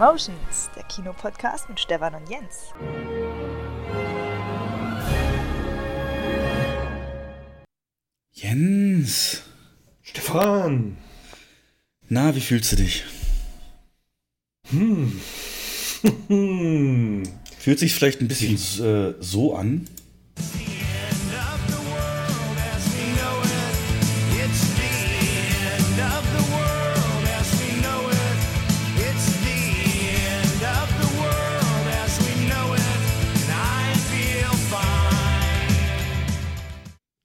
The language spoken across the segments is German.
Cinemotions, der Kinopodcast mit Stefan und Jens. Jens. Stefan. Na, wie fühlst du dich? Hm. Fühlt sich vielleicht ein bisschen äh, so an?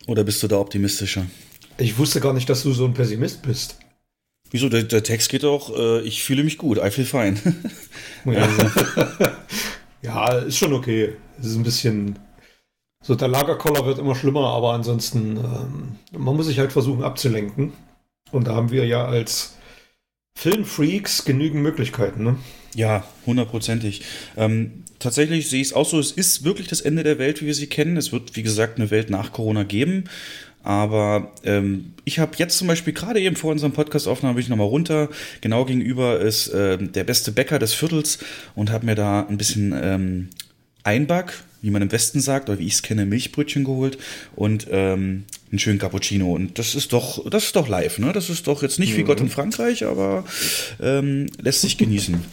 Oder bist du da optimistischer? Ich wusste gar nicht, dass du so ein Pessimist bist. Wieso? Der, der Text geht auch, äh, ich fühle mich gut, I feel fine. ja. ja, ist schon okay. Es ist ein bisschen. So, der Lagerkoller wird immer schlimmer, aber ansonsten, ähm, man muss sich halt versuchen abzulenken. Und da haben wir ja als Filmfreaks genügend Möglichkeiten, ne? Ja, hundertprozentig. Ähm, tatsächlich sehe ich es auch so, es ist wirklich das Ende der Welt, wie wir sie kennen. Es wird, wie gesagt, eine Welt nach Corona geben. Aber ähm, ich habe jetzt zum Beispiel gerade eben vor unserem Podcast-Aufnahme bin ich nochmal runter. Genau gegenüber ist äh, der beste Bäcker des Viertels und habe mir da ein bisschen ähm, Einback, wie man im Westen sagt, oder wie ich es kenne, Milchbrötchen geholt und ähm, einen schönen Cappuccino. Und das ist doch, das ist doch live, ne? Das ist doch jetzt nicht mhm. wie Gott in Frankreich, aber ähm, lässt sich genießen.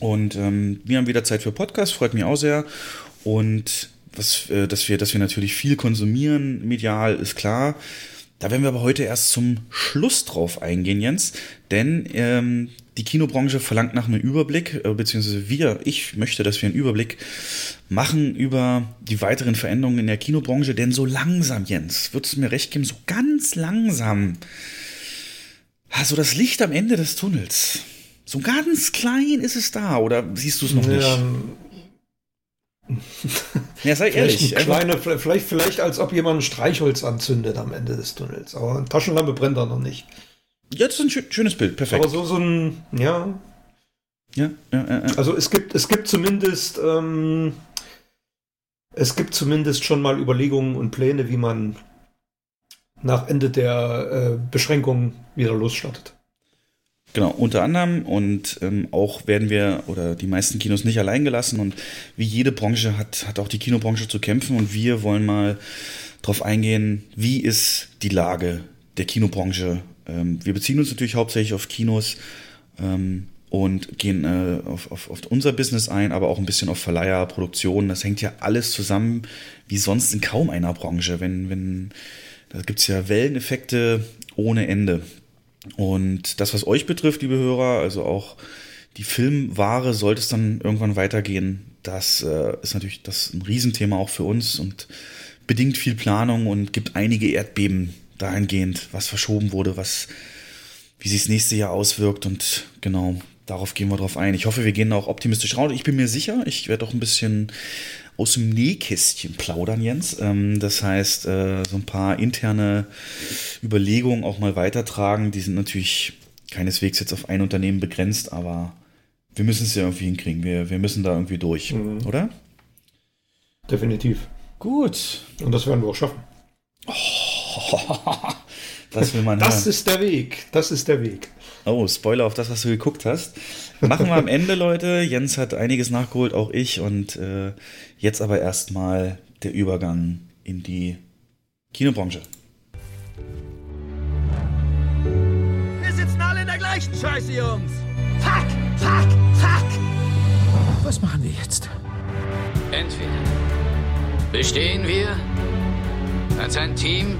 Und ähm, wir haben wieder Zeit für Podcast, freut mich auch sehr. Und was, äh, dass, wir, dass wir natürlich viel konsumieren, medial, ist klar. Da werden wir aber heute erst zum Schluss drauf eingehen, Jens. Denn ähm, die Kinobranche verlangt nach einem Überblick, äh, beziehungsweise wir, ich möchte, dass wir einen Überblick machen über die weiteren Veränderungen in der Kinobranche. Denn so langsam, Jens, würdest du mir recht geben, so ganz langsam, also das Licht am Ende des Tunnels. So ganz klein ist es da, oder siehst du es noch ja, nicht? Ja, sei ehrlich. Kleine, vielleicht, vielleicht als ob jemand ein Streichholz anzündet am Ende des Tunnels. Aber eine Taschenlampe brennt da noch nicht. Ja, das ist ein schönes Bild, perfekt. Aber so, so ein, ja. Ja, ja, ja. Also es gibt, es gibt zumindest, ähm, es gibt zumindest schon mal Überlegungen und Pläne, wie man nach Ende der äh, Beschränkungen wieder losstartet. Genau, unter anderem und ähm, auch werden wir oder die meisten Kinos nicht allein gelassen und wie jede Branche hat, hat auch die Kinobranche zu kämpfen und wir wollen mal darauf eingehen, wie ist die Lage der Kinobranche. Ähm, wir beziehen uns natürlich hauptsächlich auf Kinos ähm, und gehen äh, auf, auf, auf unser Business ein, aber auch ein bisschen auf Verleiher, Produktion. Das hängt ja alles zusammen wie sonst in kaum einer Branche. Wenn, wenn, da gibt's ja Welleneffekte ohne Ende. Und das, was euch betrifft, liebe Hörer, also auch die Filmware, sollte es dann irgendwann weitergehen, das äh, ist natürlich das ein Riesenthema auch für uns und bedingt viel Planung und gibt einige Erdbeben dahingehend, was verschoben wurde, was, wie sich das nächste Jahr auswirkt und genau, darauf gehen wir drauf ein. Ich hoffe, wir gehen auch optimistisch raus. Ich bin mir sicher, ich werde auch ein bisschen aus dem Nähkästchen plaudern, Jens. Ähm, das heißt, äh, so ein paar interne Überlegungen auch mal weitertragen. Die sind natürlich keineswegs jetzt auf ein Unternehmen begrenzt, aber wir müssen es ja irgendwie hinkriegen. Wir, wir müssen da irgendwie durch, mhm. oder? Definitiv. Gut. Und das werden wir auch schaffen. Oh, das will man Das hören. ist der Weg. Das ist der Weg. Oh, Spoiler auf das, was du geguckt hast. Machen wir am Ende, Leute. Jens hat einiges nachgeholt, auch ich. Und äh, jetzt aber erstmal der Übergang in die Kinobranche. Wir sitzen alle in der gleichen Scheiße, Jungs. Fuck, fuck, fuck. Was machen wir jetzt? Entweder bestehen wir als ein Team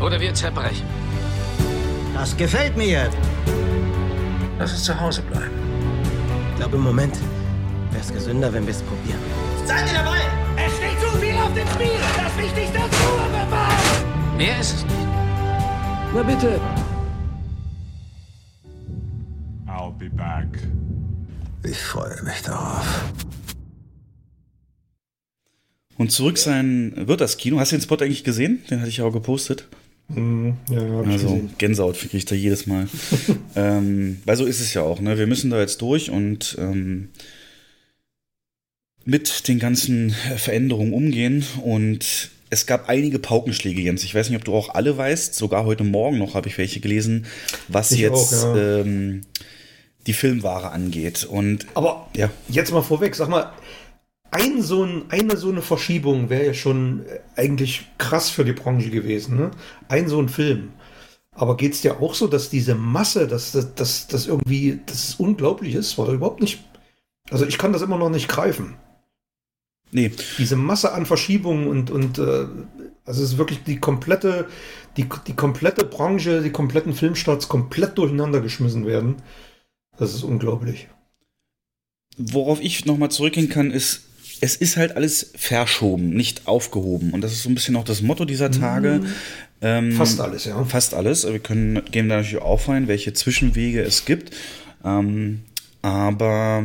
oder wir zerbrechen. Das gefällt mir. Lass uns zu Hause bleiben. Ich glaube, im Moment wäre es gesünder, wenn wir es probieren. Seid ihr dabei? Es steht zu viel auf dem Spiel. Das Wichtigste ist Ruhe bewahren. Mehr ist es nicht. Na bitte. I'll be back. Ich freue mich darauf. Und zurück sein wird das Kino. Hast du den Spot eigentlich gesehen? Den hatte ich auch gepostet. Mhm, ja, also Gänsehaut kriege ich da jedes Mal. ähm, weil so ist es ja auch. Ne? Wir müssen da jetzt durch und ähm, mit den ganzen Veränderungen umgehen. Und es gab einige Paukenschläge, Jens. Ich weiß nicht, ob du auch alle weißt. Sogar heute Morgen noch habe ich welche gelesen, was ich jetzt auch, ja. ähm, die Filmware angeht. Und Aber Ja. jetzt mal vorweg, sag mal, ein so ein, eine so eine Verschiebung wäre ja schon äh, eigentlich krass für die Branche gewesen. Ne? Ein so ein Film. Aber geht es dir auch so, dass diese Masse, dass das irgendwie, dass es unglaublich ist, war da überhaupt nicht. Also ich kann das immer noch nicht greifen. Nee, Diese Masse an Verschiebungen und, und äh, also es ist wirklich die komplette, die, die komplette Branche, die kompletten Filmstarts komplett durcheinander geschmissen werden. Das ist unglaublich. worauf ich nochmal zurückgehen kann, ist, es ist halt alles verschoben, nicht aufgehoben. Und das ist so ein bisschen auch das Motto dieser Tage. Ähm, Fast alles, ja. Fast alles. Wir können, gehen da natürlich auch rein, welche Zwischenwege es gibt. Ähm, aber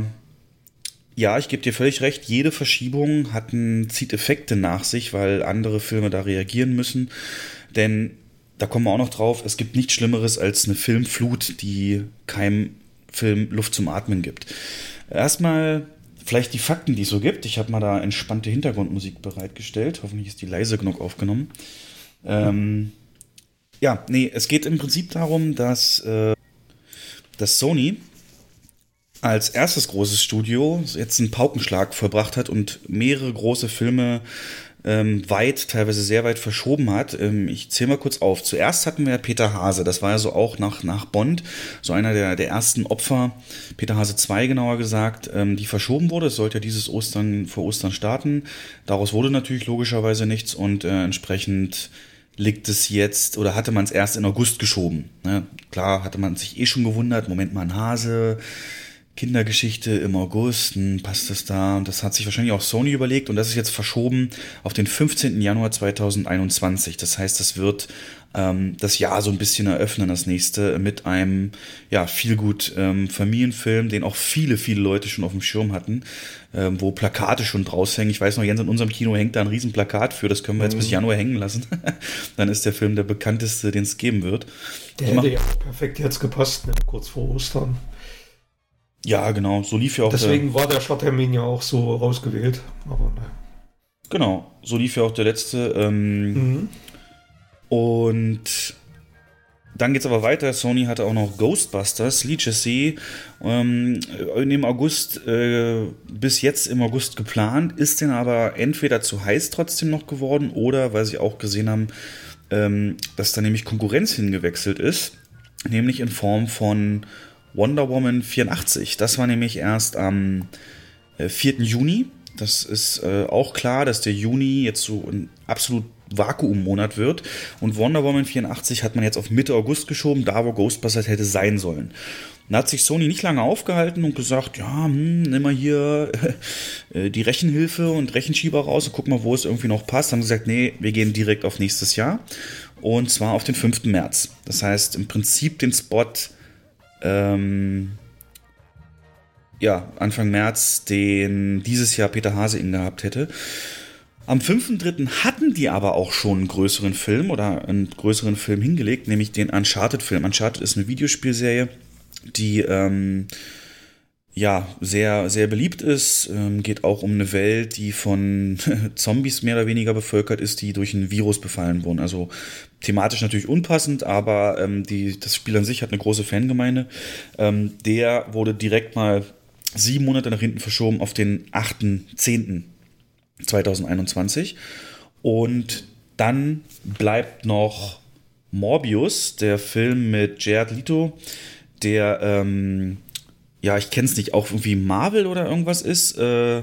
ja, ich gebe dir völlig recht, jede Verschiebung hat einen, zieht Effekte nach sich, weil andere Filme da reagieren müssen. Denn da kommen wir auch noch drauf, es gibt nichts Schlimmeres als eine Filmflut, die keinem Film Luft zum Atmen gibt. Erstmal vielleicht die Fakten, die es so gibt. Ich habe mal da entspannte Hintergrundmusik bereitgestellt. Hoffentlich ist die leise genug aufgenommen. Ähm, ja, nee, es geht im Prinzip darum, dass, äh, dass Sony als erstes großes Studio jetzt einen Paukenschlag vollbracht hat und mehrere große Filme ähm, weit, teilweise sehr weit verschoben hat. Ähm, ich zähle mal kurz auf. Zuerst hatten wir Peter Hase, das war ja so auch nach, nach Bond, so einer der, der ersten Opfer, Peter Hase 2 genauer gesagt, ähm, die verschoben wurde. Es sollte ja dieses Ostern vor Ostern starten. Daraus wurde natürlich logischerweise nichts und äh, entsprechend liegt es jetzt oder hatte man es erst in August geschoben. Ne? Klar hatte man sich eh schon gewundert, Moment mal, ein Hase, Kindergeschichte im August, hm, passt das da? Und das hat sich wahrscheinlich auch Sony überlegt und das ist jetzt verschoben auf den 15. Januar 2021. Das heißt, das wird ähm, das Jahr so ein bisschen eröffnen, das nächste, mit einem ja, viel gut ähm, Familienfilm, den auch viele, viele Leute schon auf dem Schirm hatten, ähm, wo Plakate schon draus hängen. Ich weiß noch, Jens, in unserem Kino hängt da ein riesen Plakat für, das können wir jetzt bis Januar hängen lassen. Dann ist der Film der bekannteste, den es geben wird. Der hätte ja perfekt jetzt gepasst, ne? kurz vor Ostern. Ja, genau, so lief ja auch der, Deswegen war der Starttermin ja auch so rausgewählt. Aber ne. Genau, so lief ja auch der letzte. Ähm, Mhm. Und dann geht's aber weiter. Sony hatte auch noch Ghostbusters, Legacy, ähm, in dem August, äh, bis jetzt im August geplant, ist denn aber entweder zu heiß trotzdem noch geworden oder weil sie auch gesehen haben, ähm, dass da nämlich Konkurrenz hingewechselt ist, nämlich in Form von Wonder Woman 84. Das war nämlich erst am äh, 4. Juni. Das ist äh, auch klar, dass der Juni jetzt so ein absolut Vakuummonat wird. Und Wonder Woman 84 hat man jetzt auf Mitte August geschoben, da wo Ghostbusters hätte sein sollen. Da hat sich Sony nicht lange aufgehalten und gesagt, ja, hm, nimm mal hier äh, die Rechenhilfe und Rechenschieber raus und guck mal, wo es irgendwie noch passt. Haben gesagt, nee, wir gehen direkt auf nächstes Jahr. Und zwar auf den 5. März. Das heißt, im Prinzip den Spot ähm, ja, Anfang März, den dieses Jahr Peter Hase ihn gehabt hätte. Am 5.3. hatten die aber auch schon einen größeren Film oder einen größeren Film hingelegt, nämlich den Uncharted-Film. Uncharted ist eine Videospielserie, die ähm, ja sehr, sehr beliebt ist. Ähm, geht auch um eine Welt, die von Zombies mehr oder weniger bevölkert ist, die durch ein Virus befallen wurden. Also thematisch natürlich unpassend, aber ähm, die, das Spiel an sich hat eine große Fangemeinde. Ähm, der wurde direkt mal sieben Monate nach hinten verschoben auf den 8.10. 2021. Und dann bleibt noch Morbius, der Film mit Jared Leto, der, ähm, ja, ich kenne es nicht, auch irgendwie Marvel oder irgendwas ist. Äh,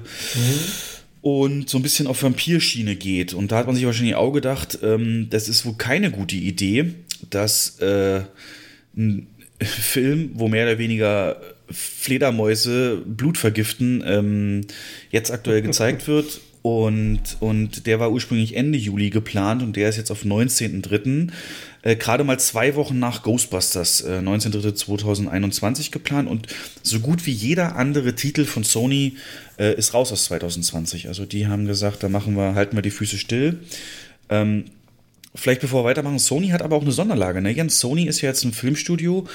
Und so ein bisschen auf Vampirschiene geht. Und da hat man sich wahrscheinlich auch gedacht, ähm, das ist wohl keine gute Idee, dass äh, ein Film, wo mehr oder weniger Fledermäuse Blut vergiften, ähm, jetzt aktuell gezeigt wird. Und, und der war ursprünglich Ende Juli geplant und der ist jetzt auf 19.03. Äh, gerade mal zwei Wochen nach Ghostbusters, äh, 19.03.2021 geplant und so gut wie jeder andere Titel von Sony äh, ist raus aus 2020. Also die haben gesagt, da machen wir, halten wir die Füße still. Ähm, Vielleicht bevor wir weitermachen, Sony hat aber auch eine Sonderlage. Ne? Jens, Sony ist ja jetzt ein Filmstudio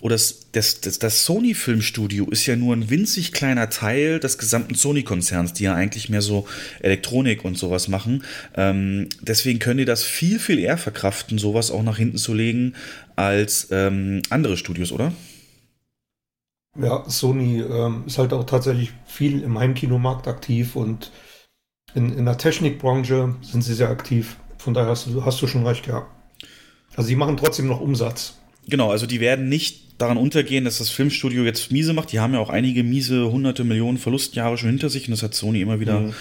oder das, das, das, Sony-Filmstudio ist ja nur ein winzig kleiner Teil des gesamten Sony-Konzerns, die ja eigentlich mehr so Elektronik und sowas machen. Ähm, deswegen können die das viel, viel eher verkraften, sowas auch nach hinten zu legen, als ähm, andere Studios, oder? Ja, Sony ähm, ist halt auch tatsächlich viel im Heimkinomarkt aktiv und in, in der Technikbranche sind sie sehr aktiv. Von daher hast du, hast du schon recht, ja. Also sie machen trotzdem noch Umsatz. Genau, also die werden nicht daran untergehen, dass das Filmstudio jetzt miese macht. Die haben ja auch einige miese hunderte Millionen Verlustjahre schon hinter sich und das hat Sony immer wieder mhm.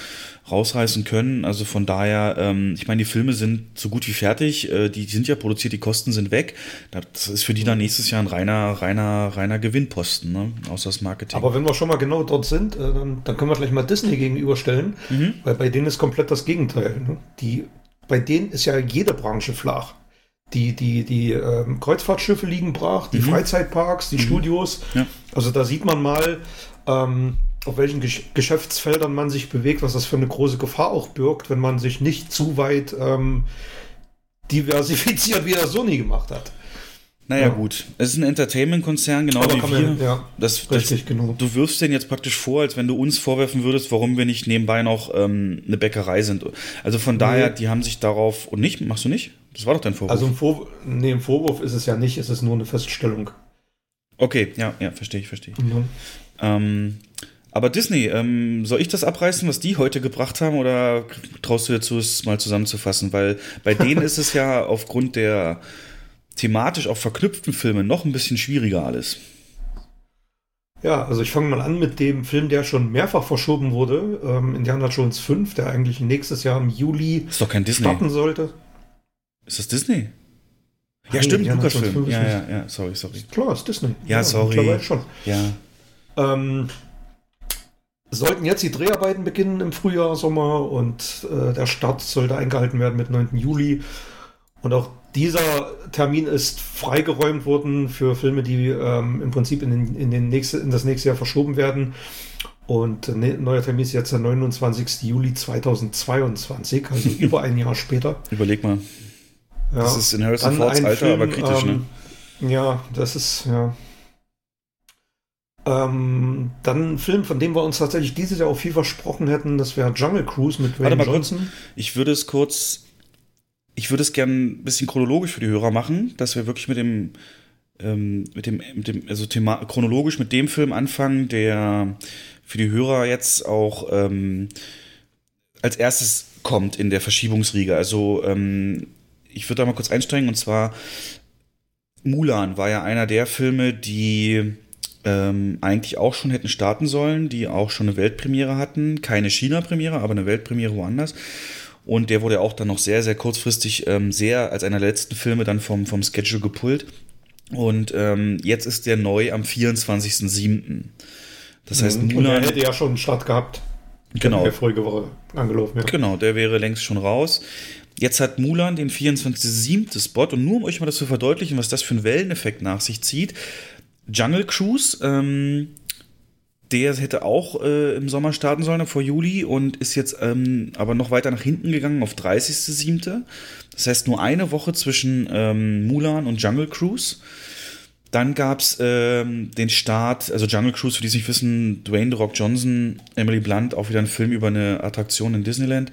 rausreißen können. Also von daher, ähm, ich meine, die Filme sind so gut wie fertig. Äh, die, die, sind ja produziert, die Kosten sind weg. Das ist für die dann nächstes Jahr ein reiner, reiner, reiner Gewinnposten, ne? außer das Marketing. Aber wenn wir schon mal genau dort sind, äh, dann, dann, können wir gleich mal Disney gegenüberstellen, mhm. weil bei denen ist komplett das Gegenteil. Ne? Die, bei denen ist ja jede Branche flach. Die, die, die ähm, Kreuzfahrtschiffe liegen brach, die mhm. Freizeitparks, die mhm. Studios. Ja. Also da sieht man mal, ähm, auf welchen Gesch Geschäftsfeldern man sich bewegt, was das für eine große Gefahr auch birgt, wenn man sich nicht zu weit ähm, diversifiziert, wie er Sony gemacht hat. Naja, ja. gut. Es ist ein Entertainment-Konzern, genau Aber wie wir. Man, ja, das, richtig, das, genau. Du wirfst den jetzt praktisch vor, als wenn du uns vorwerfen würdest, warum wir nicht nebenbei noch ähm, eine Bäckerei sind. Also von daher, die haben sich darauf. Und nicht? Machst du nicht? Das war doch dein Vorwurf. Also ein, Vor nee, ein Vorwurf ist es ja nicht, es ist nur eine Feststellung. Okay, ja, ja, verstehe ich, verstehe ich. Mhm. Ähm, aber Disney, ähm, soll ich das abreißen, was die heute gebracht haben, oder traust du dir zu, es mal zusammenzufassen? Weil bei denen ist es ja aufgrund der thematisch auch verknüpften Filme noch ein bisschen schwieriger alles. Ja, also ich fange mal an mit dem Film, der schon mehrfach verschoben wurde, ähm, Indiana Jones 5, der eigentlich nächstes Jahr im Juli ist doch kein Disney. starten sollte. Ist das Disney? Ja, Nein, stimmt, Lukas-Film. Ja, ja, ja, sorry, sorry. Klar, ist Disney. Ja, ja sorry. schon. Ja. Ähm, sollten jetzt die Dreharbeiten beginnen im Frühjahr, Sommer und äh, der Start sollte eingehalten werden mit 9. Juli. Und auch dieser Termin ist freigeräumt worden für Filme, die ähm, im Prinzip in, den, in, den nächste, in das nächste Jahr verschoben werden. Und ne, neuer Termin ist jetzt der 29. Juli 2022, also über ein Jahr später. Überleg mal. Ja. Das ist in Harrison Fords Alter, Film, aber kritisch, ne? ähm, ne? Ja, das ist, ja. Ähm, dann ein Film, von dem wir uns tatsächlich dieses Jahr auch viel versprochen hätten, das wäre Jungle Cruise mit Wayne Johnson. Kurz. Ich würde es kurz, ich würde es gerne ein bisschen chronologisch für die Hörer machen, dass wir wirklich mit dem, ähm, mit dem, mit dem, also thema chronologisch mit dem Film anfangen, der für die Hörer jetzt auch ähm, als erstes kommt in der Verschiebungsriege. Also ähm, ich würde da mal kurz einsteigen und zwar Mulan war ja einer der Filme, die ähm, eigentlich auch schon hätten starten sollen, die auch schon eine Weltpremiere hatten. Keine China-Premiere, aber eine Weltpremiere woanders. Und der wurde auch dann noch sehr, sehr kurzfristig ähm, sehr als einer der letzten Filme dann vom, vom Schedule gepult. Und ähm, jetzt ist der neu am 24.07. Das heißt, mhm. Mulan. Hätte ja schon einen Start gehabt. Genau. Der vorige Woche angelaufen, ja. Genau, der wäre längst schon raus. Jetzt hat Mulan den 24.7. Spot und nur um euch mal das zu verdeutlichen, was das für einen Welleneffekt nach sich zieht. Jungle Cruise, ähm, der hätte auch äh, im Sommer starten sollen, vor Juli, und ist jetzt ähm, aber noch weiter nach hinten gegangen auf 30.7. Das heißt nur eine Woche zwischen ähm, Mulan und Jungle Cruise. Dann gab es ähm, den Start, also Jungle Cruise, für die es nicht wissen, Dwayne The Rock Johnson, Emily Blunt, auch wieder ein Film über eine Attraktion in Disneyland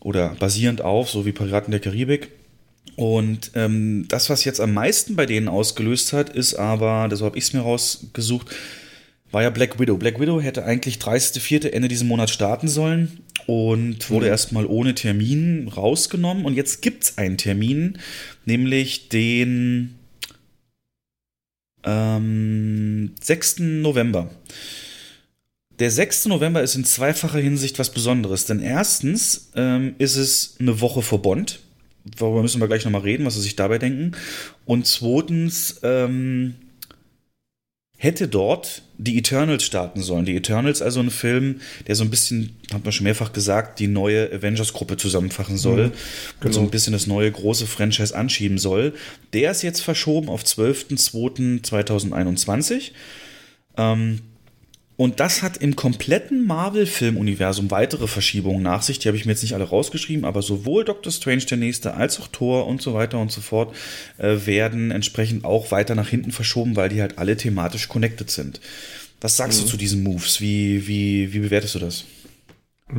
oder basierend auf, so wie Piraten der Karibik. Und ähm, das, was jetzt am meisten bei denen ausgelöst hat, ist aber, das habe ich es mir rausgesucht, war ja Black Widow. Black Widow hätte eigentlich 30.04. Ende diesen Monat starten sollen und wurde mhm. erstmal ohne Termin rausgenommen. Und jetzt gibt es einen Termin, nämlich den ähm, 6. November. Der 6. November ist in zweifacher Hinsicht was Besonderes, denn erstens ähm, ist es eine Woche vor Bond. Darüber müssen wir gleich nochmal reden, was sie sich dabei denken. Und zweitens ähm, hätte dort die Eternals starten sollen. Die Eternals, also ein Film, der so ein bisschen, hat man schon mehrfach gesagt, die neue Avengers-Gruppe zusammenfassen soll mhm, genau. und so ein bisschen das neue große Franchise anschieben soll. Der ist jetzt verschoben auf 12.02.2021. Ähm, und das hat im kompletten Marvel-Film-Universum weitere Verschiebungen nach sich. Die habe ich mir jetzt nicht alle rausgeschrieben, aber sowohl Doctor Strange der nächste als auch Thor und so weiter und so fort äh, werden entsprechend auch weiter nach hinten verschoben, weil die halt alle thematisch connected sind. Was sagst mhm. du zu diesen Moves? Wie, wie, wie bewertest du das?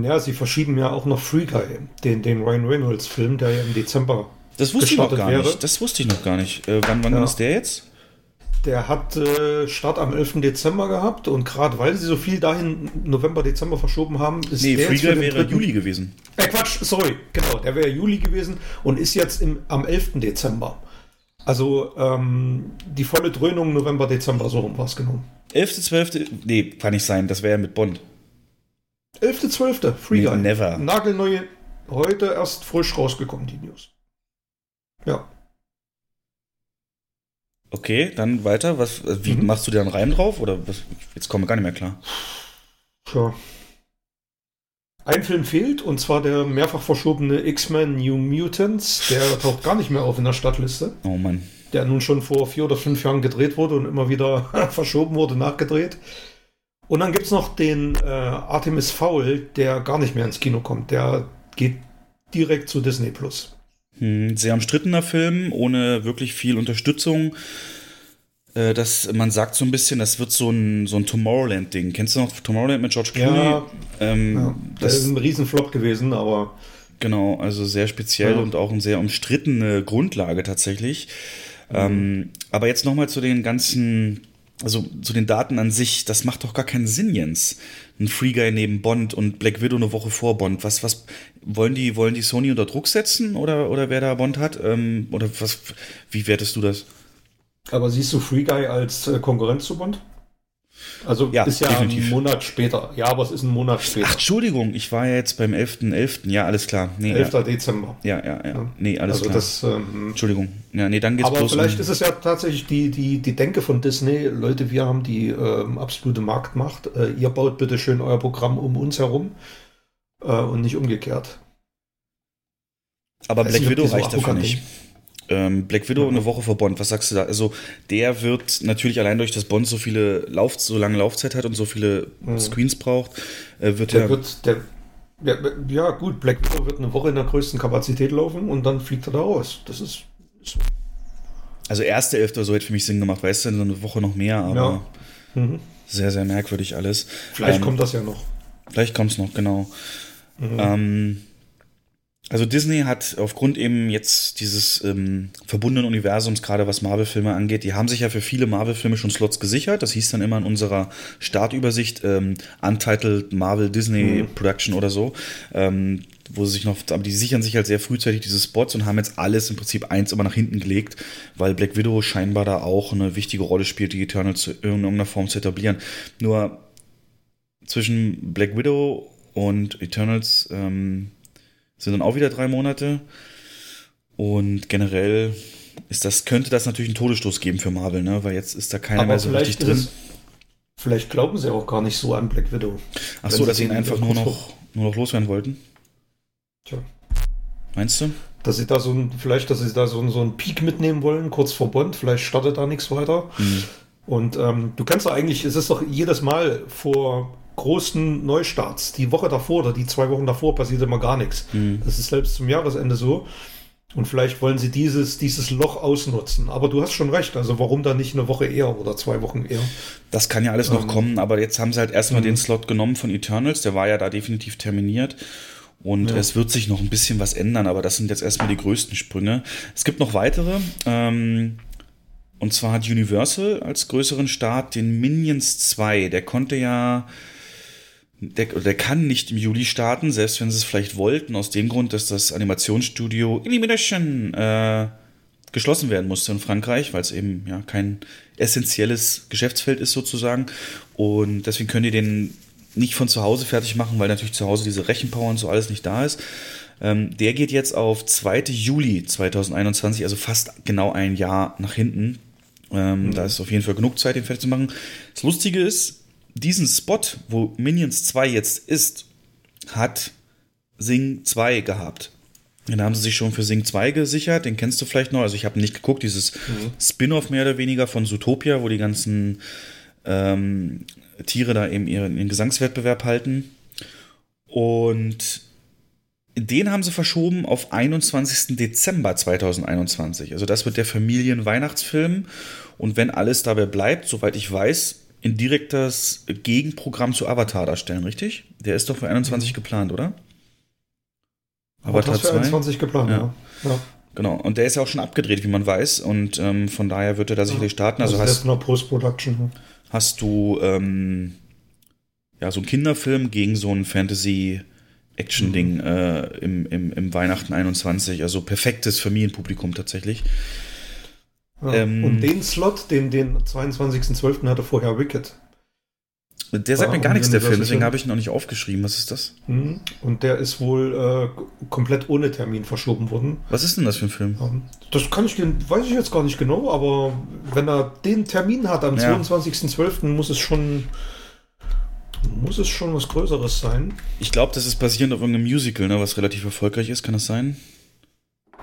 Ja, sie verschieben ja auch noch Free Guy, den, den Ryan Reynolds-Film, der ja im Dezember das wusste ich noch gar wäre. nicht. Das wusste ich noch gar nicht. Äh, wann wann ja. ist der jetzt? Der hat äh, Start am 11. Dezember gehabt und gerade weil sie so viel dahin November, Dezember verschoben haben, ist Nee, der den wäre dritten- Juli gewesen. Äh, Quatsch, sorry, genau, der wäre Juli gewesen und ist jetzt im, am 11. Dezember. Also ähm, die volle Dröhnung November, Dezember, so rum war es genommen. 11.12. Nee, kann nicht sein, das wäre ja mit Bond. 11.12. Free Nee, Guy. never. Nagelneue, heute erst frisch rausgekommen, die News. Ja. Okay, dann weiter. Was, äh, wie Mhm. machst du dir einen Reim drauf? Oder was? Jetzt kommen wir gar nicht mehr klar. Tja. Ein Film fehlt, und zwar der mehrfach verschobene X-Men New Mutants. Der taucht gar nicht mehr auf in der Stadtliste. Oh Mann. Der nun schon vor vier oder fünf Jahren gedreht wurde und immer wieder verschoben wurde, nachgedreht. Und dann gibt es noch den äh, Artemis Fowl, der gar nicht mehr ins Kino kommt. Der geht direkt zu Disney Plus. Hm, sehr umstrittener Film, ohne wirklich viel Unterstützung. Äh, das, man sagt so ein bisschen, das wird so ein, so ein Tomorrowland-Ding. Kennst du noch Tomorrowland mit George Clooney? Ja, ähm, Ja, das ist das, ein Riesenflop gewesen, aber genau, also sehr speziell Ja. und auch eine sehr umstrittene Grundlage tatsächlich. Ähm, aber jetzt nochmal zu den ganzen, also zu den Daten an sich, das macht doch gar keinen Sinn, Jens. Ein Free Guy neben Bond und Black Widow eine Woche vor Bond. Was, was, wollen die, wollen die Sony unter Druck setzen oder, oder wer da Bond hat? Ähm, oder was, wie wertest du das? Aber siehst du Free Guy als äh, Konkurrenz zu Bond? Also Ja, ist ja definitiv. ein Monat später. Ja, aber es ist ein Monat später. Ach, Entschuldigung, ich war ja jetzt beim 11.11. Ja, alles klar. Nee, 11. ja, Dezember. ja, ja, ja. Nee, alles also klar. das, ähm, Entschuldigung. Ja, nee, dann geht's aber vielleicht um, ist es ja tatsächlich die, die, die Denke von Disney, Leute, wir haben die ähm, absolute Marktmacht. Äh, ihr baut bitte schön euer Programm um uns herum äh, und nicht umgekehrt. Aber Black Widow reicht dafür nicht. Ähm, Black Widow eine Woche vor Bond, was sagst du da? Also der wird natürlich allein durch, dass Bond so viele Lauf, so lange Laufzeit hat und so viele Screens braucht, äh, wird Der er. wird, der, ja, ja gut, Black Widow wird eine Woche in der größten Kapazität laufen und dann fliegt er da raus. Das ist, ist Also erste Elfte oder so hätte für mich Sinn gemacht, weißt du, so eine Woche noch mehr, aber Ja. Mhm. sehr, sehr merkwürdig alles. Vielleicht Ähm, kommt das ja noch. Vielleicht kommt es noch, genau. Ähm, also Disney hat aufgrund eben jetzt dieses ähm, verbundenen Universums, gerade was Marvel-Filme angeht, die haben sich ja für viele Marvel-Filme schon Slots gesichert. Das hieß dann immer in unserer Startübersicht ähm, Untitled Marvel Disney Production oder so. Ähm, wo sie sich noch, aber die sichern sich halt sehr frühzeitig diese Spots und haben jetzt alles im Prinzip eins immer nach hinten gelegt, weil Black Widow scheinbar da auch eine wichtige Rolle spielt, die Eternals in irgendeiner Form zu etablieren. Nur zwischen Black Widow und Eternals ähm, sind dann auch wieder drei Monate. Und generell ist das, könnte das natürlich einen Todesstoß geben für Marvel, ne? Weil jetzt ist da keiner Aber mehr so richtig drin. ist vielleicht glauben sie auch gar nicht so an Black Widow. Ach so, dass sie ihn einfach nur noch, nur noch loswerden wollten. Tja. Meinst du? Dass sie da so ein, vielleicht, dass sie da so, ein- so einen Peak mitnehmen wollen, kurz vor Bond, vielleicht startet da nichts weiter. Mhm. Und ähm, du kannst doch eigentlich, es ist doch jedes Mal vor großen Neustarts, die Woche davor oder die zwei Wochen davor passiert immer gar nichts. Mhm. Das ist selbst zum Jahresende so. Und vielleicht wollen sie dieses, dieses Loch ausnutzen. Aber du hast schon recht. Also warum dann nicht eine Woche eher oder zwei Wochen eher? Das kann ja alles noch Ähm, kommen, aber jetzt haben sie halt erstmal mhm. den Slot genommen von Eternals, der war ja da definitiv terminiert. Und Ja. es wird sich noch ein bisschen was ändern, aber das sind jetzt erstmal die größten Sprünge. Es gibt noch weitere. Ähm, und zwar hat Universal als größeren Start den Minions 2. Der konnte ja. Der, der kann nicht im Juli starten, selbst wenn sie es vielleicht wollten, aus dem Grund, dass das Animationsstudio Illumination äh, geschlossen werden musste in Frankreich, weil es eben ja kein essentielles Geschäftsfeld ist sozusagen. Und deswegen können die den nicht von zu Hause fertig machen, weil natürlich zu Hause diese Rechenpower und so alles nicht da ist. Ähm, der geht jetzt auf 2. Juli 2021, also fast genau ein Jahr nach hinten. Ähm, Da ist auf jeden Fall genug Zeit, den fertig zu machen. Das Lustige ist, diesen Spot, wo Minions 2 jetzt ist, hat Sing 2 gehabt. Den haben sie sich schon für Sing 2 gesichert, den kennst du vielleicht noch. Also ich habe nicht geguckt, dieses Spin-off mehr oder weniger von Zootopia, wo die ganzen ähm, Tiere da eben ihren, ihren Gesangswettbewerb halten. Und den haben sie verschoben auf 21. Dezember 2021. Also das wird der Familienweihnachtsfilm. Und wenn alles dabei bleibt, soweit ich weiß, in direktes Gegenprogramm zu Avatar darstellen, richtig? Der ist doch für 21 geplant, oder? Aber das für 21 geplant, Ja. ja. ja. Genau, und der ist ja auch schon abgedreht, wie man weiß. Und ähm, von daher wird er da sicherlich starten. Also, Also, hast, noch Post-Production. hast du ähm, ja so einen Kinderfilm gegen so ein Fantasy-Action-Ding äh, im, im, im Weihnachten 21. Also perfektes Familienpublikum tatsächlich. Ja. Ähm, Und den Slot, den, den 22.12. hatte vorher Wicked. Der sagt mir gar nichts, der Film, deswegen habe ich ihn noch nicht aufgeschrieben. Was ist das? Mhm. Und der ist wohl äh, komplett ohne Termin verschoben worden. Was ist denn das für ein Film? Ähm, Das kann ich, weiß ich jetzt gar nicht genau, aber wenn er den Termin hat am Ja. 22.12., muss es schon muss es schon was Größeres sein. Ich glaube, das ist basierend auf irgendeinem Musical, ne, was relativ erfolgreich ist. Kann das sein?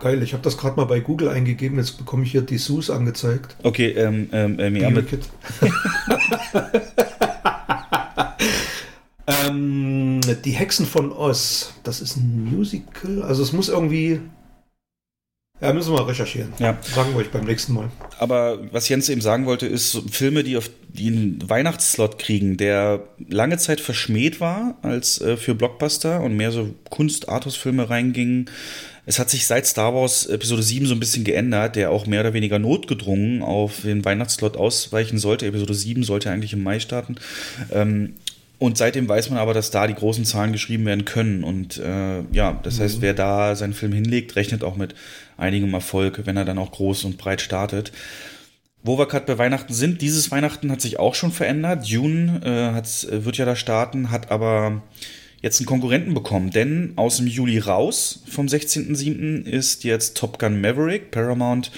Geil, ich habe das gerade mal bei Google eingegeben, jetzt bekomme ich hier die Sus angezeigt. Okay, ähm, ähm, ähm, ja, Die mit, ähm, die Hexen von Oz, das ist ein Musical, also es muss irgendwie. Ja, müssen wir mal recherchieren. Ja. Sagen wir euch beim nächsten Mal. Aber was Jens eben sagen wollte, ist Filme, die auf einen Weihnachtsslot kriegen, der lange Zeit verschmäht war als äh, für Blockbuster und mehr so Kunst-Artus-Filme reingingen. Es hat sich seit Star Wars Episode 7 so ein bisschen geändert, der auch mehr oder weniger notgedrungen auf den Weihnachtsslot ausweichen sollte. Episode 7 sollte eigentlich im Mai starten. Ähm, und seitdem weiß man aber, dass da die großen Zahlen geschrieben werden können. Und äh, ja, das heißt, wer da seinen Film hinlegt, rechnet auch mit einigem Erfolg, wenn er dann auch groß und breit startet. Wo wir gerade bei Weihnachten sind, dieses Weihnachten hat sich auch schon verändert. Dune äh, äh, wird ja da starten, hat aber jetzt einen Konkurrenten bekommen, denn aus dem Juli raus, vom 16.07. ist jetzt Top Gun Maverick. Paramount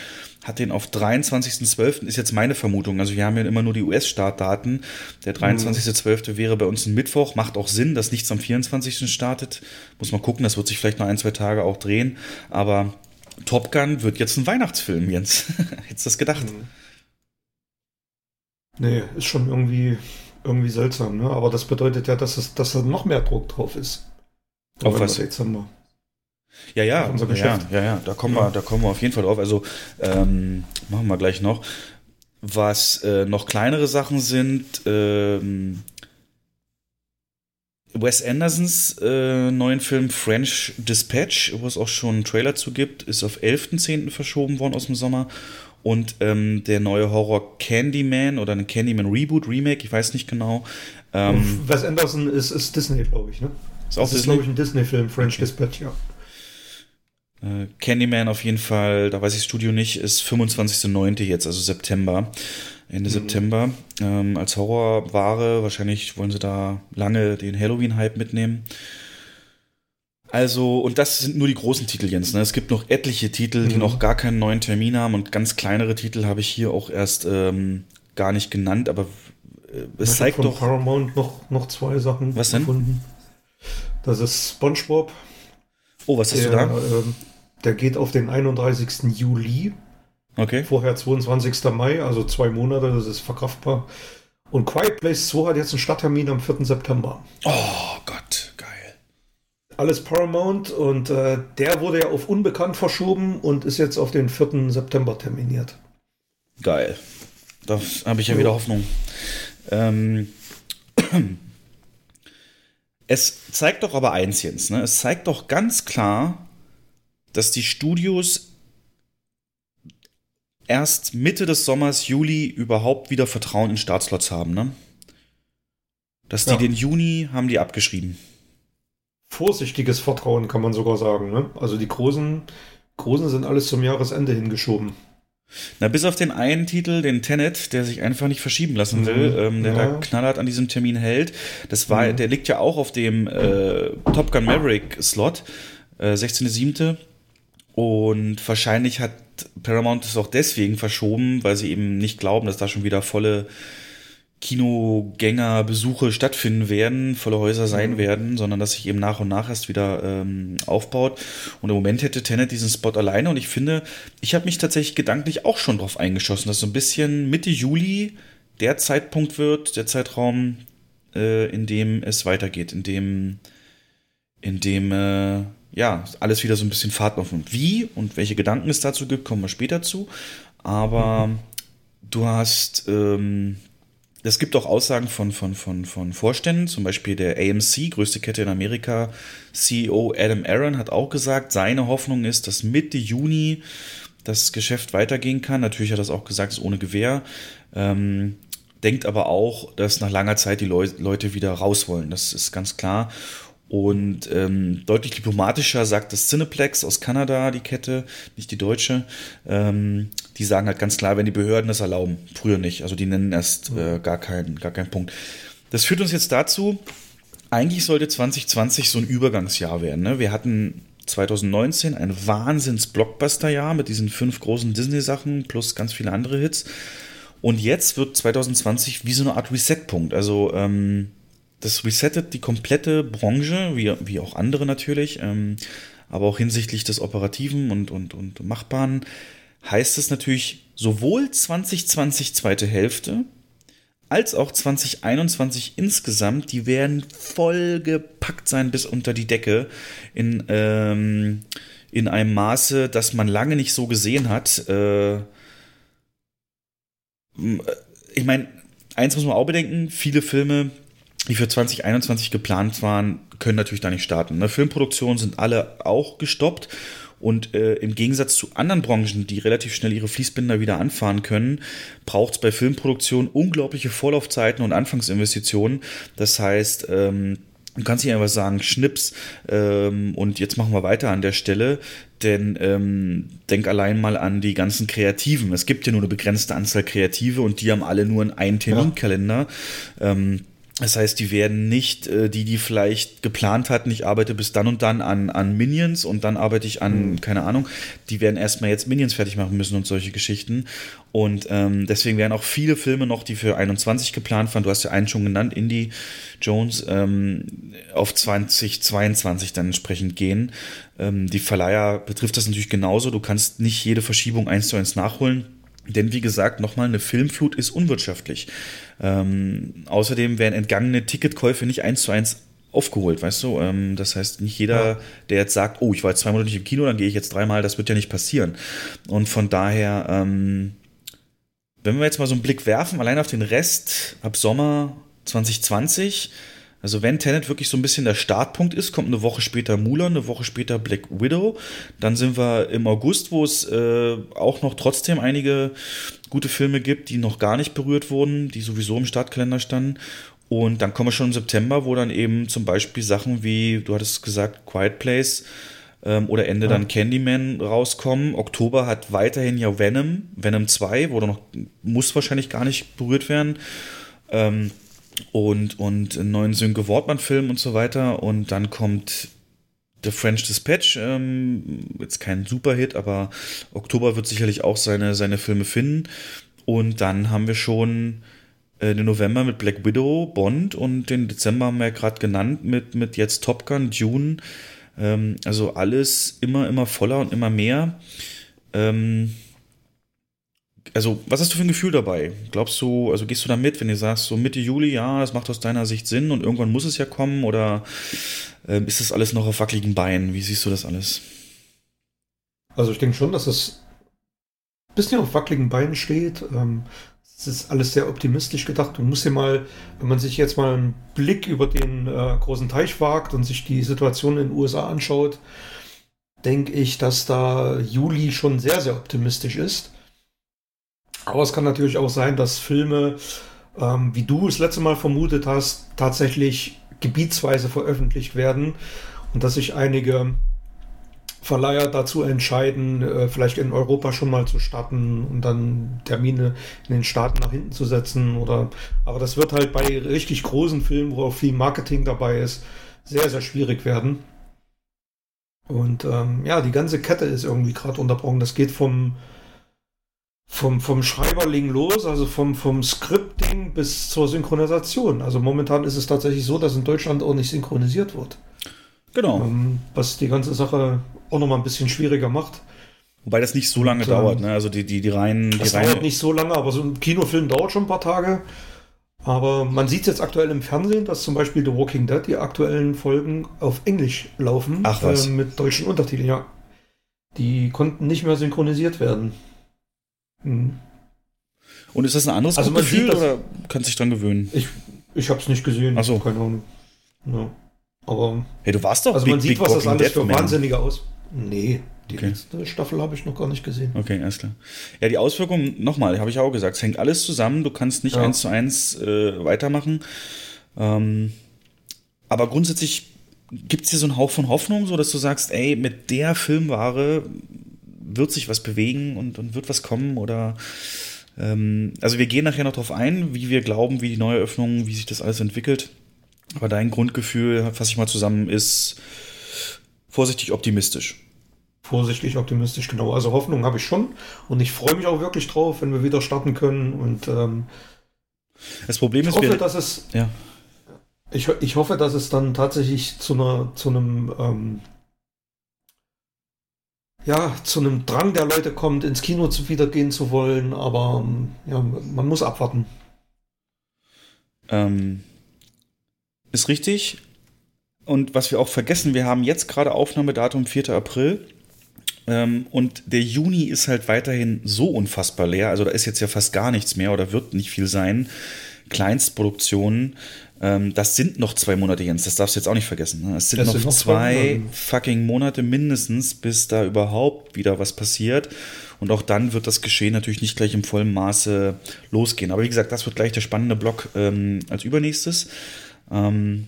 hat den auf 23.12. ist jetzt meine Vermutung. Also wir haben ja immer nur die US-Startdaten. Der 23.12. wäre bei uns ein Mittwoch. Macht auch Sinn, dass nichts am 24. startet. Muss man gucken, das wird sich vielleicht noch ein, zwei Tage auch drehen. Aber Top Gun wird jetzt ein Weihnachtsfilm, Jens. Hättest du das gedacht? Nee, ist schon irgendwie, irgendwie seltsam, ne? Aber das bedeutet ja, dass, es, dass da noch mehr Druck drauf ist. Auf November, was? Dezember. Ja, ja, ja, Geschäft. ja, ja, da kommen wir, da kommen wir auf jeden Fall drauf. Also ähm, machen wir gleich noch. Was äh, noch kleinere Sachen sind, ähm, Wes Andersons äh, neuen Film French Dispatch, wo es auch schon einen Trailer zu gibt, ist auf 11.10. verschoben worden aus dem Sommer. Und ähm, der neue Horror Candyman oder ein Candyman Reboot, Remake, ich weiß nicht genau. Ähm, Wes Anderson ist, ist Disney, glaube ich, ne? ist auch Das ist, Disney? glaube ich, ein Disney-Film, French Dispatch, ja. Äh, Candyman auf jeden Fall, da weiß ich das Studio nicht, ist 25.09. jetzt, also September. Ende September. Ähm, als Horrorware, wahrscheinlich wollen sie da lange den Halloween-Hype mitnehmen. Also, und das sind nur die großen Titel, Jens. Ne? Es gibt noch etliche Titel, die Mhm. noch gar keinen neuen Termin haben und ganz kleinere Titel habe ich hier auch erst ähm, gar nicht genannt, aber äh, es Ich zeigt von doch. Paramount noch, noch zwei Sachen Was denn? gefunden. Das ist SpongeBob. Oh, was hast Der, du da? ähm, der geht auf den 31. Juli. Okay. Vorher 22. Mai, also zwei Monate, das ist verkraftbar. Und Quiet Place 2 hat jetzt einen Starttermin am 4. September. Oh Gott. Alles Paramount und äh, der wurde ja auf unbekannt verschoben und ist jetzt auf den 4. September terminiert. Geil. Da habe ich ja wieder Hoffnung. Ähm, es zeigt doch aber eins, Jens. Ne? Es zeigt doch ganz klar, dass die Studios erst Mitte des Sommers, Juli, überhaupt wieder Vertrauen in Startslots haben. Ne? Dass die Ja. den Juni haben die abgeschrieben. Vorsichtiges Vertrauen kann man sogar sagen. Ne? Also die großen, großen sind alles zum Jahresende hingeschoben. Na, bis auf den einen Titel, den Tenet, der sich einfach nicht verschieben lassen will, Mhm. ähm, der Ja. da knallhart an diesem Termin hält. Das war, Mhm. der liegt ja auch auf dem äh, Top Gun Maverick Slot, äh, 16.07. Und wahrscheinlich hat Paramount es auch deswegen verschoben, weil sie eben nicht glauben, dass da schon wieder volle Kinogängerbesuche stattfinden werden, volle Häuser sein Mhm. werden, sondern dass sich eben nach und nach erst wieder ähm, aufbaut. Und im Moment hätte Tenet diesen Spot alleine und ich finde, ich habe mich tatsächlich gedanklich auch schon drauf eingeschossen, dass so ein bisschen Mitte Juli der Zeitpunkt wird, der Zeitraum, äh, in dem es weitergeht, in dem, in dem äh, ja alles wieder so ein bisschen Fahrt aufnimmt. Wie und welche Gedanken es dazu gibt, kommen wir später zu. Aber du hast ähm, es gibt auch Aussagen von, von, von, von Vorständen, zum Beispiel der AMC, größte Kette in Amerika, CEO Adam Aaron hat auch gesagt, seine Hoffnung ist, dass Mitte Juni das Geschäft weitergehen kann. Natürlich hat er das auch gesagt, ist ohne Gewehr. Ähm, denkt aber auch, dass nach langer Zeit die Leu Leute wieder raus wollen. Das ist ganz klar. Und ähm, deutlich diplomatischer sagt das Cineplex aus Kanada, die Kette, nicht die deutsche. Ähm, die sagen halt ganz klar, wenn die Behörden das erlauben. Früher nicht. Also die nennen erst äh, gar, keinen, gar keinen Punkt. Das führt uns jetzt dazu, eigentlich sollte 2020 so ein Übergangsjahr werden. Ne? Wir hatten 2019 ein Wahnsinns-Blockbuster-Jahr mit diesen fünf großen Disney-Sachen plus ganz viele andere Hits. Und jetzt wird 2020 wie so eine Art Reset-Punkt. Also ähm, das resettet die komplette Branche, wie, wie auch andere natürlich, ähm, aber auch hinsichtlich des Operativen und, und, und Machbaren heißt es natürlich sowohl 2020 zweite Hälfte als auch 2021 insgesamt, die werden voll gepackt sein bis unter die Decke in, ähm, in einem Maße, das man lange nicht so gesehen hat. Äh, ich meine, eins muss man auch bedenken, viele Filme die für 2021 geplant waren, können natürlich da nicht starten. Ne? Filmproduktionen sind alle auch gestoppt. Und äh, im Gegensatz zu anderen Branchen, die relativ schnell ihre Fließbinder wieder anfahren können, braucht es bei Filmproduktionen unglaubliche Vorlaufzeiten und Anfangsinvestitionen. Das heißt, ähm, Du kannst nicht einfach sagen, Schnips ähm, und jetzt machen wir weiter an der Stelle, denn ähm, denk allein mal an die ganzen Kreativen. Es gibt ja nur eine begrenzte Anzahl Kreative und die haben alle nur einen Terminkalender. Ja. Ähm, das heißt, die werden nicht, äh, die, die vielleicht geplant hatten, ich arbeite bis dann und dann an, an Minions und dann arbeite ich an, mhm. keine Ahnung, die werden erstmal jetzt Minions fertig machen müssen und solche Geschichten. Und ähm, deswegen werden auch viele Filme noch, die für 21 geplant waren, du hast ja einen schon genannt, Indie Jones, ähm, auf 2022 dann entsprechend gehen. Ähm, die Verleiher betrifft das natürlich genauso. Du kannst nicht jede Verschiebung eins zu eins nachholen. Denn wie gesagt, nochmal, eine Filmflut ist unwirtschaftlich. Ähm, außerdem werden entgangene Ticketkäufe nicht eins zu eins aufgeholt, weißt du? Ähm, das heißt, nicht jeder, ja. der jetzt sagt, oh, ich war jetzt zweimal nicht im Kino, dann gehe ich jetzt dreimal, das wird ja nicht passieren. Und von daher, ähm, wenn wir jetzt mal so einen Blick werfen, allein auf den Rest ab Sommer 2020, also wenn Tenet wirklich so ein bisschen der Startpunkt ist, kommt eine Woche später Mulan, eine Woche später Black Widow. Dann sind wir im August, wo es äh, auch noch trotzdem einige gute Filme gibt, die noch gar nicht berührt wurden, die sowieso im Startkalender standen. Und dann kommen wir schon im September, wo dann eben zum Beispiel Sachen wie, du hattest gesagt, Quiet Place ähm, oder Ende ja. dann Candyman rauskommen. Oktober hat weiterhin ja Venom, Venom 2, wo dann noch, muss wahrscheinlich gar nicht berührt werden. Ähm, und, und einen neuen Sönke Wortmann-Film und so weiter. Und dann kommt The French Dispatch, ähm, jetzt kein Superhit, aber Oktober wird sicherlich auch seine, seine Filme finden. Und dann haben wir schon äh, den November mit Black Widow, Bond und den Dezember haben wir ja gerade genannt mit, mit jetzt Top Gun, Dune. Ähm, also alles immer, immer voller und immer mehr. Ähm, also, was hast du für ein Gefühl dabei? Glaubst du, also gehst du da mit, wenn du sagst, so Mitte Juli, ja, das macht aus deiner Sicht Sinn und irgendwann muss es ja kommen oder äh, ist das alles noch auf wackeligen Beinen? Wie siehst du das alles? Also, ich denke schon, dass es ein bisschen auf wackeligen Beinen steht. Ähm, es ist alles sehr optimistisch gedacht. Du musst dir mal, wenn man sich jetzt mal einen Blick über den äh, großen Teich wagt und sich die Situation in den USA anschaut, denke ich, dass da Juli schon sehr, sehr optimistisch ist. Aber es kann natürlich auch sein, dass Filme, ähm, wie du es letzte Mal vermutet hast, tatsächlich gebietsweise veröffentlicht werden und dass sich einige Verleiher dazu entscheiden, äh, vielleicht in Europa schon mal zu starten und dann Termine in den Staaten nach hinten zu setzen. Oder aber das wird halt bei richtig großen Filmen, wo auch viel Marketing dabei ist, sehr, sehr schwierig werden. Und ähm, ja, die ganze Kette ist irgendwie gerade unterbrochen. Das geht vom vom, vom Schreiberling los, also vom, vom Scripting bis zur Synchronisation. Also momentan ist es tatsächlich so, dass in Deutschland auch nicht synchronisiert wird. Genau. Ähm, was die ganze Sache auch nochmal ein bisschen schwieriger macht. Wobei das nicht so lange Und, dauert, ne? Also die, die, die reinen. Das die reine dauert nicht so lange, aber so ein Kinofilm dauert schon ein paar Tage. Aber man sieht jetzt aktuell im Fernsehen, dass zum Beispiel The Walking Dead die aktuellen Folgen auf Englisch laufen. Ach was. Äh, mit deutschen Untertiteln, ja. Die konnten nicht mehr synchronisiert werden. Mhm. Und ist das ein anderes Also man Gefühl sieht das- oder kannst dich dran gewöhnen? Ich, ich habe es nicht gesehen. Ach so. Keine Ahnung. Ja. Aber Hey, du warst doch also Big, man sieht, Big was das Walking alles Dead für Man. Wahnsinnige aus. Nee, die Okay. letzte Staffel habe ich noch gar nicht gesehen. Okay, alles klar. Ja, die Auswirkungen, nochmal, habe ich auch gesagt, es hängt alles zusammen, du kannst nicht Ja. eins zu eins äh, weitermachen. Ähm, aber grundsätzlich gibt es dir so einen Hauch von Hoffnung, so dass du sagst, ey, mit der Filmware wird sich was bewegen und, und wird was kommen oder ähm, also wir gehen nachher noch drauf ein, wie wir glauben, wie die Neueröffnung, wie sich das alles entwickelt. Aber dein Grundgefühl, fasse ich mal zusammen, ist vorsichtig optimistisch. Vorsichtig optimistisch, genau. Also Hoffnung habe ich schon. Und ich freue mich auch wirklich drauf, wenn wir wieder starten können. Und ähm, Das Problem ich ist, hoffe, wir, dass es ja, Ich, ich hoffe, dass es dann tatsächlich zu einer, zu einem, ähm, ja, zu einem Drang der Leute kommt, ins Kino zu wieder gehen zu wollen, aber ähm, ja, man muss abwarten. Ähm, ist richtig. Und was wir auch vergessen, wir haben jetzt gerade Aufnahmedatum 4. April. Ähm, und der Juni ist halt weiterhin so unfassbar leer. Also da ist jetzt ja fast gar nichts mehr oder wird nicht viel sein. Kleinstproduktionen. Ähm, das sind noch zwei Monate, Jens. Das darfst du jetzt auch nicht vergessen. Ne? Es sind noch noch zwei fucking Monate mindestens, bis da überhaupt wieder was passiert. Und auch dann wird das Geschehen natürlich nicht gleich im vollen Maße losgehen. Aber wie gesagt, das wird gleich der spannende Block ähm, als übernächstes. Ähm,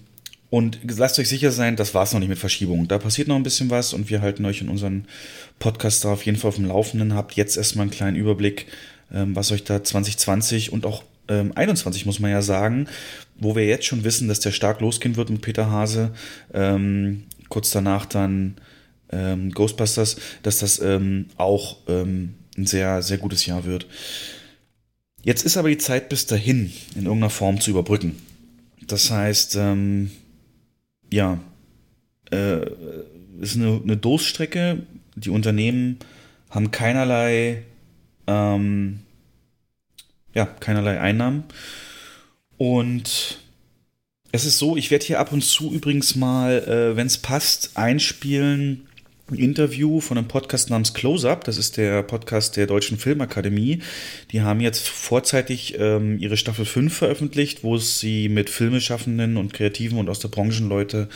und lasst euch sicher sein, das war es noch nicht mit Verschiebung. Da passiert noch ein bisschen was und wir halten euch in unseren Podcast da auf jeden Fall auf dem Laufenden. Habt jetzt erstmal einen kleinen Überblick, ähm, was euch da 2020 und auch 21 muss man ja sagen, wo wir jetzt schon wissen, dass der stark losgehen wird mit Peter Hase. Ähm, kurz danach dann ähm, Ghostbusters, dass das ähm, auch ähm, ein sehr, sehr gutes Jahr wird. Jetzt ist aber die Zeit bis dahin in irgendeiner Form zu überbrücken. Das heißt, ähm, ja, äh, ist eine, eine Durststrecke. Die Unternehmen haben keinerlei, ähm, ja, keinerlei Einnahmen. Und es ist so, ich werde hier ab und zu übrigens mal, äh, wenn es passt, einspielen ein Interview von einem Podcast namens Close Up. Das ist der Podcast der Deutschen Filmakademie. Die haben jetzt vorzeitig ähm, ihre Staffel 5 veröffentlicht, wo sie mit Filmeschaffenden und Kreativen und aus der Branchenleute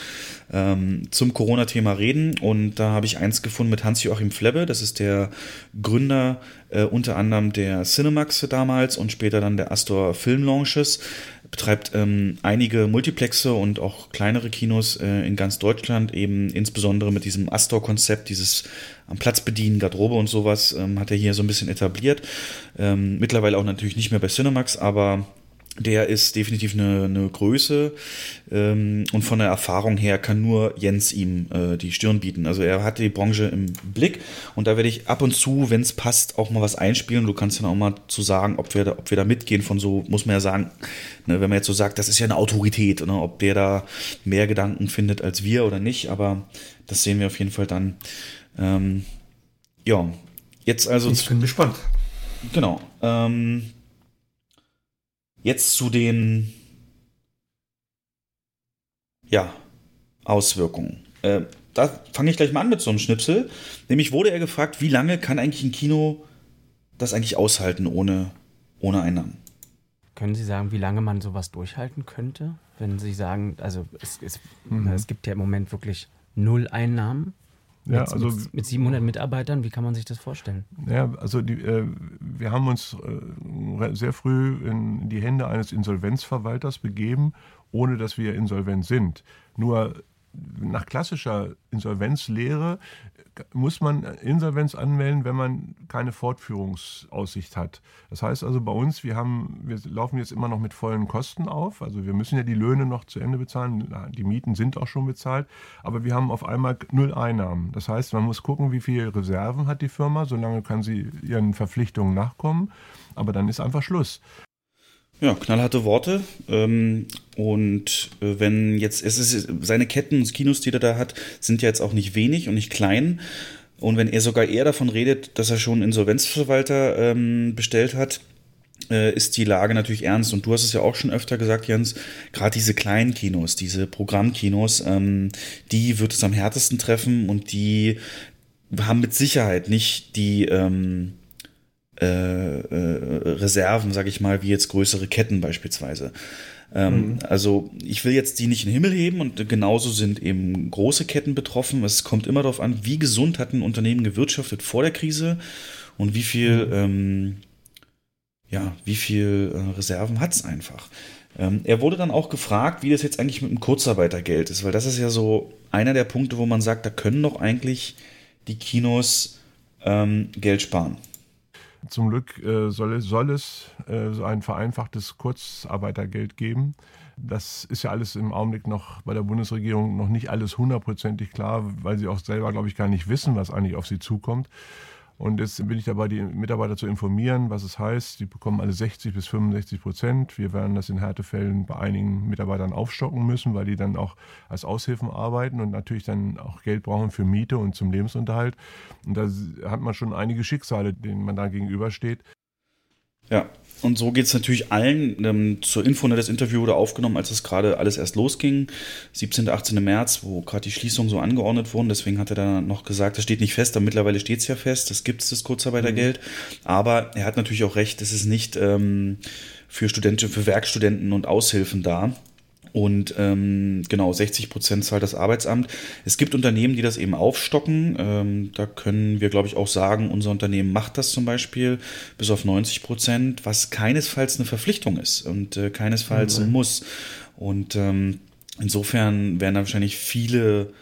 ähm, zum Corona-Thema reden. Und da habe ich eins gefunden mit Hans-Joachim Flebbe. Das ist der Gründer äh, unter anderem der Cinemax damals und später dann der Astor Film Launches betreibt ähm, einige Multiplexe und auch kleinere Kinos äh, in ganz Deutschland, eben insbesondere mit diesem Astor-Konzept, dieses am Platz bedienen, Garderobe und sowas, ähm, hat er hier so ein bisschen etabliert. Ähm, mittlerweile auch natürlich nicht mehr bei Cinemax, aber der ist definitiv eine, eine Größe ähm, und von der Erfahrung her kann nur Jens ihm äh, die Stirn bieten. Also er hat die Branche im Blick und da werde ich ab und zu, wenn es passt, auch mal was einspielen. Du kannst dann auch mal zu sagen, ob wir da, ob wir da mitgehen. Von so muss man ja sagen, ne, wenn man jetzt so sagt, das ist ja eine Autorität, ne, ob der da mehr Gedanken findet als wir oder nicht. Aber das sehen wir auf jeden Fall dann. Ähm, ja, jetzt also Ich bin gespannt. Genau. Ähm, jetzt zu den ja, Auswirkungen. Äh, da fange ich gleich mal an mit so einem Schnipsel. Nämlich wurde er gefragt, wie lange kann eigentlich ein Kino das eigentlich aushalten ohne, ohne Einnahmen? Können Sie sagen, wie lange man sowas durchhalten könnte? Wenn Sie sagen, also es, es, Mhm. es gibt ja im Moment wirklich null Einnahmen. Ja, mit, also- mit, mit 700 Mitarbeitern, wie kann man sich das vorstellen? Ja, also die, äh, wir haben uns äh, sehr früh in die Hände eines Insolvenzverwalters begeben, ohne dass wir insolvent sind. Nur nach klassischer Insolvenzlehre muss man Insolvenz anmelden, wenn man keine Fortführungsaussicht hat. Das heißt also bei uns, wir haben, wir laufen jetzt immer noch mit vollen Kosten auf. Also wir müssen ja die Löhne noch zu Ende bezahlen. Die Mieten sind auch schon bezahlt, aber wir haben auf einmal null Einnahmen. Das heißt, man muss gucken, wie viele Reserven hat die Firma. Solange kann sie ihren Verpflichtungen nachkommen. Aber dann ist einfach Schluss. Ja, knallharte Worte. Ähm, und äh, wenn jetzt, es ist seine Ketten und Kinos, die er da hat, sind ja jetzt auch nicht wenig und nicht klein. Und wenn er sogar eher davon redet, dass er schon Insolvenzverwalter ähm, bestellt hat, äh, ist die Lage natürlich ernst. Und du hast es ja auch schon öfter gesagt, Jens, gerade diese kleinen Kinos, diese Programmkinos, ähm, die wird es am härtesten treffen und die haben mit Sicherheit nicht die, ähm, äh, äh, Reserven, sage ich mal, wie jetzt größere Ketten beispielsweise. Ähm, mhm. Also ich will jetzt die nicht in den Himmel heben und genauso sind eben große Ketten betroffen. Es kommt immer darauf an, wie gesund hat ein Unternehmen gewirtschaftet vor der Krise und wie viel, mhm. ähm, ja, wie viel äh, Reserven hat es einfach. Ähm, er wurde dann auch gefragt, wie das jetzt eigentlich mit dem Kurzarbeitergeld ist, weil das ist ja so einer der Punkte, wo man sagt, da können doch eigentlich die Kinos ähm, Geld sparen. Zum Glück äh, soll es, soll es äh, so ein vereinfachtes Kurzarbeitergeld geben. Das ist ja alles im Augenblick noch bei der Bundesregierung noch nicht alles hundertprozentig klar, weil sie auch selber, glaube ich, gar nicht wissen, was eigentlich auf sie zukommt. Und jetzt bin ich dabei, die Mitarbeiter zu informieren, was es heißt. Die bekommen alle 60 bis 65 Prozent. Wir werden das in Härtefällen bei einigen Mitarbeitern aufstocken müssen, weil die dann auch als Aushilfen arbeiten und natürlich dann auch Geld brauchen für Miete und zum Lebensunterhalt. Und da hat man schon einige Schicksale, denen man da gegenübersteht. Ja, und so geht es natürlich allen. Ähm, zur Info, ne, das Interview wurde aufgenommen, als es gerade alles erst losging, 17. 18. März, wo gerade die Schließungen so angeordnet wurden. Deswegen hat er dann noch gesagt, das steht nicht fest, aber mittlerweile steht es ja fest, das gibt es, das Kurzarbeitergeld. Mhm. Aber er hat natürlich auch recht, es ist nicht ähm, für Studenten, für Werkstudenten und Aushilfen da. Und ähm, genau, 60 Prozent zahlt das Arbeitsamt. Es gibt Unternehmen, die das eben aufstocken. Ähm, da können wir, glaube ich, auch sagen, unser Unternehmen macht das zum Beispiel bis auf 90 Prozent, was keinesfalls eine Verpflichtung ist und äh, keinesfalls mhm. muss. Und ähm, insofern werden da wahrscheinlich viele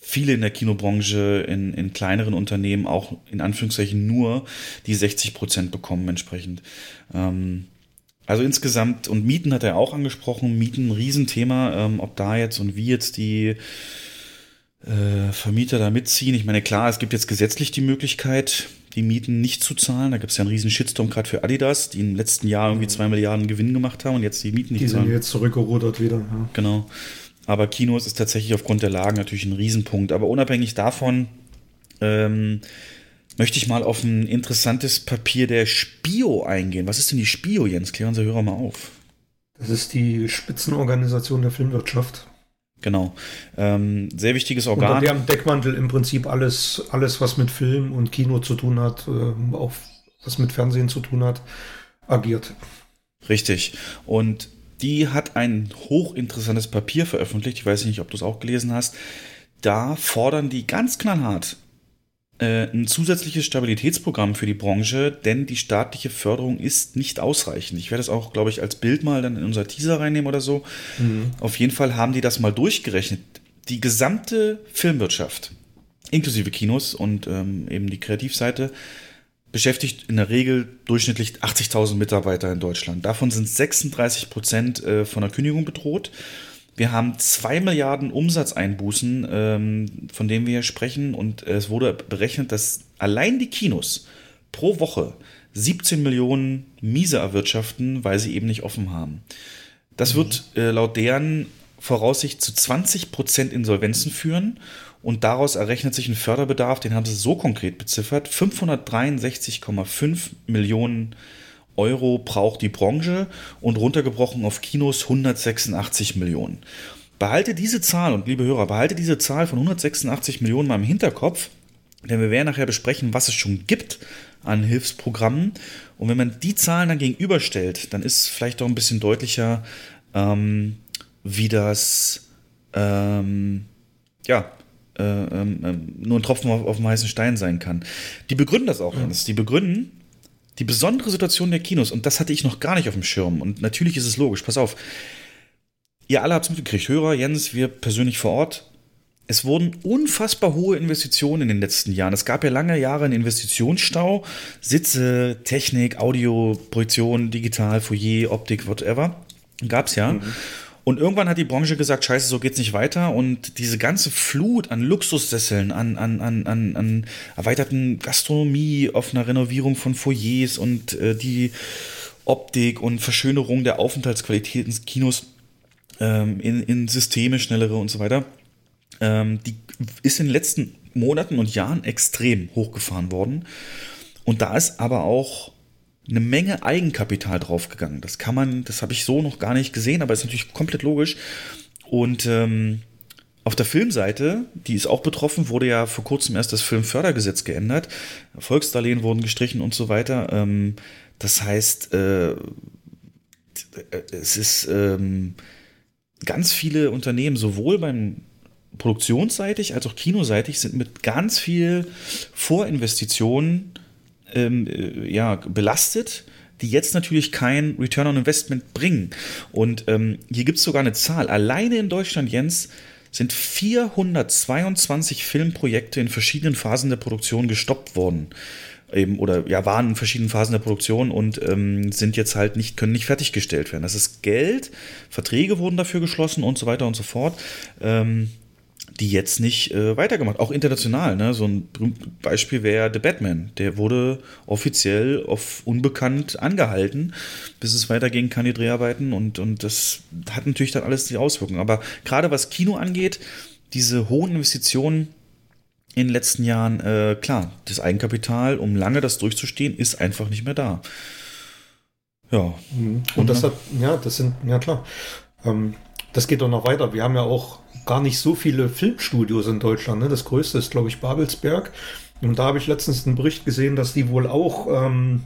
viele in der Kinobranche, in, in kleineren Unternehmen auch in Anführungszeichen nur die 60 Prozent bekommen entsprechend. Ähm, also insgesamt, und Mieten hat er auch angesprochen, Mieten ein Riesenthema, ähm, ob da jetzt und wie jetzt die äh, Vermieter da mitziehen. Ich meine, klar, es gibt jetzt gesetzlich die Möglichkeit, die Mieten nicht zu zahlen. Da gibt es ja einen riesen Shitstorm gerade für Adidas, die im letzten Jahr irgendwie zwei Milliarden Gewinn gemacht haben und jetzt die Mieten nicht die zahlen. Die sind jetzt zurückgerudert wieder. Ja. Genau. Aber Kinos ist tatsächlich aufgrund der Lagen natürlich ein Riesenpunkt. Aber unabhängig davon, ähm, möchte ich mal auf ein interessantes Papier der Spio eingehen. Was ist denn die Spio, Jens? Klären unsere Hörer mal auf. Das ist die Spitzenorganisation der Filmwirtschaft. Genau. Ähm, sehr wichtiges Organ. Unter deren Deckmantel im Prinzip alles, alles, was mit Film und Kino zu tun hat, äh, auch was mit Fernsehen zu tun hat, agiert. Richtig. Und die hat ein hochinteressantes Papier veröffentlicht. Ich weiß nicht, ob du es auch gelesen hast. Da fordern die ganz knallhart ein zusätzliches Stabilitätsprogramm für die Branche, denn die staatliche Förderung ist nicht ausreichend. Ich werde es auch, glaube ich, als Bild mal dann in unser Teaser reinnehmen oder so. Mhm. Auf jeden Fall haben die das mal durchgerechnet. Die gesamte Filmwirtschaft, inklusive Kinos und ähm, eben die Kreativseite, beschäftigt in der Regel durchschnittlich 80.000 Mitarbeiter in Deutschland. Davon sind 36 Prozent äh, von der Kündigung bedroht. Wir haben zwei Milliarden Umsatzeinbußen, ähm, von denen wir hier sprechen. Und es wurde berechnet, dass allein die Kinos pro Woche 17 Millionen Miese erwirtschaften, weil sie eben nicht offen haben. Das mhm. wird äh, laut deren Voraussicht zu 20 Prozent Insolvenzen führen. Und daraus errechnet sich ein Förderbedarf, den haben sie so konkret beziffert, 563,5 Millionen Euro Euro braucht die Branche und runtergebrochen auf Kinos 186 Millionen. Behalte diese Zahl und liebe Hörer, behalte diese Zahl von 186 Millionen mal im Hinterkopf, denn wir werden nachher besprechen, was es schon gibt an Hilfsprogrammen. Und wenn man die Zahlen dann gegenüberstellt, dann ist vielleicht auch ein bisschen deutlicher, ähm, wie das ähm, ja, äh, ähm, nur ein Tropfen auf, auf dem heißen Stein sein kann. Die begründen das auch. Ja. Die begründen, die besondere Situation der Kinos, und das hatte ich noch gar nicht auf dem Schirm, und natürlich ist es logisch, pass auf, ihr alle habt es mitgekriegt, Hörer, Jens, wir persönlich vor Ort, es wurden unfassbar hohe Investitionen in den letzten Jahren. Es gab ja lange Jahre einen Investitionsstau. Sitze, Technik, Audio, Projektion, Digital, Foyer, Optik, whatever. Gab es ja. Mhm. Und irgendwann hat die Branche gesagt, scheiße, so geht's nicht weiter. Und diese ganze Flut an Luxussesseln, an, an, an, an, an erweiterten Gastronomie, offener Renovierung von Foyers und äh, die Optik und Verschönerung der Aufenthaltsqualität ins Kinos ähm, in, in Systeme, schnellere und so weiter, ähm, die ist in den letzten Monaten und Jahren extrem hochgefahren worden. Und da ist aber auch eine Menge Eigenkapital draufgegangen. Das kann man, das habe ich so noch gar nicht gesehen, aber ist natürlich komplett logisch. Und ähm, auf der Filmseite, die ist auch betroffen, wurde ja vor kurzem erst das Filmfördergesetz geändert. Volksdarlehen wurden gestrichen und so weiter. Ähm, das heißt, äh, es ist ähm, ganz viele Unternehmen, sowohl beim produktionsseitig als auch kinoseitig, sind mit ganz viel Vorinvestitionen ähm, äh, ja, belastet die jetzt natürlich kein Return on Investment bringen. Und ähm, hier gibt es sogar eine Zahl. Alleine in Deutschland, Jens, sind 422 Filmprojekte in verschiedenen Phasen der Produktion gestoppt worden. Eben, oder ja, waren in verschiedenen Phasen der Produktion und ähm, sind jetzt halt nicht, können nicht fertiggestellt werden. Das ist Geld, Verträge wurden dafür geschlossen und so weiter und so fort. Ähm, die jetzt nicht äh, weitergemacht. Auch international. Ne? So ein Beispiel wäre The Batman. Der wurde offiziell auf unbekannt angehalten, bis es weitergehen kann, die Dreharbeiten. Und, und das hat natürlich dann alles die Auswirkungen. Aber gerade was Kino angeht, diese hohen Investitionen in den letzten Jahren, äh, klar, das Eigenkapital, um lange das durchzustehen, ist einfach nicht mehr da. Ja. Mhm. Und das hat, ja, das sind, ja klar. Ähm, das geht doch noch weiter. Wir haben ja auch gar nicht so viele Filmstudios in Deutschland. Ne? Das größte ist, glaube ich, Babelsberg. Und da habe ich letztens einen Bericht gesehen, dass die wohl auch ähm,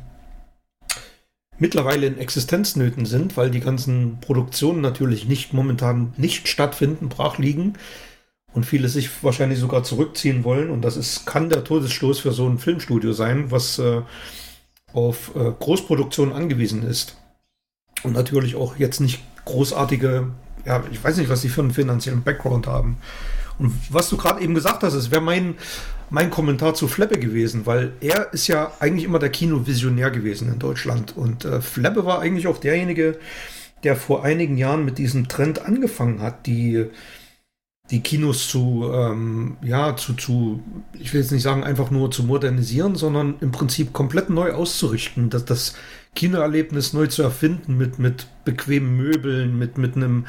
mittlerweile in Existenznöten sind, weil die ganzen Produktionen natürlich nicht momentan nicht stattfinden, brach liegen und viele sich wahrscheinlich sogar zurückziehen wollen. Und das ist, kann der Todesstoß für so ein Filmstudio sein, was äh, auf äh, Großproduktion angewiesen ist. Und natürlich auch jetzt nicht großartige ja, ich weiß nicht, was die für einen finanziellen Background haben. Und was du gerade eben gesagt hast, es wäre mein, mein Kommentar zu Fleppe gewesen, weil er ist ja eigentlich immer der Kinovisionär gewesen in Deutschland. Und äh, Fleppe war eigentlich auch derjenige, der vor einigen Jahren mit diesem Trend angefangen hat, die, die Kinos zu, ähm, ja, zu, zu, ich will jetzt nicht sagen, einfach nur zu modernisieren, sondern im Prinzip komplett neu auszurichten. Das, das Kinoerlebnis neu zu erfinden mit, mit bequemen Möbeln, mit, mit einem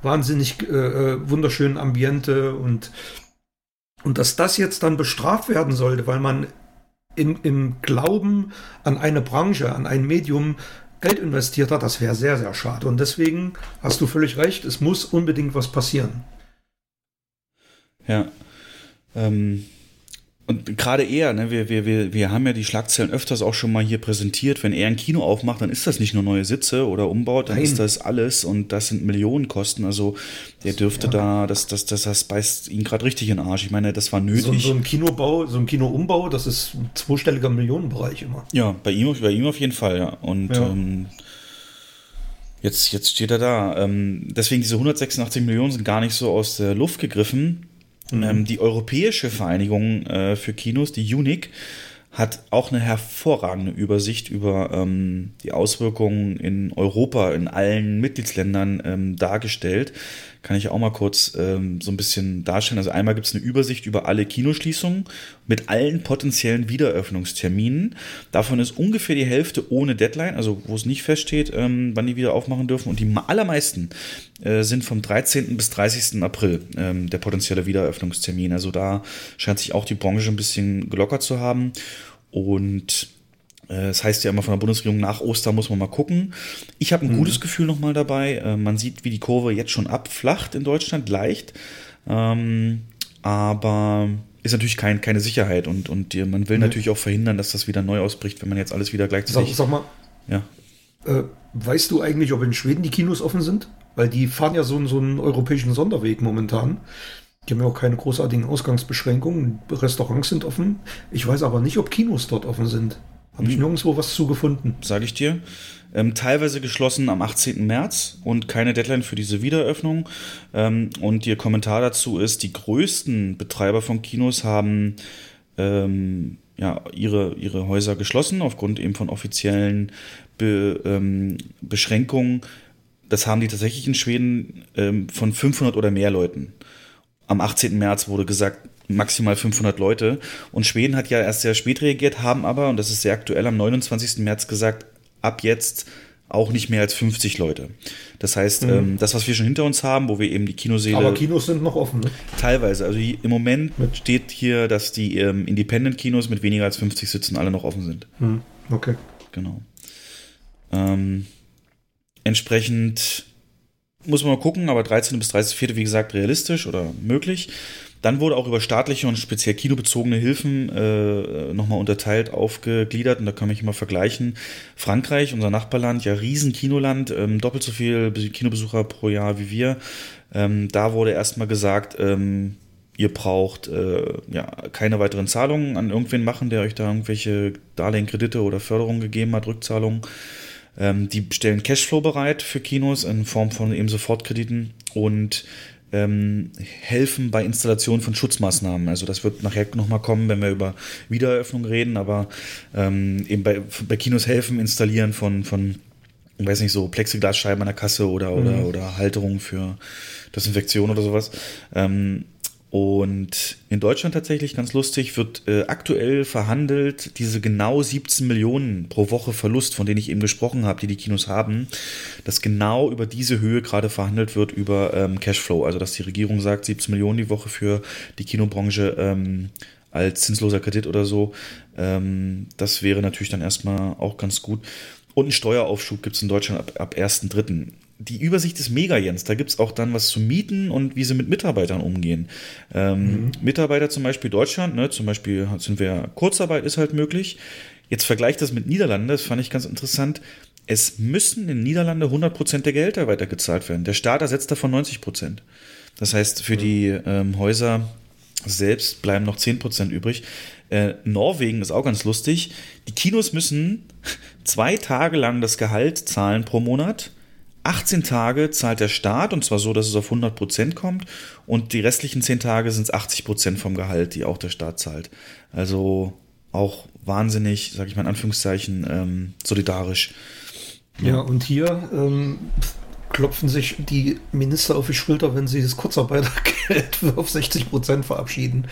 wahnsinnig äh, äh, wunderschönen Ambiente und, und dass das jetzt dann bestraft werden sollte, weil man in, im Glauben an eine Branche, an ein Medium Geld investiert hat, das wäre sehr, sehr schade. Und deswegen hast du völlig recht, es muss unbedingt was passieren. Ja. Ähm, und gerade er, ne, wir, wir, wir, wir haben ja die Schlagzeilen öfters auch schon mal hier präsentiert. Wenn er ein Kino aufmacht, dann ist das nicht nur neue Sitze oder umbaut, dann Nein. ist das alles und das sind Millionenkosten. Also der dürfte ja. da, das, das, das, das beißt ihn gerade richtig in den Arsch. Ich meine, das war nötig. So, so ein Kinobau, so ein Kinoumbau, das ist ein zweistelliger Millionenbereich immer. Ja, bei ihm, bei ihm auf jeden Fall, ja. Und ja. Ähm, jetzt, jetzt steht er da. Ähm, deswegen diese 186 Millionen sind gar nicht so aus der Luft gegriffen Mhm. Ähm, die Europäische Vereinigung äh, für Kinos, die UNIC, hat auch eine hervorragende Übersicht über ähm, die Auswirkungen in Europa, in allen Mitgliedsländern ähm, dargestellt kann ich auch mal kurz ähm, so ein bisschen darstellen. Also einmal gibt es eine Übersicht über alle Kinoschließungen mit allen potenziellen Wiederöffnungsterminen. Davon ist ungefähr die Hälfte ohne Deadline, also wo es nicht feststeht, ähm, wann die wieder aufmachen dürfen. Und die allermeisten äh, sind vom 13. bis 30. April ähm, der potenzielle Wiederöffnungstermin. Also da scheint sich auch die Branche ein bisschen gelockert zu haben. Und das heißt ja immer von der Bundesregierung, nach Ostern muss man mal gucken. Ich habe ein mhm. gutes Gefühl nochmal dabei. Äh, man sieht, wie die Kurve jetzt schon abflacht in Deutschland, leicht. Ähm, aber ist natürlich kein, keine Sicherheit und, und man will mhm. natürlich auch verhindern, dass das wieder neu ausbricht, wenn man jetzt alles wieder gleichzeitig. Sag, sag mal, ja. Äh, weißt du eigentlich, ob in Schweden die Kinos offen sind? Weil die fahren ja so, so einen europäischen Sonderweg momentan. Die haben ja auch keine großartigen Ausgangsbeschränkungen. Restaurants sind offen. Ich weiß aber nicht, ob Kinos dort offen sind. Habe ich hm. nirgendwo was zugefunden. Sage ich dir. Ähm, teilweise geschlossen am 18. März und keine Deadline für diese Wiedereröffnung. Ähm, und ihr Kommentar dazu ist, die größten Betreiber von Kinos haben ähm, ja, ihre, ihre Häuser geschlossen aufgrund eben von offiziellen Be, ähm, Beschränkungen. Das haben die tatsächlich in Schweden ähm, von 500 oder mehr Leuten. Am 18. März wurde gesagt, maximal 500 Leute. Und Schweden hat ja erst sehr spät reagiert, haben aber, und das ist sehr aktuell, am 29. März gesagt, ab jetzt auch nicht mehr als 50 Leute. Das heißt, mhm. ähm, das, was wir schon hinter uns haben, wo wir eben die Kinoseele. Aber Kinos sind noch offen, ne? Teilweise. Also im Moment mit. steht hier, dass die ähm, Independent-Kinos mit weniger als 50 Sitzen alle noch offen sind. Mhm. Okay. Genau. Ähm, entsprechend muss man mal gucken, aber 13. bis 30.04. wie gesagt realistisch oder möglich. Dann wurde auch über staatliche und speziell kinobezogene Hilfen äh, nochmal unterteilt, aufgegliedert und da kann man mal vergleichen. Frankreich, unser Nachbarland, ja riesen Kinoland, ähm, doppelt so viel Kinobesucher pro Jahr wie wir. Ähm, da wurde erstmal gesagt, ähm, ihr braucht äh, ja keine weiteren Zahlungen an irgendwen machen, der euch da irgendwelche Darlehen, Kredite oder Förderungen gegeben hat, Rückzahlungen. Ähm, die stellen Cashflow bereit für Kinos in Form von eben Sofortkrediten und ähm, helfen bei Installation von Schutzmaßnahmen. Also das wird nachher nochmal kommen, wenn wir über Wiedereröffnung reden, aber ähm, eben bei, bei Kinos helfen, installieren von, von ich weiß nicht, so Plexiglasscheiben an der Kasse oder, oder, mhm. oder Halterung für Desinfektion oder sowas. Ähm, und in Deutschland tatsächlich ganz lustig wird äh, aktuell verhandelt diese genau 17 Millionen pro Woche Verlust, von denen ich eben gesprochen habe, die die Kinos haben, dass genau über diese Höhe gerade verhandelt wird über ähm, Cashflow. Also dass die Regierung sagt, 17 Millionen die Woche für die Kinobranche ähm, als zinsloser Kredit oder so. Ähm, das wäre natürlich dann erstmal auch ganz gut. Und einen Steueraufschub gibt es in Deutschland ab, ab 1.3 die Übersicht ist mega, Jens. Da gibt es auch dann was zu mieten und wie sie mit Mitarbeitern umgehen. Ähm, mhm. Mitarbeiter zum Beispiel Deutschland, ne, zum Beispiel sind wir, Kurzarbeit ist halt möglich. Jetzt vergleicht das mit Niederlande, das fand ich ganz interessant. Es müssen in Niederlande 100% der Gehälter weitergezahlt werden. Der Staat ersetzt davon 90%. Das heißt, für mhm. die ähm, Häuser selbst bleiben noch 10% übrig. Äh, Norwegen ist auch ganz lustig. Die Kinos müssen zwei Tage lang das Gehalt zahlen pro Monat 18 Tage zahlt der Staat und zwar so, dass es auf 100 Prozent kommt und die restlichen 10 Tage sind es 80 Prozent vom Gehalt, die auch der Staat zahlt. Also auch wahnsinnig, sage ich mal in Anführungszeichen, ähm, solidarisch. Ja, ja und hier ähm, klopfen sich die Minister auf die Schulter, wenn sie das Kurzarbeitergeld auf 60 Prozent verabschieden.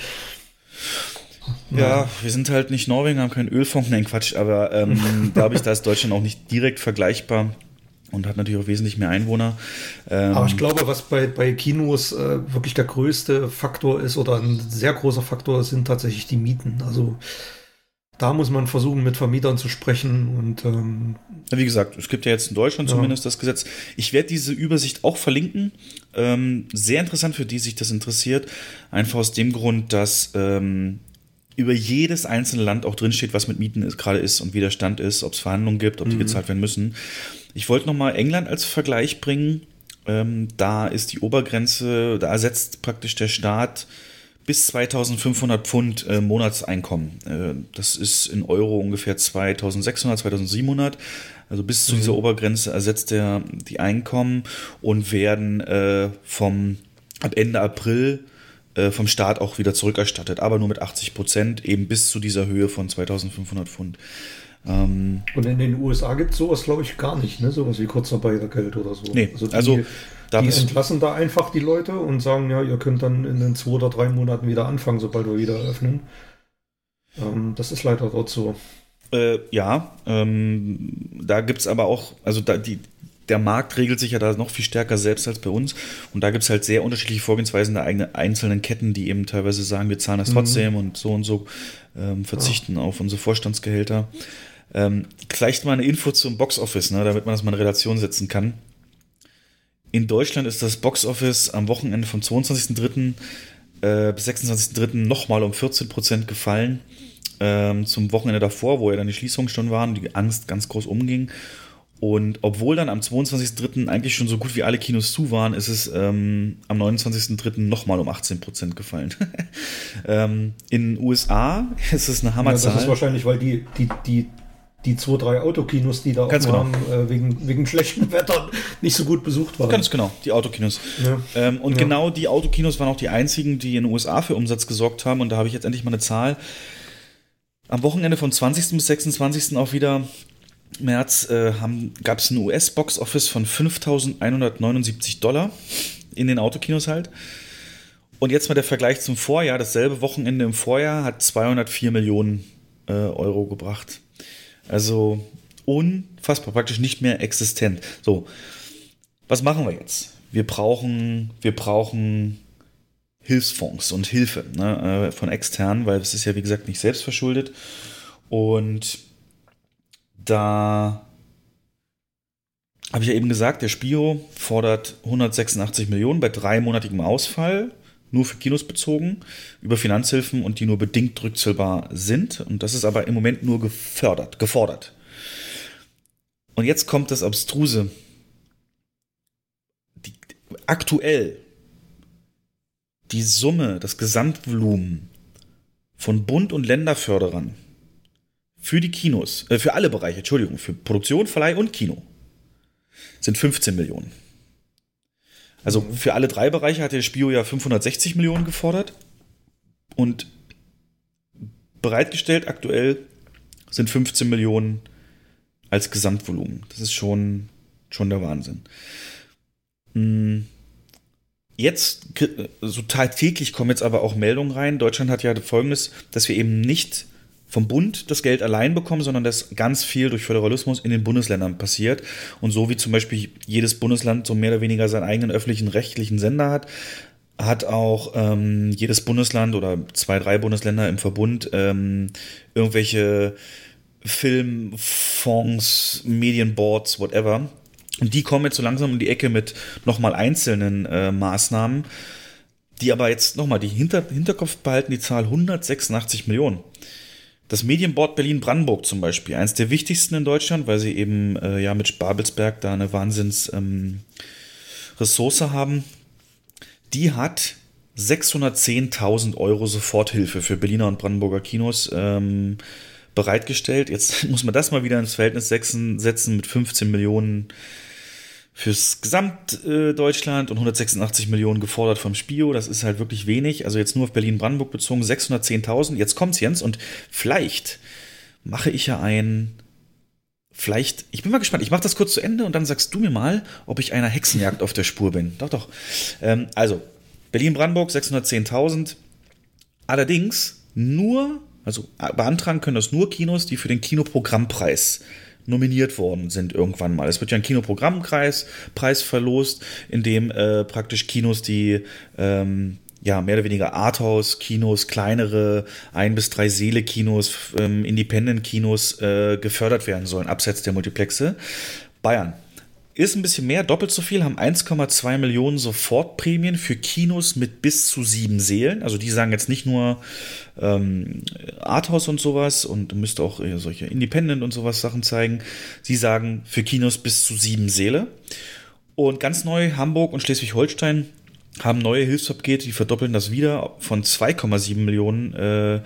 Ja, wir sind halt nicht Norwegen, haben keinen Ölfonds, nein Quatsch, aber ähm, da habe ich da ist Deutschland auch nicht direkt vergleichbar und hat natürlich auch wesentlich mehr Einwohner. Ähm Aber ich glaube, was bei, bei Kinos äh, wirklich der größte Faktor ist oder ein sehr großer Faktor sind tatsächlich die Mieten. Also da muss man versuchen, mit Vermietern zu sprechen und ähm, wie gesagt, es gibt ja jetzt in Deutschland ja. zumindest das Gesetz. Ich werde diese Übersicht auch verlinken. Ähm, sehr interessant für die, sich das interessiert. Einfach aus dem Grund, dass ähm, über jedes einzelne Land auch drinsteht, was mit Mieten gerade ist und wie der Stand ist, ob es Verhandlungen gibt, ob die mhm. gezahlt werden müssen. Ich wollte nochmal England als Vergleich bringen. Ähm, da ist die Obergrenze, da ersetzt praktisch der Staat bis 2500 Pfund äh, Monatseinkommen. Äh, das ist in Euro ungefähr 2600, 2700. Also bis zu mhm. dieser Obergrenze ersetzt er die Einkommen und werden äh, vom ab Ende April äh, vom Staat auch wieder zurückerstattet, aber nur mit 80 Prozent, eben bis zu dieser Höhe von 2500 Pfund. Ähm, und in den USA gibt es sowas, glaube ich, gar nicht, ne? sowas wie Kurzarbeitergeld oder so. Nee, also, die, also da die entlassen da einfach die Leute und sagen, ja, ihr könnt dann in den zwei oder drei Monaten wieder anfangen, sobald wir wieder öffnen. Ähm, das ist leider dort so. Äh, ja, ähm, da gibt es aber auch, also da, die, der Markt regelt sich ja da noch viel stärker selbst als bei uns. Und da gibt es halt sehr unterschiedliche Vorgehensweisen der eigenen einzelnen Ketten, die eben teilweise sagen, wir zahlen das mhm. trotzdem mhm. und so und so ähm, verzichten ja. auf unsere Vorstandsgehälter. Ähm, vielleicht mal eine Info zum Boxoffice, ne, damit man das mal in Relation setzen kann. In Deutschland ist das Boxoffice am Wochenende vom 22.03. Äh, bis 26.03. nochmal um 14% gefallen. Ähm, zum Wochenende davor, wo ja dann die Schließungen schon waren, die Angst ganz groß umging. Und obwohl dann am 22.03. eigentlich schon so gut wie alle Kinos zu waren, ist es ähm, am 29.03. nochmal um 18% gefallen. ähm, in den USA ist es eine Hammerzahl. Ja, das ist wahrscheinlich, weil die, die, die die zwei, drei Autokinos, die da Ganz genau. haben, äh, wegen, wegen schlechtem Wetter nicht so gut besucht waren. Ganz genau, die Autokinos. Ja. Ähm, und ja. genau die Autokinos waren auch die einzigen, die in den USA für Umsatz gesorgt haben. Und da habe ich jetzt endlich mal eine Zahl. Am Wochenende vom 20. bis 26. auch wieder März äh, gab es ein US-Box-Office von 5.179 Dollar in den Autokinos halt. Und jetzt mal der Vergleich zum Vorjahr. Dasselbe Wochenende im Vorjahr hat 204 Millionen äh, Euro gebracht. Also unfassbar, praktisch nicht mehr existent. So, was machen wir jetzt? Wir brauchen, wir brauchen Hilfsfonds und Hilfe ne, äh, von externen, weil es ist ja wie gesagt nicht selbst verschuldet. Und da habe ich ja eben gesagt, der Spiro fordert 186 Millionen bei dreimonatigem Ausfall, nur für Kinos bezogen, über Finanzhilfen und die nur bedingt rückzahlbar sind. Und das ist aber im Moment nur gefördert, gefordert. Und jetzt kommt das Abstruse. Die, aktuell die Summe, das Gesamtvolumen von Bund- und Länderförderern für die Kinos, äh, für alle Bereiche, Entschuldigung, für Produktion, Verleih und Kino sind 15 Millionen. Also für alle drei Bereiche hat der Spio ja 560 Millionen gefordert und bereitgestellt aktuell sind 15 Millionen als Gesamtvolumen. Das ist schon, schon der Wahnsinn. Hm. Jetzt, so tagtäglich kommen jetzt aber auch Meldungen rein. Deutschland hat ja folgendes, dass wir eben nicht vom Bund das Geld allein bekommen, sondern dass ganz viel durch Föderalismus in den Bundesländern passiert. Und so wie zum Beispiel jedes Bundesland so mehr oder weniger seinen eigenen öffentlichen rechtlichen Sender hat, hat auch ähm, jedes Bundesland oder zwei, drei Bundesländer im Verbund ähm, irgendwelche Filmfonds, Medienboards, whatever. Und die kommen jetzt so langsam um die Ecke mit nochmal einzelnen äh, Maßnahmen, die aber jetzt nochmal die Hinter Hinterkopf behalten, die Zahl 186 Millionen. Das Medienboard Berlin-Brandenburg zum Beispiel, eines der wichtigsten in Deutschland, weil sie eben äh, ja mit Babelsberg da eine Wahnsinns ähm, haben. Die hat 610.000 Euro Soforthilfe für Berliner und Brandenburger Kinos ähm, bereitgestellt. Jetzt muss man das mal wieder ins Verhältnis setzen, setzen mit 15 Millionen fürs Gesamtdeutschland äh, und 186 Millionen gefordert vom Spio. Das ist halt wirklich wenig. Also jetzt nur auf Berlin-Brandenburg bezogen 610.000. Jetzt kommt's, Jens, und vielleicht mache ich ja ein. Vielleicht, ich bin mal gespannt, ich mache das kurz zu Ende und dann sagst du mir mal, ob ich einer Hexenjagd auf der Spur bin. Doch, doch. Ähm, also, Berlin-Brandenburg 610.000. Allerdings nur, also beantragen können das nur Kinos, die für den Kinoprogrammpreis nominiert worden sind irgendwann mal. Es wird ja ein Kinoprogrammpreis Preis verlost, in dem äh, praktisch Kinos, die ähm, ja, mehr oder weniger Arthouse-Kinos, kleinere ein bis drei Seele-Kinos, ähm, Independent-Kinos äh, gefördert werden sollen, abseits der Multiplexe. Bayern ist ein bisschen mehr, doppelt so viel, haben 1,2 Millionen Sofortprämien für Kinos mit bis zu sieben Seelen. Also die sagen jetzt nicht nur ähm, Arthouse und sowas und müsste auch äh, solche Independent und sowas Sachen zeigen. Sie sagen für Kinos bis zu sieben Seele. Und ganz neu, Hamburg und Schleswig-Holstein haben neue Hilfspakete, die verdoppeln das wieder von 2,7 Millionen äh,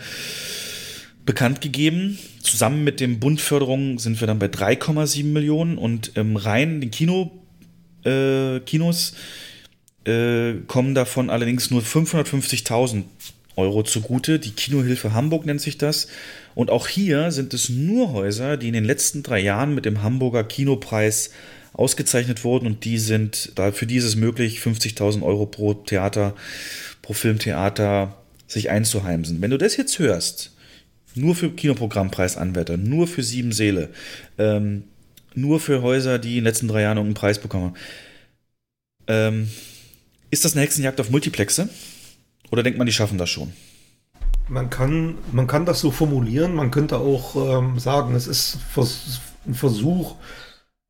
bekannt gegeben. Zusammen mit dem Bundförderung sind wir dann bei 3,7 Millionen und ähm, rein den Kino, äh, Kinos äh, kommen davon allerdings nur 550.000 Euro zugute. Die Kinohilfe Hamburg nennt sich das. Und auch hier sind es nur Häuser, die in den letzten drei Jahren mit dem Hamburger Kinopreis ausgezeichnet wurden und die sind, da für die ist es möglich, 50.000 Euro pro Theater, pro Filmtheater sich einzuheimsen. Wenn du das jetzt hörst, nur für Kinoprogrammpreisanwärter, nur für sieben Seele, ähm, nur für Häuser, die in den letzten drei Jahren einen Preis bekommen. Ähm, ist das eine Hexenjagd auf Multiplexe? Oder denkt man, die schaffen das schon? Man kann, man kann das so formulieren. Man könnte auch ähm, sagen, es ist ein Versuch,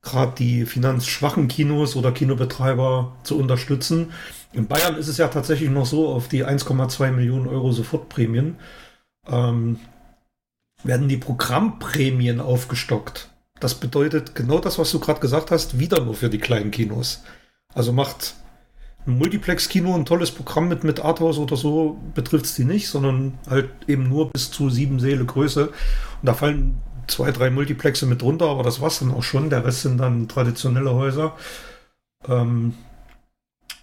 gerade die finanzschwachen Kinos oder Kinobetreiber zu unterstützen. In Bayern ist es ja tatsächlich noch so, auf die 1,2 Millionen Euro Sofortprämien ähm, werden die Programmprämien aufgestockt. Das bedeutet genau das, was du gerade gesagt hast, wieder nur für die kleinen Kinos. Also macht ein Multiplex-Kino ein tolles Programm mit, mit Arthouse oder so, betrifft es die nicht, sondern halt eben nur bis zu sieben Seele Größe. Und da fallen zwei, drei Multiplexe mit drunter, aber das war's dann auch schon. Der Rest sind dann traditionelle Häuser. Ähm,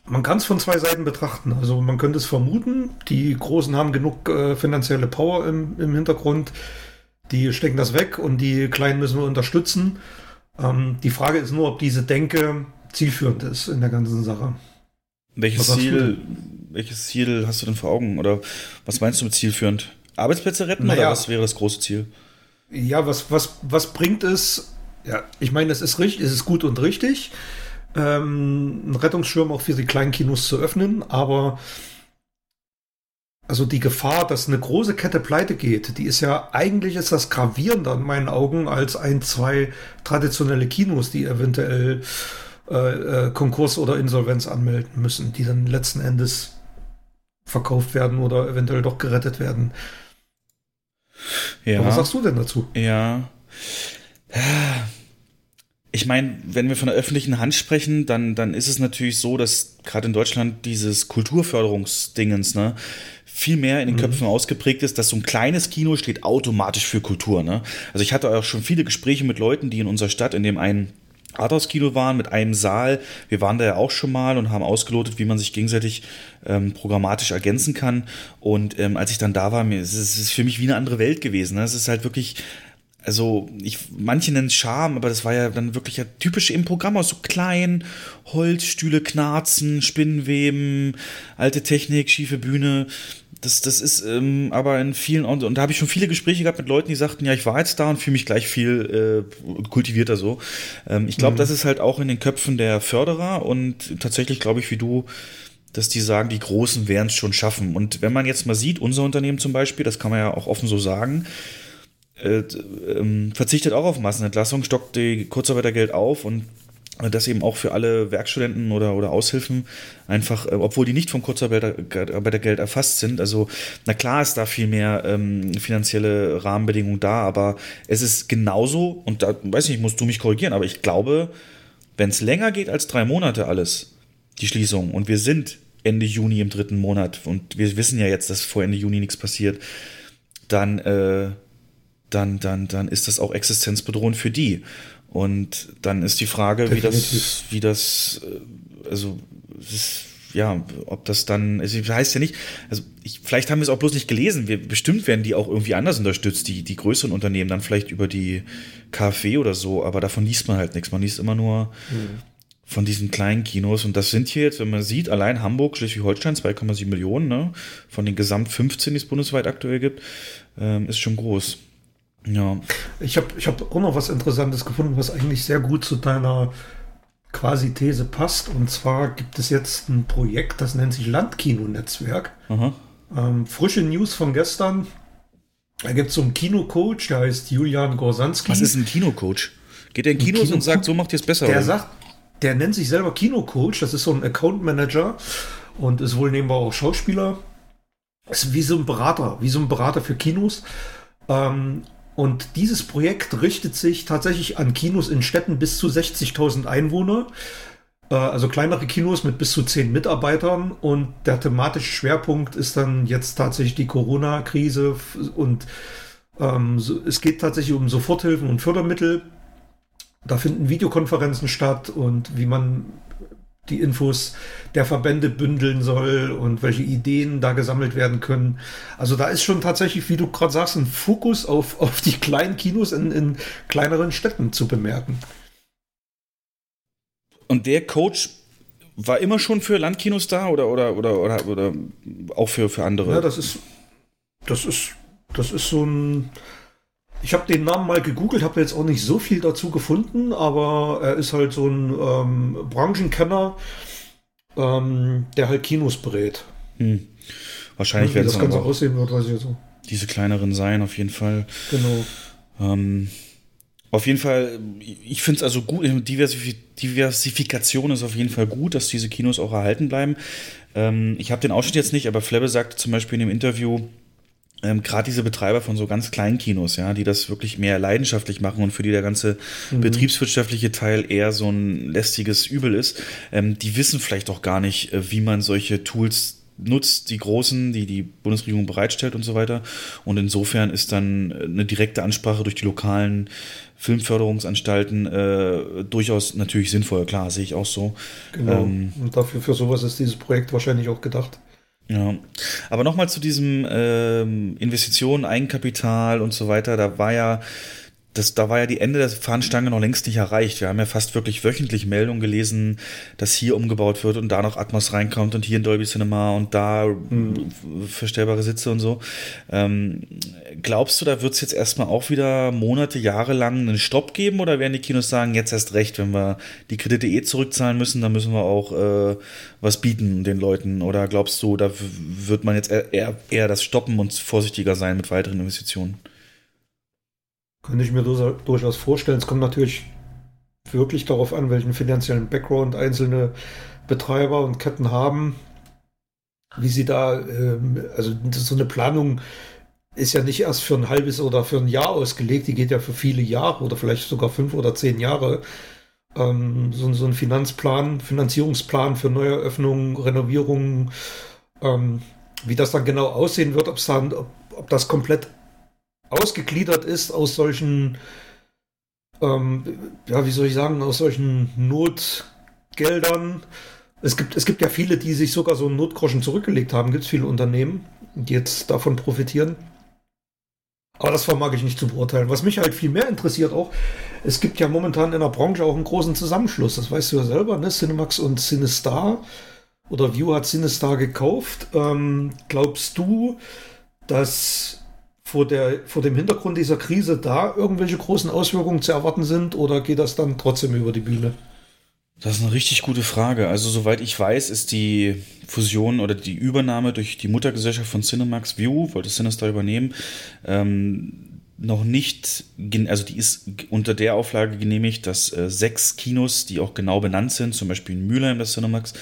man kann es von zwei Seiten betrachten. Also man könnte es vermuten, die Großen haben genug äh, finanzielle Power im, im Hintergrund die stecken das weg und die Kleinen müssen wir unterstützen. Ähm, die Frage ist nur, ob diese Denke zielführend ist in der ganzen Sache. Welches Ziel, welches Ziel hast du denn vor Augen? Oder was meinst du mit zielführend? Arbeitsplätze retten naja, oder was wäre das große Ziel? Ja, was, was, was bringt es? Ja, ich meine, es ist richtig, es ist gut und richtig, ähm, einen Rettungsschirm auch für die kleinen Kinos zu öffnen, aber also die Gefahr, dass eine große Kette pleite geht, die ist ja eigentlich ist das gravierender in meinen Augen als ein, zwei traditionelle Kinos, die eventuell äh, äh, Konkurs oder Insolvenz anmelden müssen, die dann letzten Endes verkauft werden oder eventuell doch gerettet werden. Ja. Aber was sagst du denn dazu? Ja. Ich meine, wenn wir von der öffentlichen Hand sprechen, dann, dann ist es natürlich so, dass gerade in Deutschland dieses Kulturförderungsdingens, ne, viel mehr in den Köpfen ausgeprägt ist, dass so ein kleines Kino steht automatisch für Kultur. Ne? Also ich hatte auch schon viele Gespräche mit Leuten, die in unserer Stadt in dem einen Arthouse-Kino waren mit einem Saal. Wir waren da ja auch schon mal und haben ausgelotet, wie man sich gegenseitig ähm, programmatisch ergänzen kann. Und ähm, als ich dann da war, mir, es ist, es ist für mich wie eine andere Welt gewesen. Ne? Es ist halt wirklich also ich, manche nennen es Charme, aber das war ja dann wirklich ja typisch im Programm aus so klein, Holzstühle, Knarzen, Spinnenweben, alte Technik, schiefe Bühne. Das, das ist ähm, aber in vielen, und, und da habe ich schon viele Gespräche gehabt mit Leuten, die sagten, ja, ich war jetzt da und fühle mich gleich viel äh, kultivierter so. Ähm, ich glaube, Mhm. das ist halt auch in den Köpfen der Förderer und tatsächlich glaube ich, wie du, dass die sagen, die Großen werden es schon schaffen. Und wenn man jetzt mal sieht, unser Unternehmen zum Beispiel, das kann man ja auch offen so sagen, äh, ähm, verzichtet auch auf Massenentlassung, stockt die Kurzarbeitergeld auf und äh, das eben auch für alle Werkstudenten oder, oder Aushilfen einfach, äh, obwohl die nicht vom Kurzarbeitergeld erfasst sind. Also, na klar ist da viel mehr ähm, finanzielle Rahmenbedingungen da, aber es ist genauso, und da weiß nicht, musst du mich korrigieren, aber ich glaube, wenn es länger geht als drei Monate alles, die Schließung, und wir sind Ende Juni im dritten Monat und wir wissen ja jetzt, dass vor Ende Juni nichts passiert, dann, äh, dann, dann, dann ist das auch existenzbedrohend für die. Und dann ist die Frage, wie das, wie das, äh, also, ist, ja, ob das dann, es heißt ja nicht, also ich, vielleicht haben wir es auch bloß nicht gelesen. Wir, bestimmt werden die auch irgendwie anders unterstützt, die, die größeren Unternehmen, dann vielleicht über die KfW oder so, aber davon liest man halt nichts. Man liest immer nur von diesen kleinen Kinos. Und das sind hier jetzt, wenn man sieht, allein Hamburg, Schleswig-Holstein 2,7 Millionen, ne? Von den gesamt 15, die es bundesweit aktuell gibt, ähm, ist schon groß. Ja. Ich habe ich hab auch noch was Interessantes gefunden, was eigentlich sehr gut zu deiner quasi These passt. Und zwar gibt es jetzt ein Projekt, das nennt sich Landkino-Netzwerk. Aha. Ähm, frische News von gestern. Da gibt es so einen Kinocoach, der heißt Julian Gorsanski. Was ist ein Kinocoach? Geht der in Kinos und Kinocoach? sagt, so macht ihr es besser? Der oder? sagt, der nennt sich selber Kinocoach. Das ist so ein Account Manager und ist wohl nebenbei auch Schauspieler. Ist wie so ein Berater, wie so ein Berater für Kinos. Ähm, und dieses Projekt richtet sich tatsächlich an Kinos in Städten bis zu 60.000 Einwohner. Äh, Also kleinere Kinos mit bis zu 10 Mitarbeitern. Und der thematische Schwerpunkt ist dann jetzt tatsächlich die Corona-Krise. Und ähm, es geht tatsächlich um Soforthilfen und Fördermittel. Da finden Videokonferenzen statt und wie man die Infos der Verbände bündeln soll und welche Ideen da gesammelt werden können. Also da ist schon tatsächlich, wie du gerade sagst, ein Fokus auf, auf die kleinen Kinos in, in kleineren Städten zu bemerken. Und der Coach war immer schon für Landkinos da oder, oder, oder, oder, oder auch für, für andere? Ja, das ist, das ist, das ist so ein. Ich habe den Namen mal gegoogelt, habe jetzt auch nicht so viel dazu gefunden, aber er ist halt so ein ähm, Branchenkenner, ähm, der halt Kinos berät. Hm. Wahrscheinlich werden das Ganze aussehen wird, weiß ich jetzt so. diese kleineren sein, auf jeden Fall. Genau. Ähm, auf jeden Fall, ich finde es also gut, Diversif Diversifikation ist auf jeden Fall gut, dass diese Kinos auch erhalten bleiben. Ähm, ich habe den Ausschnitt jetzt nicht, aber Flebbe sagte zum Beispiel in dem Interview, ähm, gerade diese Betreiber von so ganz kleinen Kinos, ja, die das wirklich mehr leidenschaftlich machen und für die der ganze Mhm. betriebswirtschaftliche Teil eher so ein lästiges Übel ist, ähm, die wissen vielleicht auch gar nicht, äh, wie man solche Tools nutzt, die großen, die die Bundesregierung bereitstellt und so weiter. Und insofern ist dann äh, eine direkte Ansprache durch die lokalen Filmförderungsanstalten äh, durchaus natürlich sinnvoll, klar, sehe ich auch so. Genau. Ähm, und dafür für sowas ist dieses Projekt wahrscheinlich auch gedacht. Ja, aber nochmal zu diesem ähm, Investitionen, Eigenkapital und so weiter. Da war ja das, da war ja die Ende der Fahnenstange noch längst nicht erreicht. Wir haben ja fast wirklich wöchentlich Meldungen gelesen, dass hier umgebaut wird und da noch Atmos reinkommt und hier in Dolby Cinema und da mhm. verstellbare Sitze und so. Ähm, glaubst du, da wird es jetzt erstmal auch wieder Monate, Jahre lang einen Stopp geben oder werden die Kinos sagen, jetzt erst recht, wenn wir die Kredite eh zurückzahlen müssen, dann müssen wir auch äh, was bieten den Leuten? Oder glaubst du, da wird man jetzt eher, eher das stoppen und vorsichtiger sein mit weiteren Investitionen? Könnte ich mir durchaus vorstellen. Es kommt natürlich wirklich darauf an, welchen finanziellen Background einzelne Betreiber und Ketten haben, wie sie da, ähm, also so eine Planung ist ja nicht erst für ein halbes oder für ein Jahr ausgelegt, die geht ja für viele Jahre oder vielleicht sogar fünf oder zehn Jahre. Ähm, so, ein Finanzplan, Finanzierungsplan für Neueröffnungen, Renovierungen, ähm, wie das dann genau aussehen wird, ob, ob das komplett ausgegliedert ist aus solchen, ähm, ja, wie soll ich sagen, aus solchen Notgeldern. Es gibt, es gibt ja viele, die sich sogar so einen Notgroschen zurückgelegt haben. Gibt es viele Unternehmen, die jetzt davon profitieren. Aber das vermag ich nicht zu beurteilen. Was mich halt viel mehr interessiert auch, es gibt ja momentan in der Branche auch einen großen Zusammenschluss. Das weißt du ja selber, ne? Cinemax und Cinestar. Oder View hat Cinestar gekauft. Ähm, glaubst du, dass vor, der, vor dem Hintergrund dieser Krise da irgendwelche großen Auswirkungen zu erwarten sind oder geht das dann trotzdem über die Bühne? Das ist eine richtig gute Frage. Also soweit ich weiß, ist die Fusion oder die Übernahme durch die Muttergesellschaft von Cinemax View, wollte Sinister übernehmen, ähm, noch nicht, also die ist unter der Auflage genehmigt, dass äh, sechs Kinos, die auch genau benannt sind, zum Beispiel in Mülheim das Cinemax,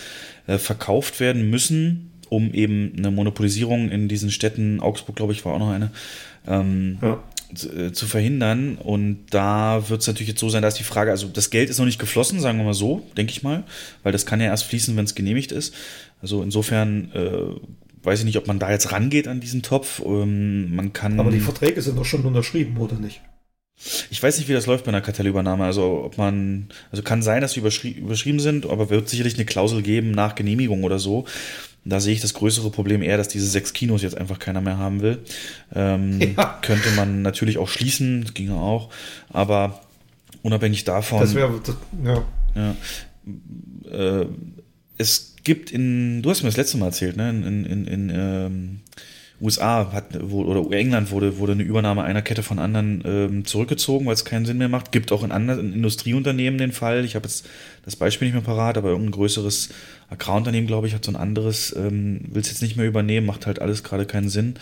äh, verkauft werden müssen um eben eine Monopolisierung in diesen Städten, Augsburg, glaube ich, war auch noch eine, ähm, ja. zu, äh, zu, verhindern. Und da wird es natürlich jetzt so sein, dass die Frage, also das Geld ist noch nicht geflossen, sagen wir mal so, denke ich mal, weil das kann ja erst fließen, wenn es genehmigt ist. Also insofern äh, weiß ich nicht, ob man da jetzt rangeht an diesen Topf. Ähm, man kann. Aber die Verträge sind doch schon unterschrieben, oder nicht? Ich weiß nicht, wie das läuft bei einer Kartellübernahme. Also ob man, also kann sein, dass sie überschri überschrieben sind, aber wird sicherlich eine Klausel geben nach Genehmigung oder so. Da sehe ich das größere Problem eher, dass diese sechs Kinos jetzt einfach keiner mehr haben will. Ähm, ja. Könnte man natürlich auch schließen, das ginge auch, aber unabhängig davon. Das wäre, ja. ja äh, es gibt in, du hast mir das letzte Mal erzählt, ne, in, in, in, in ähm, USA hat, oder England wurde, wurde eine Übernahme einer Kette von anderen ähm, zurückgezogen, weil es keinen Sinn mehr macht. Gibt auch in anderen Industrieunternehmen den Fall. Ich habe jetzt das Beispiel nicht mehr parat, aber irgendein größeres Agrarunternehmen, glaube ich, hat so ein anderes, ähm, will es jetzt nicht mehr übernehmen, macht halt alles gerade keinen Sinn.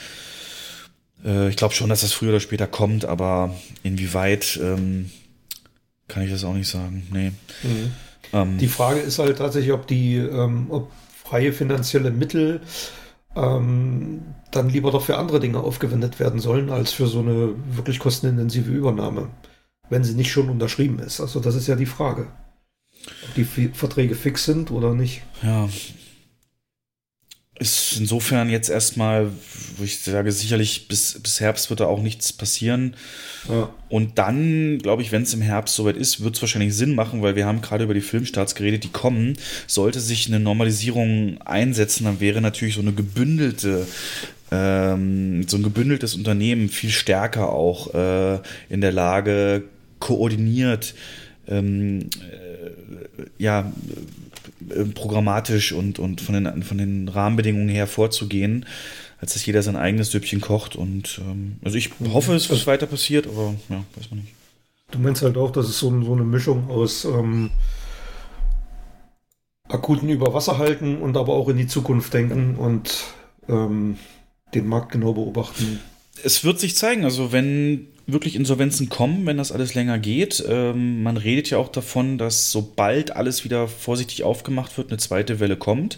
Äh, ich glaube schon, dass das früher oder später kommt, aber inwieweit ähm, kann ich das auch nicht sagen. Nee. Mhm. Ähm, die Frage ist halt tatsächlich, ob die, ähm, ob freie finanzielle Mittel ähm, dann lieber doch für andere Dinge aufgewendet werden sollen, als für so eine wirklich kostenintensive Übernahme, wenn sie nicht schon unterschrieben ist. Also das ist ja die Frage. Ob die Verträge fix sind oder nicht. Ja, ist insofern jetzt erstmal, wo ich sage, sicherlich bis, bis Herbst wird da auch nichts passieren. Ja. Und dann, glaube ich, wenn es im Herbst soweit ist, wird es wahrscheinlich Sinn machen, weil wir haben gerade über die Filmstarts geredet, die kommen. Sollte sich eine Normalisierung einsetzen, dann wäre natürlich so eine gebündelte ähm, so ein gebündeltes Unternehmen viel stärker auch äh, in der Lage, koordiniert ähm, äh, ja, programmatisch und, und von, den, von den Rahmenbedingungen her vorzugehen, als dass jeder sein eigenes Süppchen kocht. Und ähm, also ich mhm. hoffe, es wird weiter passiert, aber ja, weiß man nicht. Du meinst halt auch, dass es so, so eine Mischung aus ähm, akuten Überwasserhalten und aber auch in die Zukunft denken und ähm, den Markt genau beobachten. Es wird sich zeigen, also wenn wirklich Insolvenzen kommen, wenn das alles länger geht. Ähm, man redet ja auch davon, dass sobald alles wieder vorsichtig aufgemacht wird, eine zweite Welle kommt.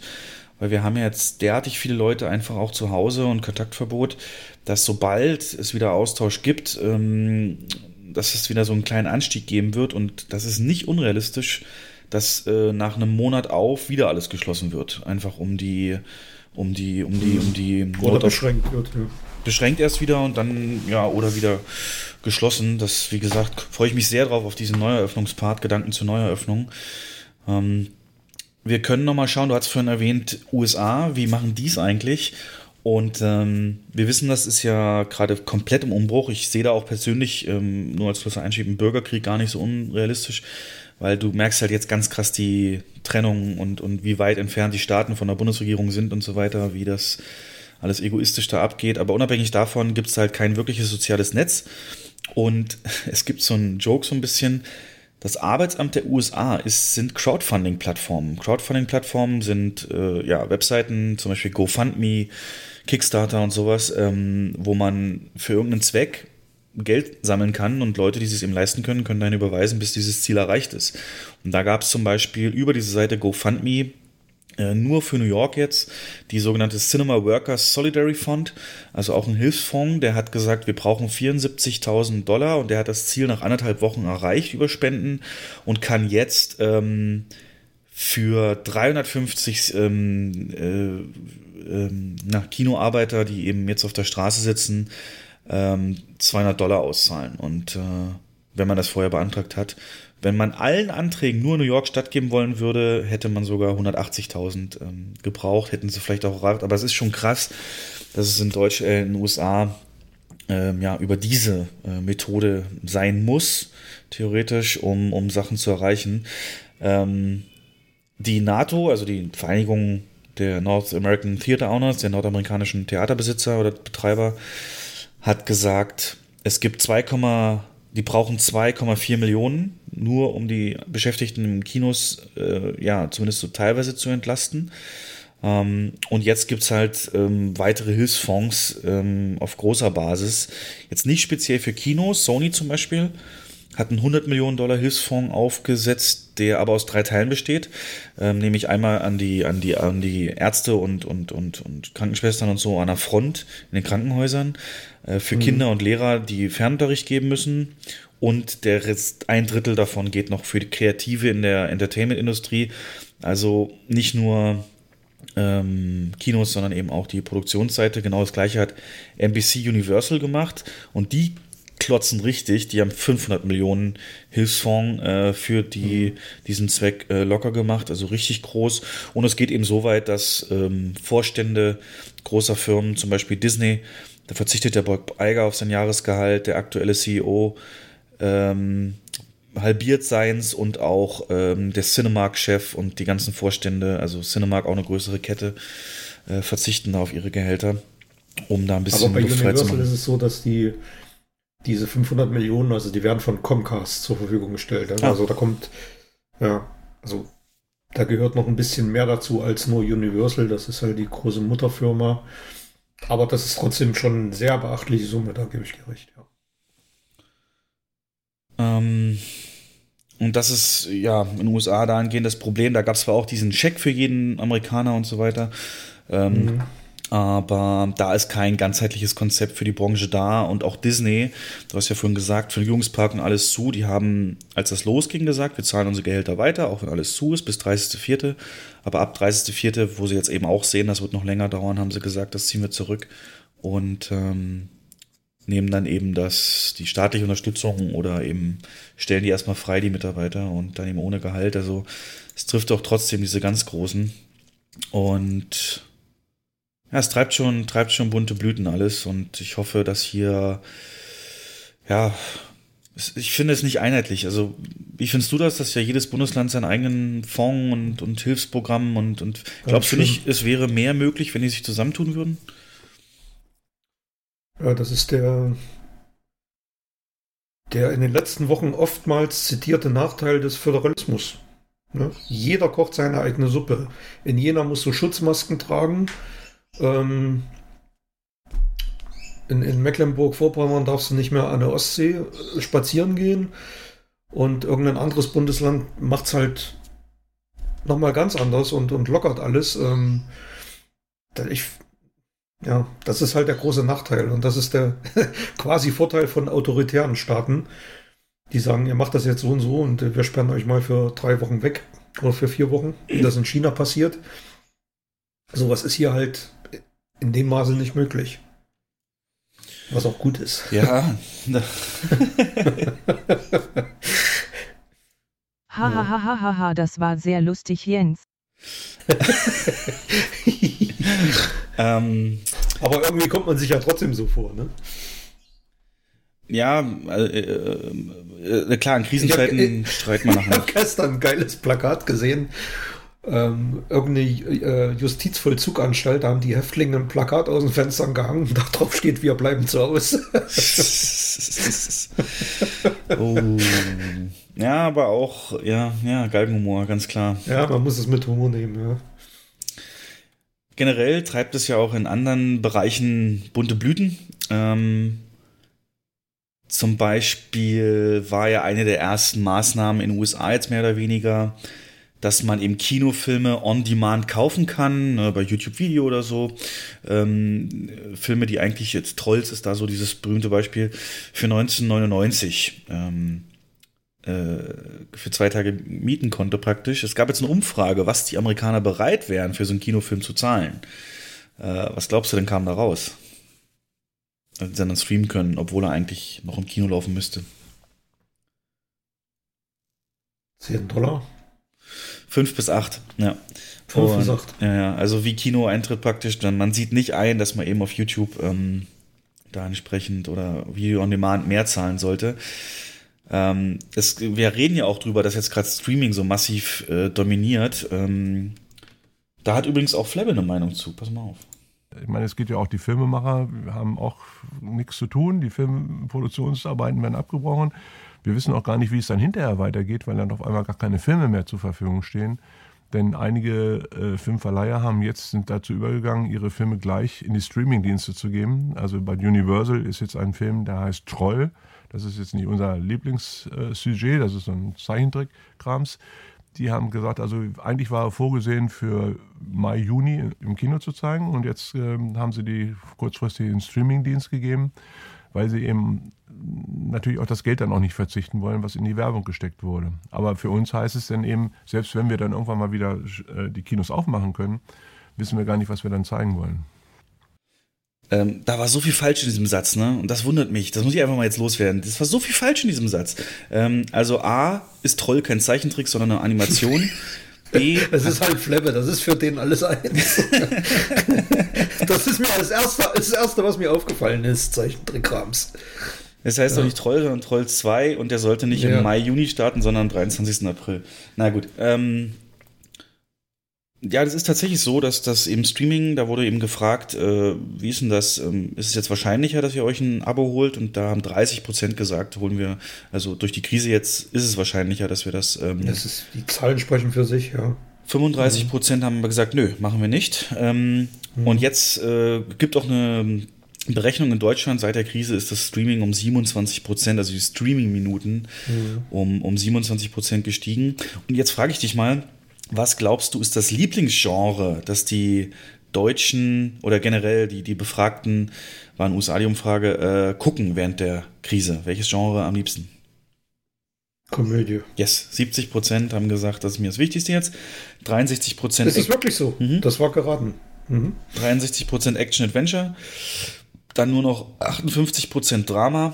Weil wir haben ja jetzt derartig viele Leute einfach auch zu Hause und Kontaktverbot, dass sobald es wieder Austausch gibt, ähm, dass es wieder so einen kleinen Anstieg geben wird. Und das ist nicht unrealistisch, dass äh, nach einem Monat auf wieder alles geschlossen wird. Einfach um die, um die, um die, um die. Oder beschränkt wird, ja beschränkt erst wieder und dann, ja, oder wieder geschlossen. Das, wie gesagt, freue ich mich sehr drauf auf diesen Neueröffnungspart, Gedanken zur Neueröffnung. Ähm, wir können nochmal schauen, du hast vorhin erwähnt, USA, wie machen die es eigentlich? Und ähm, wir wissen, das ist ja gerade komplett im Umbruch. Ich sehe da auch persönlich, ähm, nur als bloßer Einschieb, einen Bürgerkrieg gar nicht so unrealistisch, weil du merkst halt jetzt ganz krass die Trennung und, und wie weit entfernt die Staaten von der Bundesregierung sind und so weiter, wie das alles egoistisch da abgeht. Aber unabhängig davon gibt es halt kein wirkliches soziales Netz. Und es gibt so einen Joke so ein bisschen, das Arbeitsamt der USA ist, sind Crowdfunding-Plattformen. Crowdfunding-Plattformen sind äh, ja, Webseiten, zum Beispiel GoFundMe, Kickstarter und sowas, ähm, wo man für irgendeinen Zweck Geld sammeln kann und Leute, die es eben leisten können, können dann überweisen, bis dieses Ziel erreicht ist. Und da gab es zum Beispiel über diese Seite GoFundMe nur für New York jetzt die sogenannte Cinema Workers Solidary Fund, also auch ein Hilfsfonds, der hat gesagt, wir brauchen 74.000 Dollar und der hat das Ziel nach anderthalb Wochen erreicht über Spenden und kann jetzt ähm, für 350 ähm, äh, ähm, na, Kinoarbeiter, die eben jetzt auf der Straße sitzen, 200 ähm, Dollar auszahlen. Und äh, wenn man das vorher beantragt hat, wenn man allen Anträgen nur New York stattgeben wollen würde, hätte man sogar 180.000 ähm, gebraucht, hätten sie vielleicht auch erreicht. Aber es ist schon krass, dass es in Deutsch, äh, in den USA ähm, ja, über diese äh, Methode sein muss, theoretisch, um, um Sachen zu erreichen. Ähm, die NATO, also die Vereinigung der North American Theater Owners, der nordamerikanischen Theaterbesitzer oder Betreiber, hat gesagt, es gibt 2, die brauchen 2,4 Millionen, nur um die Beschäftigten im Kinos äh, ja zumindest so teilweise zu entlasten. Ähm, und jetzt gibt es halt ähm, weitere Hilfsfonds ähm, auf großer Basis. Jetzt nicht speziell für Kinos, Sony zum Beispiel hat einen 100 Millionen Dollar Hilfsfonds aufgesetzt, der aber aus drei Teilen besteht, ähm, nämlich einmal an die, an die, an die Ärzte und, und, und, und Krankenschwestern und so an der Front in den Krankenhäusern, äh, für mhm. Kinder und Lehrer, die Fernunterricht geben müssen und der Rest, ein Drittel davon geht noch für die Kreative in der Entertainment-Industrie, also nicht nur ähm, Kinos, sondern eben auch die Produktionsseite. Genau das gleiche hat NBC Universal gemacht und die klotzen richtig. Die haben 500 Millionen Hilfsfonds äh, für die, mhm. diesen Zweck äh, locker gemacht, also richtig groß. Und es geht eben so weit, dass ähm, Vorstände großer Firmen, zum Beispiel Disney, da verzichtet der Bob Eiger auf sein Jahresgehalt, der aktuelle CEO ähm, halbiert seins und auch ähm, der Cinemark-Chef und die ganzen Vorstände, also Cinemark auch eine größere Kette, äh, verzichten da auf ihre Gehälter, um da ein bisschen Aber bei Luft Universal ist es so, dass die diese 500 Millionen, also die werden von Comcast zur Verfügung gestellt. Also, ah. also da kommt, ja, also da gehört noch ein bisschen mehr dazu als nur Universal. Das ist halt die große Mutterfirma. Aber das ist trotzdem schon eine sehr beachtliche Summe, da gebe ich dir recht, ja. Ähm, und das ist ja in den USA dahingehend das Problem. Da gab es zwar auch diesen Scheck für jeden Amerikaner und so weiter. Ähm, mhm. Aber da ist kein ganzheitliches Konzept für die Branche da und auch Disney, du hast ja vorhin gesagt, Vergnügungspark und alles zu, die haben, als das losging, gesagt, wir zahlen unsere Gehälter weiter, auch wenn alles zu ist, bis 30.04. Aber ab 30.04., wo sie jetzt eben auch sehen, das wird noch länger dauern, haben sie gesagt, das ziehen wir zurück und ähm, nehmen dann eben das, die staatliche Unterstützung oder eben stellen die erstmal frei, die Mitarbeiter, und dann eben ohne Gehalt. Also es trifft auch trotzdem diese ganz Großen. Und ja, es treibt schon, treibt schon bunte Blüten alles und ich hoffe, dass hier, ja, ich finde es nicht einheitlich. Also, wie findest du das, dass ja jedes Bundesland seinen eigenen Fonds und, und Hilfsprogramm und, und glaubst du nicht, es wäre mehr möglich, wenn die sich zusammentun würden? Ja, das ist der, der in den letzten Wochen oftmals zitierte Nachteil des Föderalismus. Ne? Jeder kocht seine eigene Suppe. In Jena musst du Schutzmasken tragen ähm, in, in Mecklenburg-Vorpommern darfst du nicht mehr an der Ostsee äh, spazieren gehen. Und irgendein anderes Bundesland macht es halt nochmal ganz anders und, und lockert alles. Ähm, ich, ja, das ist halt der große Nachteil. Und das ist der quasi Vorteil von autoritären Staaten. Die sagen, ihr macht das jetzt so und so und wir sperren euch mal für drei Wochen weg oder für vier Wochen, wie das in China passiert. Sowas ist hier halt in dem Maße nicht möglich. Was auch gut ist. Ja. Hahaha, das war sehr lustig, Jens. ähm, Aber irgendwie kommt man sich ja trotzdem so vor, ne? Ja, äh, äh, äh, klar, in Krisenzeiten Ich hab, streitet man Ich nachher. habe gestern ein geiles Plakat gesehen. Ähm, irgendeine äh, Justizvollzuganstalt, da haben die Häftlinge ein Plakat aus den Fenstern gehangen. Da drauf steht, wir bleiben zu Hause. oh. Ja, aber auch, ja, ja, Galgenhumor, ganz klar. ja, man muss es mit Humor nehmen, ja. Generell treibt es ja auch in anderen Bereichen bunte Blüten. Ähm, zum Beispiel war ja eine der ersten Maßnahmen in den USA jetzt mehr oder weniger, dass man eben Kinofilme on demand kaufen kann, ne, bei YouTube Video oder so. Ähm, Filme, die eigentlich jetzt Trolls ist da so dieses berühmte Beispiel für 1999. Ähm, äh, für zwei Tage mieten konnte praktisch. Es gab jetzt eine Umfrage, was die Amerikaner bereit wären, für so einen Kinofilm zu zahlen. Äh, was glaubst du denn kam da raus? Also sie dann streamen können, obwohl er eigentlich noch im Kino laufen müsste. 10 Dollar. Fünf bis acht, ja. Fünf bis acht. Ja, ja, also wie Kino-Eintritt praktisch, dann man sieht nicht ein, dass man eben auf YouTube ähm, da entsprechend oder Video on Demand mehr zahlen sollte. Ähm, es, wir reden ja auch drüber, dass jetzt gerade Streaming so massiv äh, dominiert. Ähm, da hat übrigens auch Flabbe eine Meinung zu. Pass mal auf. Ich meine, es geht ja auch die Filmemacher, wir haben auch nichts zu tun. Die Filmproduktionsarbeiten werden abgebrochen. Wir wissen auch gar nicht, wie es dann hinterher weitergeht, weil dann auf einmal gar keine Filme mehr zur Verfügung stehen. Denn einige äh, Filmverleiher haben jetzt sind dazu übergegangen, ihre Filme gleich in die Streamingdienste zu geben. Also bei Universal ist jetzt ein Film, der heißt Troll. Das ist jetzt nicht unser Lieblingssujet, das ist so ein Zeichentrick-Krams. Die haben gesagt, also eigentlich war er vorgesehen für Mai, Juni im Kino zu zeigen und jetzt ähm, haben sie die kurzfristig in den Streamingdienst gegeben, weil sie eben natürlich auch das Geld dann auch nicht verzichten wollen, was in die Werbung gesteckt wurde. Aber für uns heißt es dann eben, selbst wenn wir dann irgendwann mal wieder äh, die Kinos aufmachen können, wissen wir gar nicht, was wir dann zeigen wollen. Ähm, da war so viel falsch in diesem Satz, ne? Und das wundert mich. Das muss ich einfach mal jetzt loswerden. Das war so viel falsch in diesem Satz. Ähm, also A ist Troll kein Zeichentrick, sondern eine Animation. B. Es ist halt Flabbe, das ist für den alles eins. das ist mir als erster, das erste, was mir aufgefallen ist, Zeichentrickrams. Es heißt Ja. doch nicht Troll, sondern Troll 2 und der sollte nicht Ja. im Mai, Juni starten, sondern am 23. April. Na gut. Ähm, ja, das ist tatsächlich so, dass das im Streaming, da wurde eben gefragt, äh, wie ist denn das? Ähm, ist es jetzt wahrscheinlicher, dass ihr euch ein Abo holt? Und da haben 30 Prozent gesagt, holen wir, also durch die Krise jetzt ist es wahrscheinlicher, dass wir das. Ähm, Das ist, die Zahlen sprechen für sich, ja. 35 Prozent haben aber gesagt, nö, machen wir nicht. Ähm, Und jetzt äh, gibt auch eine Berechnung in Deutschland, seit der Krise ist das Streaming um 27 Prozent, also die Streaming-Minuten um, um 27 Prozent gestiegen. Und jetzt frage ich dich mal, was glaubst du, ist das Lieblingsgenre, das die Deutschen oder generell die, die Befragten, war eine USA die Umfrage, äh, gucken während der Krise? Welches Genre am liebsten? Komödie. Yes, 70 Prozent haben gesagt, das ist mir das Wichtigste jetzt. 63 Prozent Das ist wirklich so. Das war geraten. Mhm. 63% Action-Adventure, dann nur noch 58% Drama,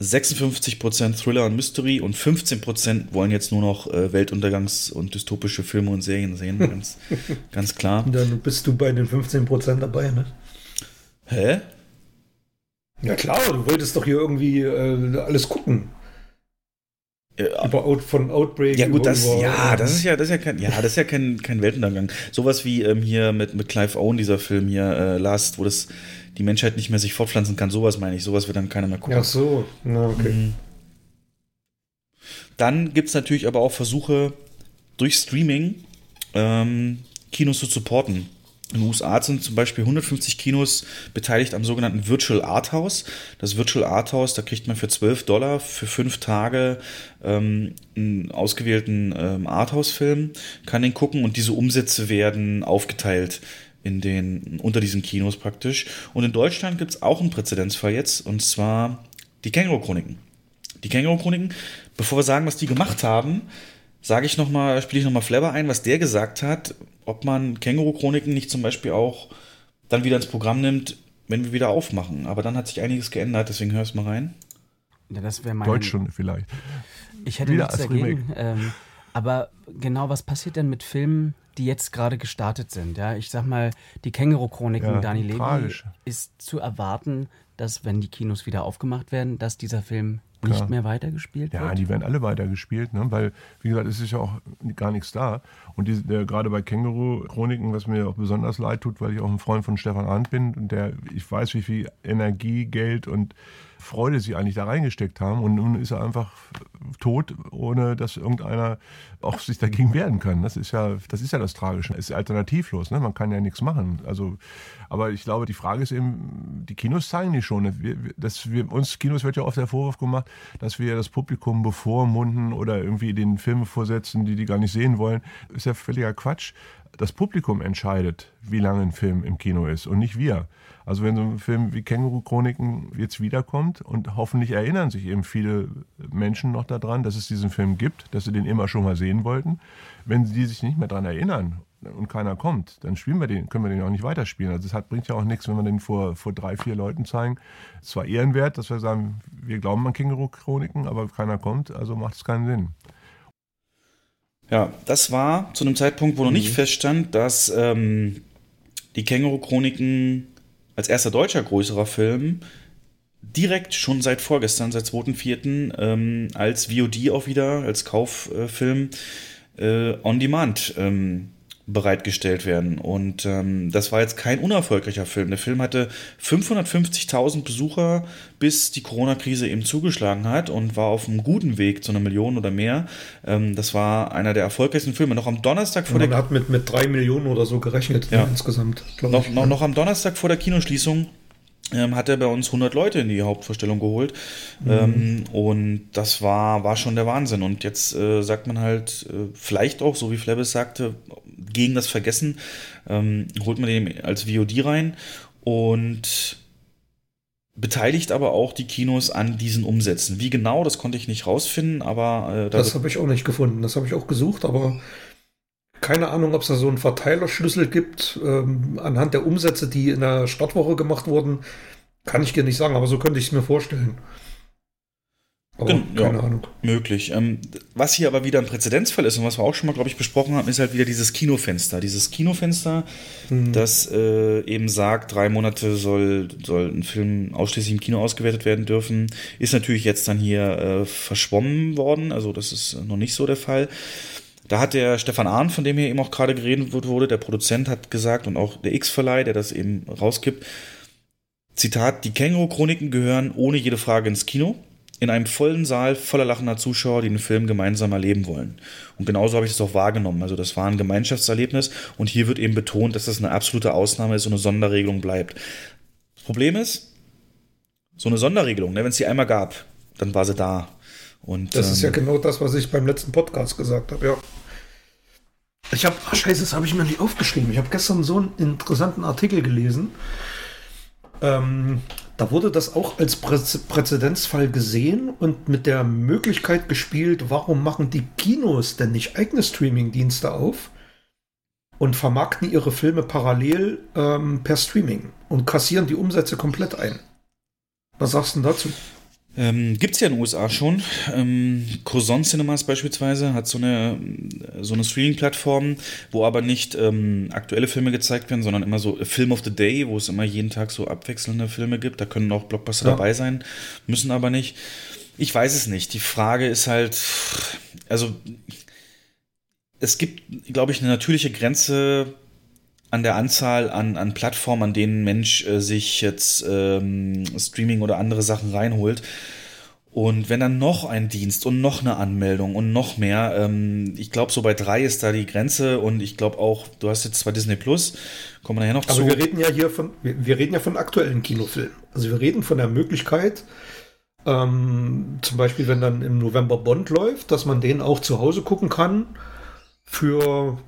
56% Thriller und Mystery und 15% wollen jetzt nur noch äh, Weltuntergangs- und dystopische Filme und Serien sehen. Ganz, ganz klar. Dann bist du bei den 15% dabei, ne? Hä? Ja klar, du wolltest doch hier irgendwie äh, alles gucken. Über Out, von Outbreak. Ja gut, das, über, ja, das ist ja, das ist ja kein, ja, das ist ja kein, kein Weltuntergang. Sowas wie ähm, hier mit, mit Clive Owen, dieser Film hier, äh, Last, wo das die Menschheit nicht mehr sich fortpflanzen kann, sowas meine ich, sowas wird dann keiner mehr gucken. Ach so, na okay. Mhm. Dann gibt es natürlich aber auch Versuche, durch Streaming ähm, Kinos zu supporten. In den USA sind zum Beispiel 150 Kinos beteiligt am sogenannten Virtual Art House. Das Virtual Art House, da kriegt man für 12 Dollar für fünf Tage ähm, einen ausgewählten ähm, Arthouse-Film, kann den gucken und diese Umsätze werden aufgeteilt in den, unter diesen Kinos praktisch. Und in Deutschland gibt es auch einen Präzedenzfall jetzt, und zwar die Känguru-Chroniken. Die Känguru-Chroniken, bevor wir sagen, was die gemacht haben, sage ich noch mal, spiele ich nochmal Flabber ein, was der gesagt hat, ob man Känguru-Chroniken nicht zum Beispiel auch dann wieder ins Programm nimmt, wenn wir wieder aufmachen. Aber dann hat sich einiges geändert, deswegen hörst mal rein. Ja, das wäre mein. Deutschstunde vielleicht. Ich hätte Wieder nichts als dagegen. Ähm, Aber genau, was passiert denn mit Filmen, die jetzt gerade gestartet sind? Ja, ich sag mal, die Känguru-Chroniken Ja, Dani Levy ist zu erwarten, dass, wenn die Kinos wieder aufgemacht werden, dass dieser Film nicht Klar. mehr weitergespielt Ja, wird? die werden alle weitergespielt, ne? weil, wie gesagt, es ist ja auch gar nichts da. Und die, der, gerade bei Känguru-Chroniken, was mir auch besonders leid tut, weil ich auch ein Freund von Stefan Arndt bin und der, ich weiß, wie viel Energie, Geld und Freude sie eigentlich da reingesteckt haben. Und nun ist er einfach tot, ohne dass irgendeiner auch sich dagegen wehren kann. Das ist ja das, ist ja das Tragische. Es ist alternativlos, ne? man kann ja nichts machen. Also, aber ich glaube, die Frage ist eben, die Kinos zeigen die schon. Wir, dass wir, uns Kinos wird ja oft der Vorwurf gemacht, dass wir das Publikum bevormunden oder irgendwie den Filme vorsetzen, die die gar nicht sehen wollen. Ist ja völliger Quatsch. Das Publikum entscheidet, wie lange ein Film im Kino ist und nicht wir. Also wenn so ein Film wie Känguru-Chroniken jetzt wiederkommt und hoffentlich erinnern sich eben viele Menschen noch daran, dass es diesen Film gibt, dass sie den immer schon mal sehen wollten. Wenn die sich nicht mehr daran erinnern und keiner kommt, dann spielen wir den, können wir den auch nicht weiterspielen. Also es hat, bringt ja auch nichts, wenn wir den vor, vor drei, vier Leuten zeigen. Es ist zwar ehrenwert, dass wir sagen, wir glauben an Känguru-Chroniken, aber keiner kommt, also macht es keinen Sinn. Ja, das war zu einem Zeitpunkt, wo noch nicht feststand, dass ähm, die Känguru-Chroniken als erster deutscher größerer Film direkt schon seit vorgestern, seit 2.4. Ähm, als VOD auch wieder, als Kauffilm äh, on Demand ähm, bereitgestellt werden. Und ähm, das war jetzt kein unerfolgreicher Film. Der Film hatte 550.000 Besucher, bis die Corona-Krise eben zugeschlagen hat und war auf einem guten Weg zu einer Million oder mehr. Ähm, das war einer der erfolgreichsten Filme. Noch am Donnerstag vor Man der hat mit, mit drei Millionen oder so gerechnet Ja. ne, insgesamt, noch, ich. noch, noch am Donnerstag vor der Kinoschließung ähm, hat er bei uns 100 Leute in die Hauptvorstellung geholt. Ähm, und das war, war schon der Wahnsinn. Und jetzt äh, sagt man halt, äh, vielleicht auch, so wie Flebis sagte, gegen das Vergessen, ähm, holt man den als VOD rein und beteiligt aber auch die Kinos an diesen Umsätzen. Wie genau, das konnte ich nicht rausfinden, aber äh, da Das habe ich auch nicht gefunden. Das habe ich auch gesucht, aber keine Ahnung, ob es da so einen Verteilerschlüssel gibt. Ähm, anhand der Umsätze, die in der Startwoche gemacht wurden, kann ich dir nicht sagen, aber so könnte ich es mir vorstellen. Aber Gen- keine ja, Ahnung. Möglich. Ähm, was hier aber wieder ein Präzedenzfall ist und was wir auch schon mal, glaube ich, besprochen haben, ist halt wieder dieses Kinofenster. Dieses Kinofenster, Hm. das äh, eben sagt, drei Monate soll, soll ein Film ausschließlich im Kino ausgewertet werden dürfen, ist natürlich jetzt dann hier äh, verschwommen worden. Also das ist noch nicht so der Fall. Da hat der Stefan Ahn, von dem hier eben auch gerade geredet wurde, der Produzent hat gesagt und auch der X-Verleih, der das eben rausgibt, Zitat, die Känguru-Chroniken gehören ohne jede Frage ins Kino, in einem vollen Saal voller lachender Zuschauer, die den Film gemeinsam erleben wollen. Und genauso habe ich das auch wahrgenommen. Also das war ein Gemeinschaftserlebnis und hier wird eben betont, dass das eine absolute Ausnahme ist und eine Sonderregelung bleibt. Das Problem ist, so eine Sonderregelung, ne, wenn es die einmal gab, dann war sie da. Und, Das ist ja ähm, genau das, was ich beim letzten Podcast gesagt habe, ja. Ich habe, ach scheiße, das habe ich mir nicht aufgeschrieben. Ich habe gestern so einen interessanten Artikel gelesen. Ähm, da wurde das auch als Prä Präzedenzfall gesehen und mit der Möglichkeit gespielt, warum machen die Kinos denn nicht eigene Streaming-Dienste auf und vermarkten ihre Filme parallel ähm, per Streaming und kassieren die Umsätze komplett ein. Was sagst du dazu? Ähm, Gibt es ja in den USA schon. Ähm, Curzon Cinemas beispielsweise hat so eine, so eine Streaming-Plattform, wo aber nicht ähm, aktuelle Filme gezeigt werden, sondern immer so Film of the Day, wo es immer jeden Tag so abwechselnde Filme gibt. Da können auch Blockbuster Ja. dabei sein, müssen aber nicht. Ich weiß es nicht. Die Frage ist halt, also es gibt, glaube ich, eine natürliche Grenze an der Anzahl an, an Plattformen, an denen ein Mensch äh, sich jetzt ähm, Streaming oder andere Sachen reinholt. Und wenn dann noch ein Dienst und noch eine Anmeldung und noch mehr, ähm, ich glaube, so bei drei ist da die Grenze und ich glaube auch, du hast jetzt zwar Disney Plus, kommen wir nachher noch Aber zu. wir reden ja hier von, wir, wir reden ja von aktuellen Kinofilmen. Also wir reden von der Möglichkeit, ähm, zum Beispiel, wenn dann im November Bond läuft, dass man den auch zu Hause gucken kann für,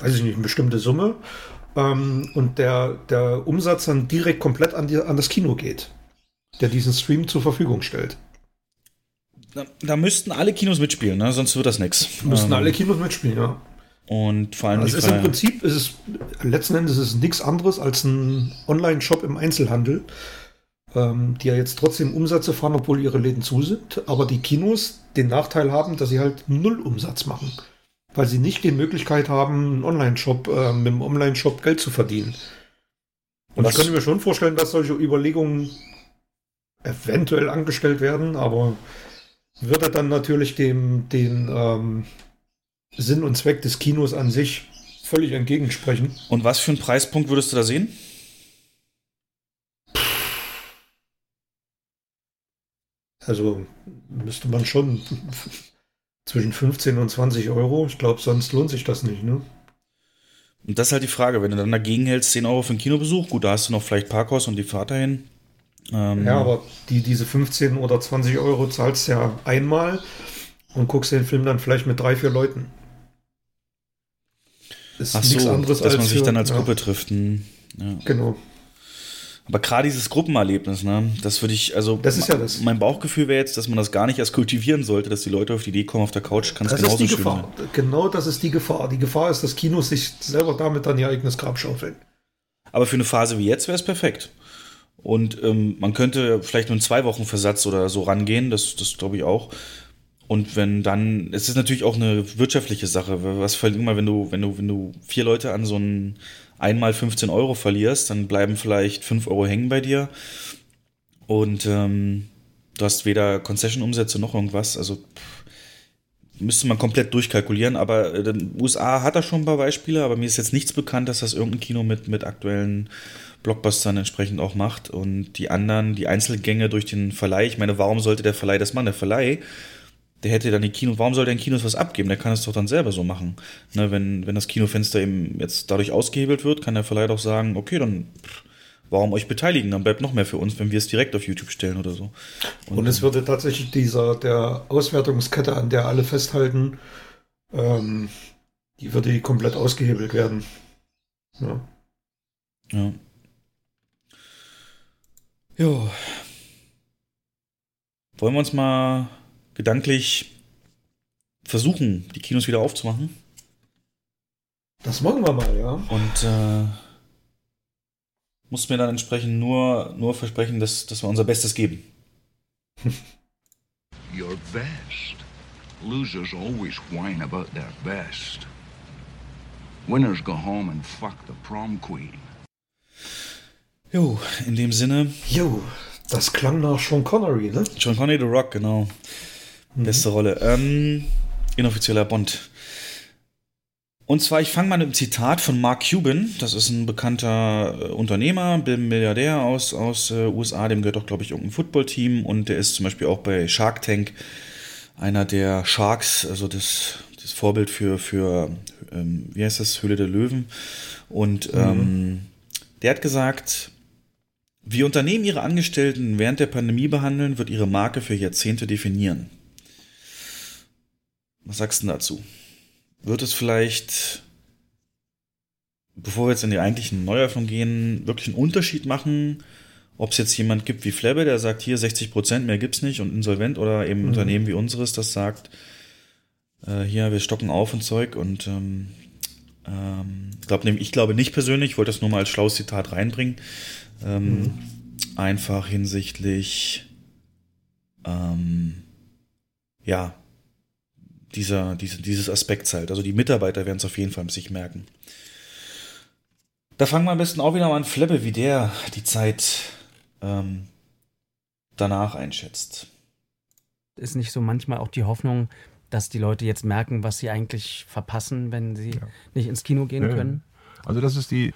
weiß ich nicht, eine bestimmte Summe ähm, und der, der Umsatz dann direkt komplett an, die, an das Kino geht, der diesen Stream zur Verfügung stellt. Da, da müssten alle Kinos mitspielen, ne? sonst wird das nichts. Müssen Ähm, alle Kinos mitspielen, ja. Und vor allem Also es ist im Prinzip, ist es, letzten Endes ist es nichts anderes als ein Online-Shop im Einzelhandel, äh, ähm, die ja jetzt trotzdem Umsätze fahren, obwohl ihre Läden zu sind, aber die Kinos den Nachteil haben, dass sie halt null Umsatz machen, weil sie nicht die Möglichkeit haben, einen Online-Shop, äh, mit dem Online-Shop Geld zu verdienen. Und Was- ich könnte mir schon vorstellen, dass solche Überlegungen eventuell angestellt werden, aber würde dann natürlich dem den ähm, Sinn und Zweck des Kinos an sich völlig entgegensprechen. Und was für einen Preispunkt würdest du da sehen? Also müsste man schon zwischen 15 und 20 Euro. Ich glaube, sonst lohnt sich das nicht, ne? Und das ist halt die Frage, wenn du dann dagegen hältst, 10 Euro für einen Kinobesuch, gut, da hast du noch vielleicht Parkhaus und die Fahrt dahin. Ähm, Ja, aber die, diese 15 oder 20 Euro zahlst ja einmal und guckst den Film dann vielleicht mit drei, vier Leuten. Ist Ach nichts so, anderes dass man sich für- dann als ja, Gruppe trifft. hm, Ja. Genau. Aber gerade dieses Gruppenerlebnis, ne, das würde ich, also Das ist ja das. mein Bauchgefühl wäre jetzt, dass man das gar nicht erst kultivieren sollte, dass die Leute auf die Idee kommen, auf der Couch kann es Das ist genauso die schön Gefahr. sein. Genau das ist die Gefahr. Die Gefahr ist, dass Kinos sich selber damit dann ihr eigenes Grab schaufeln. Aber für eine Phase wie jetzt wäre es perfekt. Und ähm, man könnte vielleicht nur einen zwei Wochen Versatz oder so rangehen, das, das glaube ich auch. Und wenn dann, es ist natürlich auch eine wirtschaftliche Sache. Was verliert mal, wenn du, wenn du, wenn du vier Leute an so einen einmal 15 Euro verlierst, dann bleiben vielleicht 5 Euro hängen bei dir. Und ähm, du hast weder Concession-Umsätze noch irgendwas. Also pff, müsste man komplett durchkalkulieren. Aber äh, USA hat da schon ein paar Beispiele, aber mir ist jetzt nichts bekannt, dass das irgendein Kino mit, mit aktuellen Blockbustern entsprechend auch macht. Und die anderen, die Einzelgänge durch den Verleih, ich meine, warum sollte der Verleih das machen? Der Verleih, der hätte dann die Kino, warum soll der in Kinos was abgeben? Der kann es doch dann selber so machen. Ne, wenn, wenn das Kinofenster eben jetzt dadurch ausgehebelt wird, kann der Verleih doch sagen, okay, dann warum euch beteiligen? Dann bleibt noch mehr für uns, wenn wir es direkt auf YouTube stellen oder so. Und, es würde tatsächlich dieser der Auswertungskette, an der alle festhalten, ähm, die würde komplett ausgehebelt werden. Ja. Ja. Jo. Wollen wir uns mal gedanklich versuchen, die Kinos wieder aufzumachen? Das machen wir mal, ja. Und äh, muss mir dann entsprechend nur, nur versprechen, dass, dass wir unser Bestes geben. Your best. Losers always whine about their best. Winners go home and fuck the prom queen. Jo, in dem Sinne. Jo, das klang nach Sean Connery, ne? Sean Connery, The Rock, genau. Beste Rolle. Ähm, inoffizieller Bond. Und zwar, ich fange mal mit einem Zitat von Mark Cuban. Das ist ein bekannter äh, Unternehmer, Milliardär aus, aus äh, USA. Dem gehört auch, glaube ich, irgendein Footballteam. Und der ist zum Beispiel auch bei Shark Tank einer der Sharks, also das, das Vorbild für, für ähm, wie heißt das, Höhle der Löwen. Und ähm, der hat gesagt, wie Unternehmen ihre Angestellten während der Pandemie behandeln, wird ihre Marke für Jahrzehnte definieren. Was sagst du dazu? Wird es vielleicht, bevor wir jetzt in die eigentlichen Neueröffnung gehen, wirklich einen Unterschied machen, ob es jetzt jemand gibt wie Flebbe, der sagt, hier 60 Prozent, mehr gibt's nicht und insolvent oder eben Mhm. Unternehmen wie unseres, das sagt, äh, hier, wir stocken auf und Zeug und ähm, ähm, glaub, nehm- ich glaube nicht persönlich, ich wollte das nur mal als schlaues Zitat reinbringen. Ähm, Einfach hinsichtlich, ähm, ja, dieser, diese, dieses Aspekts halt. Also die Mitarbeiter werden es auf jeden Fall sich merken. Da fangen wir am besten auch wieder mal an Fleppe, wie der die Zeit ähm, danach einschätzt. Ist nicht so manchmal auch die Hoffnung, dass die Leute jetzt merken, was sie eigentlich verpassen, wenn sie nicht ins Kino gehen Ja, ja. können? Also das ist die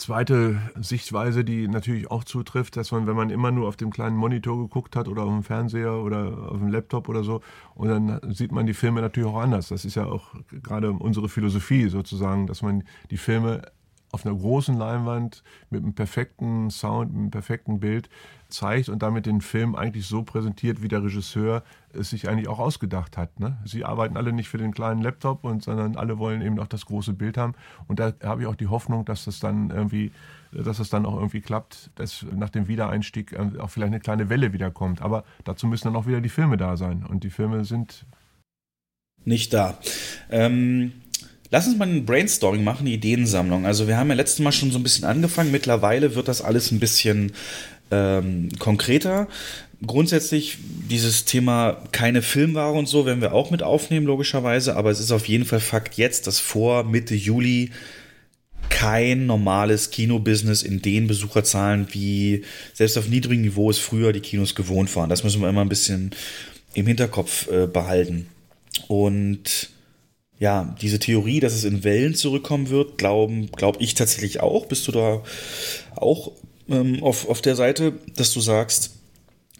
zweite Sichtweise, die natürlich auch zutrifft, dass man, wenn man immer nur auf dem kleinen Monitor geguckt hat oder auf dem Fernseher oder auf dem Laptop oder so, und dann sieht man die Filme natürlich auch anders. Das ist ja auch gerade unsere Philosophie sozusagen, dass man die Filme auf einer großen Leinwand mit einem perfekten Sound, mit einem perfekten Bild zeigt und damit den Film eigentlich so präsentiert, wie der Regisseur es sich eigentlich auch ausgedacht hat. Ne? Sie arbeiten alle nicht für den kleinen Laptop, und, sondern alle wollen eben auch das große Bild haben. Und da habe ich auch die Hoffnung, dass das dann irgendwie, dass das dann auch irgendwie klappt, dass nach dem Wiedereinstieg äh, auch vielleicht eine kleine Welle wiederkommt. Aber dazu müssen dann auch wieder die Filme da sein. Und die Filme sind Nicht da. Ähm, lass uns mal ein Brainstorming machen, eine Ideensammlung. Also wir haben ja letztes Mal schon so ein bisschen angefangen. Mittlerweile wird das alles ein bisschen ähm, konkreter. Grundsätzlich dieses Thema keine Filmware und so werden wir auch mit aufnehmen, logischerweise, aber es ist auf jeden Fall Fakt jetzt, dass vor Mitte Juli kein normales Kinobusiness in den Besucherzahlen, wie selbst auf niedrigem Niveau es früher die Kinos gewohnt waren. Das müssen wir immer ein bisschen im Hinterkopf äh, behalten. Und ja, diese Theorie, dass es in Wellen zurückkommen wird, glauben, glaube ich tatsächlich auch. Bist du da auch ähm, auf, auf der Seite, dass du sagst,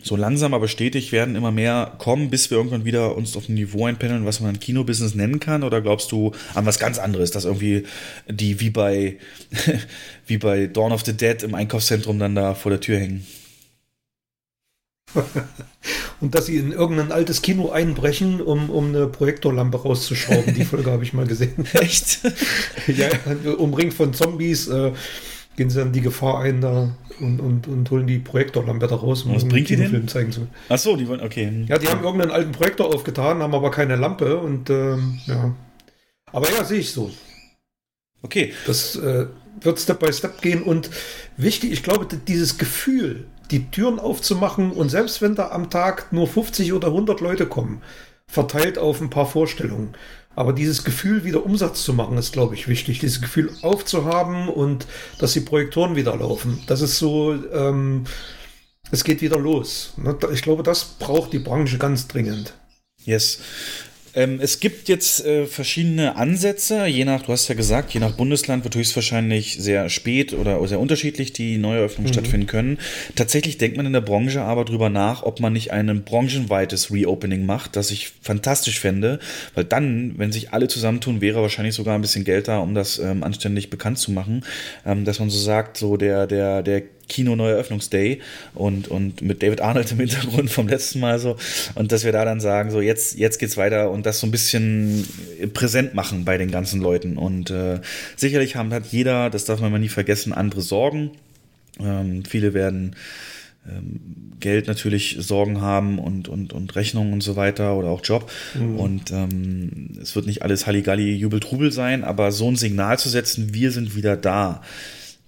so langsam aber stetig werden immer mehr kommen, bis wir irgendwann wieder uns auf ein Niveau einpendeln, was man Kinobusiness nennen kann? Oder glaubst du an was ganz anderes, dass irgendwie die wie bei, wie bei Dawn of the Dead im Einkaufszentrum dann da vor der Tür hängen? Und dass sie in irgendein altes Kino einbrechen, um, um eine Projektorlampe rauszuschrauben. Die Folge habe ich mal gesehen. Echt? ja, umringt von Zombies. Äh, gehen sie dann die Gefahr ein da und, und, und holen die Projektorlampe da raus, um Was bringt die denn? Film zeigen zu Ach so, die wollen, okay. Ja, die haben irgendeinen alten Projektor aufgetan, haben aber keine Lampe und ähm, ja. Aber ja, sehe ich so. Okay. Das äh, wird Step by Step gehen und wichtig, ich glaube, dieses Gefühl, die Türen aufzumachen und selbst wenn da am Tag nur 50 oder 100 Leute kommen, verteilt auf ein paar Vorstellungen, aber dieses Gefühl wieder Umsatz zu machen, ist, glaube ich, wichtig. Dieses Gefühl aufzuhaben und dass die Projektoren wieder laufen. Das ist so, ähm, es geht wieder los. Ne? Ich glaube, das braucht die Branche ganz dringend. Yes. Ähm, es gibt jetzt äh, verschiedene Ansätze, je nach, du hast ja gesagt, je nach Bundesland wird höchstwahrscheinlich sehr spät oder sehr unterschiedlich die Neueröffnungen mhm. stattfinden können. Tatsächlich denkt man in der Branche aber drüber nach, ob man nicht ein branchenweites Reopening macht, das ich fantastisch fände, weil dann, wenn sich alle zusammentun, wäre wahrscheinlich sogar ein bisschen Geld da, um das ähm, anständig bekannt zu machen, ähm, dass man so sagt, so der, der, der Kino Neueröffnungsday und, und mit David Arnold im Hintergrund vom letzten Mal so. Und dass wir da dann sagen, so jetzt, jetzt geht's weiter und das so ein bisschen präsent machen bei den ganzen Leuten. Und äh, sicherlich haben, hat jeder, das darf man mal nie vergessen, andere Sorgen. Ähm, viele werden ähm, Geld natürlich Sorgen haben und, und, und Rechnungen und so weiter oder auch Job. Mhm. Und ähm, es wird nicht alles Halligalli, Jubel, Trubel sein, aber so ein Signal zu setzen, wir sind wieder da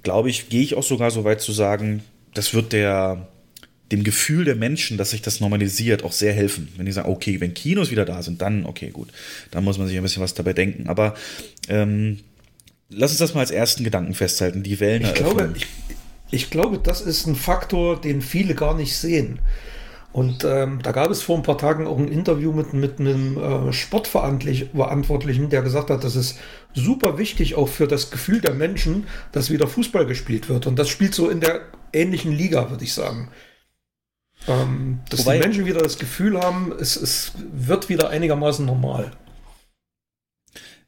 glaube ich, gehe ich auch sogar so weit zu sagen, das wird der, dem Gefühl der Menschen, dass sich das normalisiert, auch sehr helfen. Wenn die sagen, okay, wenn Kinos wieder da sind, dann okay, gut. Dann muss man sich ein bisschen was dabei denken. Aber ähm, lass uns das mal als ersten Gedanken festhalten, die Wellen. Ich glaube, ich, ich glaube, das ist ein Faktor, den viele gar nicht sehen. Und ähm, da gab es vor ein paar Tagen auch ein Interview mit, mit einem äh, Sportverantwortlichen, der gesagt hat, das ist super wichtig auch für das Gefühl der Menschen, dass wieder Fußball gespielt wird. Und das spielt so in der ähnlichen Liga, würde ich sagen. Ähm, dass Wobei, die Menschen wieder das Gefühl haben, es, es wird wieder einigermaßen normal.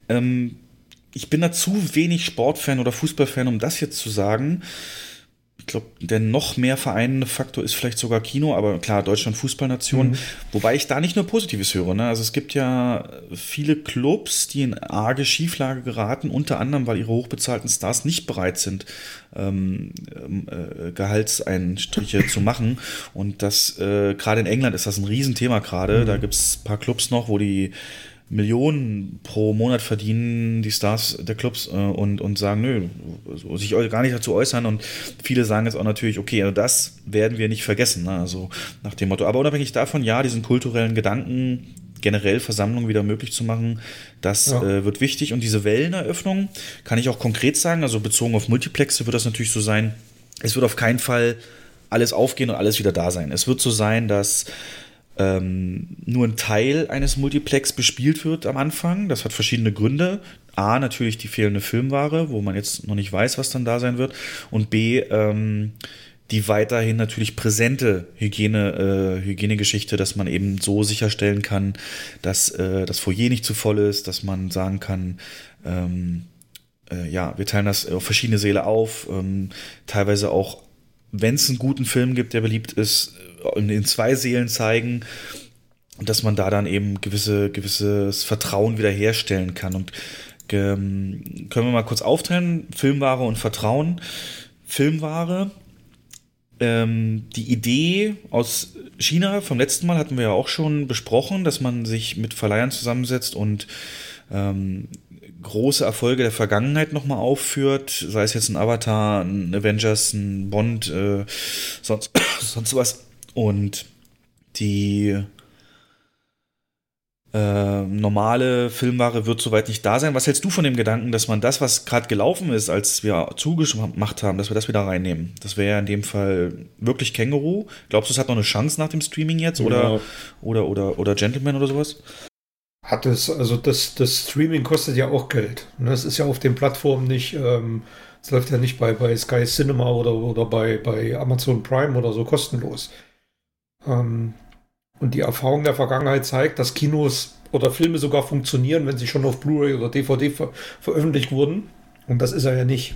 Ähm, ich bin da zu wenig Sportfan oder Fußballfan, um das jetzt zu sagen ich glaube, der noch mehr vereinende Faktor ist vielleicht sogar Kino, aber klar, Deutschland Fußballnation. Mhm. Wobei ich da nicht nur Positives höre. Ne? Also es gibt ja viele Clubs, die in arge Schieflage geraten, unter anderem, weil ihre hochbezahlten Stars nicht bereit sind, ähm, äh, Gehaltseinstriche zu machen. Und das, äh, gerade in England ist das ein Riesenthema gerade. Mhm. Da gibt es ein paar Clubs noch, wo die Millionen pro Monat verdienen die Stars der Clubs äh, und, und sagen, nö, sich gar nicht dazu äußern. Und viele sagen jetzt auch natürlich, okay, also das werden wir nicht vergessen. Ne? Also nach dem Motto. Aber unabhängig davon, ja, diesen kulturellen Gedanken, generell Versammlungen wieder möglich zu machen, das ja. äh, wird wichtig. Und diese Welleneröffnung kann ich auch konkret sagen, also bezogen auf Multiplexe wird das natürlich so sein, es wird auf keinen Fall alles aufgehen und alles wieder da sein. Es wird so sein, dass ähm, nur ein Teil eines Multiplex bespielt wird am Anfang. Das hat verschiedene Gründe. A, natürlich die fehlende Filmware, wo man jetzt noch nicht weiß, was dann da sein wird. Und B, ähm, die weiterhin natürlich präsente Hygiene, äh, Hygienegeschichte, dass man eben so sicherstellen kann, dass äh, das Foyer nicht zu voll ist, dass man sagen kann, ähm, äh, ja, wir teilen das auf verschiedene Säle auf, ähm, teilweise auch, wenn es einen guten Film gibt, der beliebt ist, in, in zwei Seelen zeigen, dass man da dann eben gewisse, gewisses Vertrauen wiederherstellen kann. Und ähm, können wir mal kurz aufteilen, Filmware und Vertrauen. Filmware, ähm, die Idee aus China vom letzten Mal hatten wir ja auch schon besprochen, dass man sich mit Verleihern zusammensetzt und ähm, große Erfolge der Vergangenheit nochmal aufführt, sei es jetzt ein Avatar, ein Avengers, ein Bond, äh, sonst, sonst was. Und die äh, normale Filmware wird soweit nicht da sein. Was hältst du von dem Gedanken, dass man das, was gerade gelaufen ist, als wir zugemacht haben, dass wir das wieder reinnehmen? Das wäre ja in dem Fall wirklich Känguru. Glaubst du, es hat noch eine Chance nach dem Streaming jetzt? Oder, ja. oder, oder, oder Gentleman oder sowas? Hat es, also das, das Streaming kostet ja auch Geld. Das ne? ist ja auf den Plattformen nicht, ähm, es läuft ja nicht bei, bei Sky Cinema oder, oder bei, bei Amazon Prime oder so kostenlos. Ähm, und die Erfahrung der Vergangenheit zeigt, dass Kinos oder Filme sogar funktionieren, wenn sie schon auf Blu-ray oder DVD ver veröffentlicht wurden. Und das ist er ja nicht.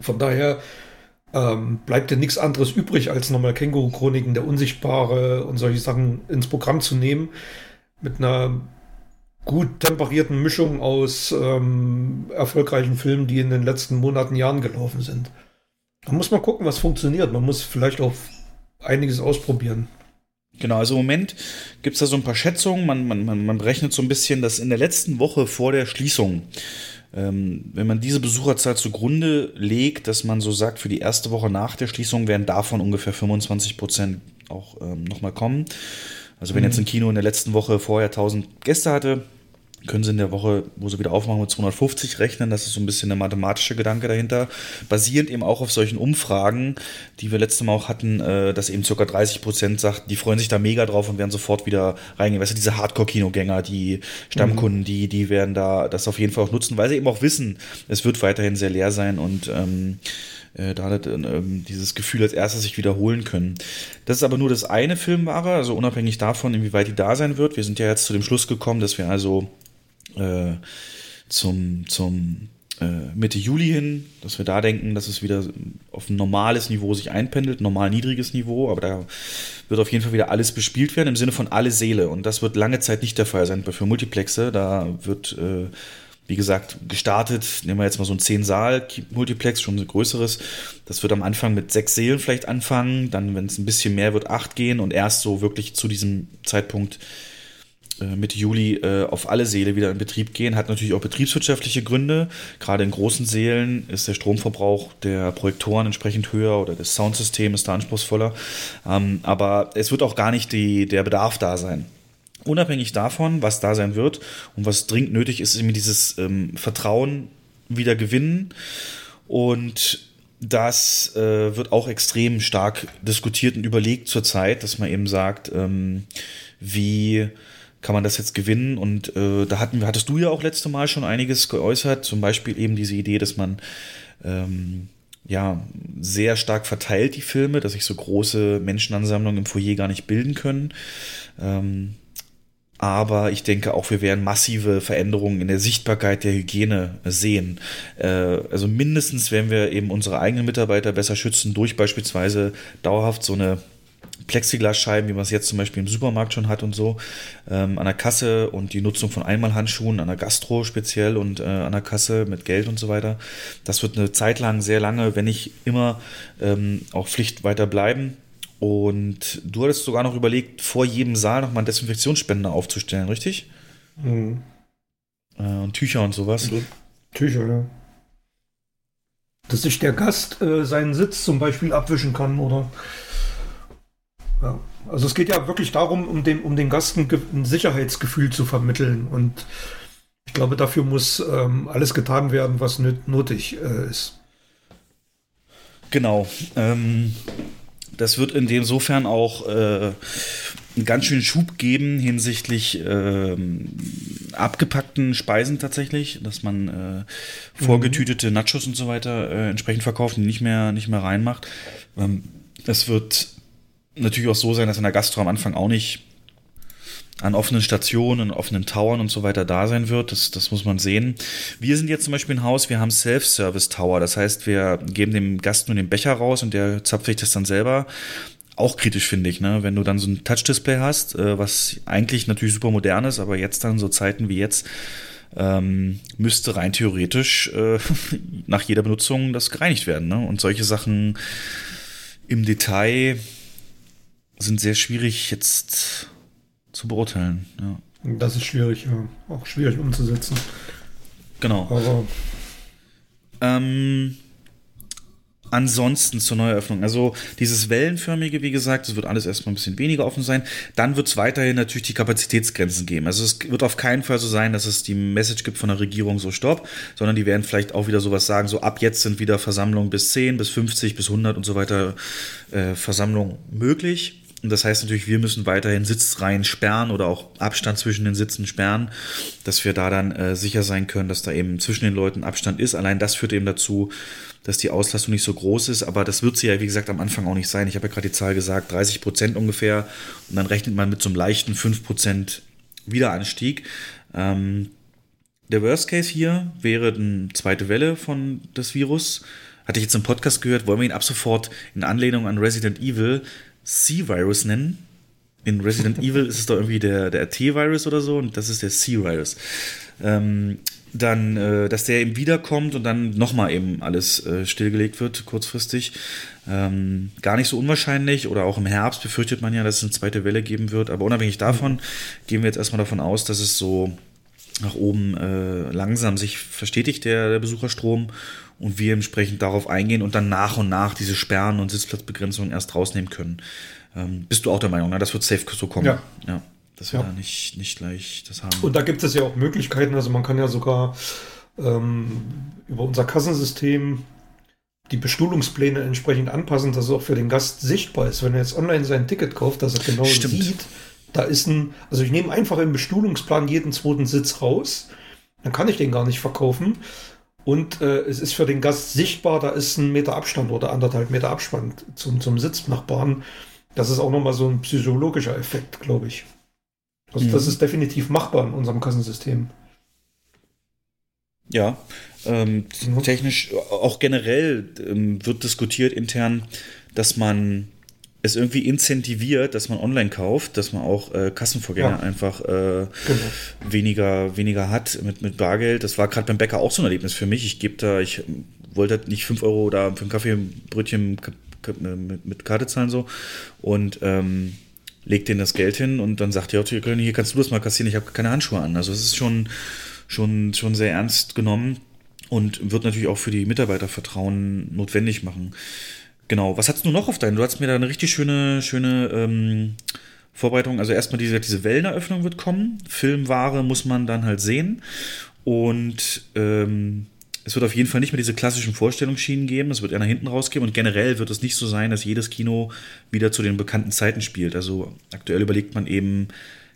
Von daher ähm, bleibt ja nichts anderes übrig, als nochmal Känguru-Chroniken, der Unsichtbare und solche Sachen ins Programm zu nehmen. Mit einer gut temperierten Mischung aus ähm, erfolgreichen Filmen, die in den letzten Monaten, Jahren gelaufen sind. Da muss man gucken, was funktioniert. Man muss vielleicht auch einiges ausprobieren. Genau, also im Moment gibt es da so ein paar Schätzungen. Man, man, man, man berechnet so ein bisschen, dass in der letzten Woche vor der Schließung, ähm, wenn man diese Besucherzahl zugrunde legt, dass man so sagt, für die erste Woche nach der Schließung werden davon ungefähr 25 Prozent auch ähm, nochmal kommen. Also wenn mhm. jetzt ein Kino in der letzten Woche vorher 1000 Gäste hatte, können Sie in der Woche, wo Sie wieder aufmachen, mit 250 rechnen. Das ist so ein bisschen der mathematische Gedanke dahinter. Basierend eben auch auf solchen Umfragen, die wir letztes Mal auch hatten, äh, dass eben ca. 30 Prozent sagt, die freuen sich da mega drauf und werden sofort wieder reingehen. Weißt du, diese Hardcore-Kinogänger, die Stammkunden, mhm. die, die werden da das auf jeden Fall auch nutzen, weil sie eben auch wissen, es wird weiterhin sehr leer sein und ähm, äh, da hat ähm, dieses Gefühl als erstes sich wiederholen können. Das ist aber nur das eine Filmware, also unabhängig davon, inwieweit die da sein wird. Wir sind ja jetzt zu dem Schluss gekommen, dass wir also äh, zum, zum äh, Mitte Juli hin, dass wir da denken, dass es wieder auf ein normales Niveau sich einpendelt, normal niedriges Niveau, aber da wird auf jeden Fall wieder alles bespielt werden im Sinne von alle Seele und das wird lange Zeit nicht der Fall sein für Multiplexe, da wird äh, wie gesagt, gestartet, nehmen wir jetzt mal so ein 10-Saal-Multiplex, schon ein größeres. Das wird am Anfang mit sechs Seelen vielleicht anfangen, dann, wenn es ein bisschen mehr wird, acht gehen und erst so wirklich zu diesem Zeitpunkt äh, Mitte Juli äh, auf alle Seele wieder in Betrieb gehen. Hat natürlich auch betriebswirtschaftliche Gründe. Gerade in großen Seelen ist der Stromverbrauch der Projektoren entsprechend höher oder das Soundsystem ist da anspruchsvoller. Ähm, aber es wird auch gar nicht die, der Bedarf da sein. Unabhängig davon, was da sein wird und was dringend nötig ist, ist eben dieses ähm, Vertrauen wieder gewinnen. Und das äh, wird auch extrem stark diskutiert und überlegt zurzeit, dass man eben sagt, ähm, wie kann man das jetzt gewinnen? Und äh, da hatten, hattest du ja auch letzte Mal schon einiges geäußert, zum Beispiel eben diese Idee, dass man ähm, ja sehr stark verteilt die Filme, dass sich so große Menschenansammlungen im Foyer gar nicht bilden können. Ähm, aber ich denke auch, wir werden massive Veränderungen in der Sichtbarkeit der Hygiene sehen. Äh, also mindestens werden wir eben unsere eigenen Mitarbeiter besser schützen durch beispielsweise dauerhaft so eine Plexiglasscheiben, wie man es jetzt zum Beispiel im Supermarkt schon hat und so, ähm, an der Kasse und die Nutzung von Einmalhandschuhen an der Gastro speziell und äh, an der Kasse mit Geld und so weiter. Das wird eine Zeit lang, sehr lange, wenn nicht immer, ähm, auch Pflicht weiter bleiben. Und du hattest sogar noch überlegt, vor jedem Saal nochmal einen Desinfektionsspender aufzustellen, richtig? Mhm. Äh, und Tücher und sowas. Und Tücher, ja. Dass sich der Gast äh, seinen Sitz zum Beispiel abwischen kann oder ja. Also es geht ja wirklich darum, um, dem, um den Gast ein, ein Sicherheitsgefühl zu vermitteln. Und ich glaube, dafür muss ähm, alles getan werden, was nötig äh, ist. Genau. Ähm, das wird in demsofern auch äh, einen ganz schönen Schub geben hinsichtlich äh, abgepackten Speisen tatsächlich, dass man äh, vorgetütete Nachos und so weiter äh, entsprechend verkauft und nicht mehr, nicht mehr reinmacht. Ähm, es wird natürlich auch so sein, dass in der Gastro am Anfang auch nicht an offenen Stationen, offenen Towern und so weiter da sein wird. Das, das muss man sehen. Wir sind jetzt zum Beispiel ein Haus, wir haben Self-Service-Tower. Das heißt, wir geben dem Gast nur den Becher raus und der zapft sich das dann selber. Auch kritisch finde ich, ne? wenn du dann so ein Touch-Display hast, äh, was eigentlich natürlich super modern ist, aber jetzt dann so Zeiten wie jetzt ähm, müsste rein theoretisch äh, nach jeder Benutzung das gereinigt werden. Ne? Und solche Sachen im Detail sind sehr schwierig jetzt zu beurteilen. Ja. Das ist schwierig, ja. Auch schwierig umzusetzen. Genau. Aber Ähm, ansonsten zur Neueröffnung. Also dieses Wellenförmige, wie gesagt, das wird alles erstmal ein bisschen weniger offen sein. Dann wird es weiterhin natürlich die Kapazitätsgrenzen geben. Also es wird auf keinen Fall so sein, dass es die Message gibt von der Regierung so stopp, sondern die werden vielleicht auch wieder sowas sagen, so ab jetzt sind wieder Versammlungen bis 10, bis 50, bis 100 und so weiter äh, Versammlungen möglich. Und das heißt natürlich, wir müssen weiterhin Sitzreihen sperren oder auch Abstand zwischen den Sitzen sperren, dass wir da dann äh, sicher sein können, dass da eben zwischen den Leuten Abstand ist. Allein das führt eben dazu, dass die Auslastung nicht so groß ist. Aber das wird sie ja, wie gesagt, am Anfang auch nicht sein. Ich habe ja gerade die Zahl gesagt, 30 Prozent ungefähr. Und dann rechnet man mit so einem leichten 5 Prozent Wiederanstieg. Ähm, der Worst Case hier wäre eine zweite Welle von des Virus. Hatte ich jetzt im Podcast gehört, wollen wir ihn ab sofort in Anlehnung an Resident Evil C-Virus nennen. In Resident Evil ist es doch irgendwie der, der T-Virus oder so und das ist der C-Virus. Ähm, dann, äh, dass der eben wiederkommt und dann nochmal eben alles äh, stillgelegt wird, kurzfristig. Ähm, gar nicht so unwahrscheinlich oder auch im Herbst befürchtet man ja, dass es eine zweite Welle geben wird. Aber unabhängig davon gehen wir jetzt erstmal davon aus, dass es so nach oben äh, langsam sich verstetigt, der, der Besucherstrom und wir entsprechend darauf eingehen und dann nach und nach diese Sperren und Sitzplatzbegrenzungen erst rausnehmen können. Ähm, bist du auch der Meinung, ne? das wird safe so kommen? Ja. ja dass wir Ja. da nicht, nicht gleich das haben. Und da gibt es ja auch Möglichkeiten. Also man kann ja sogar ähm, über unser Kassensystem die Bestuhlungspläne entsprechend anpassen, dass es auch für den Gast sichtbar ist. Wenn er jetzt online sein Ticket kauft, dass er genau Stimmt. sieht, da ist ein, also ich nehme einfach im Bestuhlungsplan jeden zweiten Sitz raus, dann kann ich den gar nicht verkaufen. Und äh, es ist für den Gast sichtbar, da ist ein Meter Abstand oder anderthalb Meter Abstand zum, zum Sitznachbarn. Das ist auch nochmal so ein psychologischer Effekt, glaube ich. Also das Mhm. ist definitiv machbar in unserem Kassensystem. Ja, ähm, Mhm. technisch, auch generell ähm, wird diskutiert intern, dass man es irgendwie incentiviert, dass man online kauft, dass man auch äh, Kassenvorgänge Ja. einfach äh, Genau. weniger, weniger hat mit, mit Bargeld. Das war gerade beim Bäcker auch so ein Erlebnis für mich. Ich gebe da, ich ähm, wollte halt nicht 5 Euro da für einen Kaffee, ein Brötchen ka- ka- mit, mit Karte zahlen so und ähm, leg denen das Geld hin und dann sagt er, hier hier kannst du das mal kassieren, ich habe keine Handschuhe an. Also es ist schon, schon, schon sehr ernst genommen und wird natürlich auch für die Mitarbeitervertrauen notwendig machen. Genau, was hast du noch auf deinen? Du hast mir da eine richtig schöne, schöne ähm, Vorbereitung. Also erstmal diese, diese Welleneröffnung wird kommen. Filmware muss man dann halt sehen. Und ähm, es wird auf jeden Fall nicht mehr diese klassischen Vorstellungsschienen geben. Es wird eher nach hinten rausgehen. Und generell wird es nicht so sein, dass jedes Kino wieder zu den bekannten Zeiten spielt. Also aktuell überlegt man eben,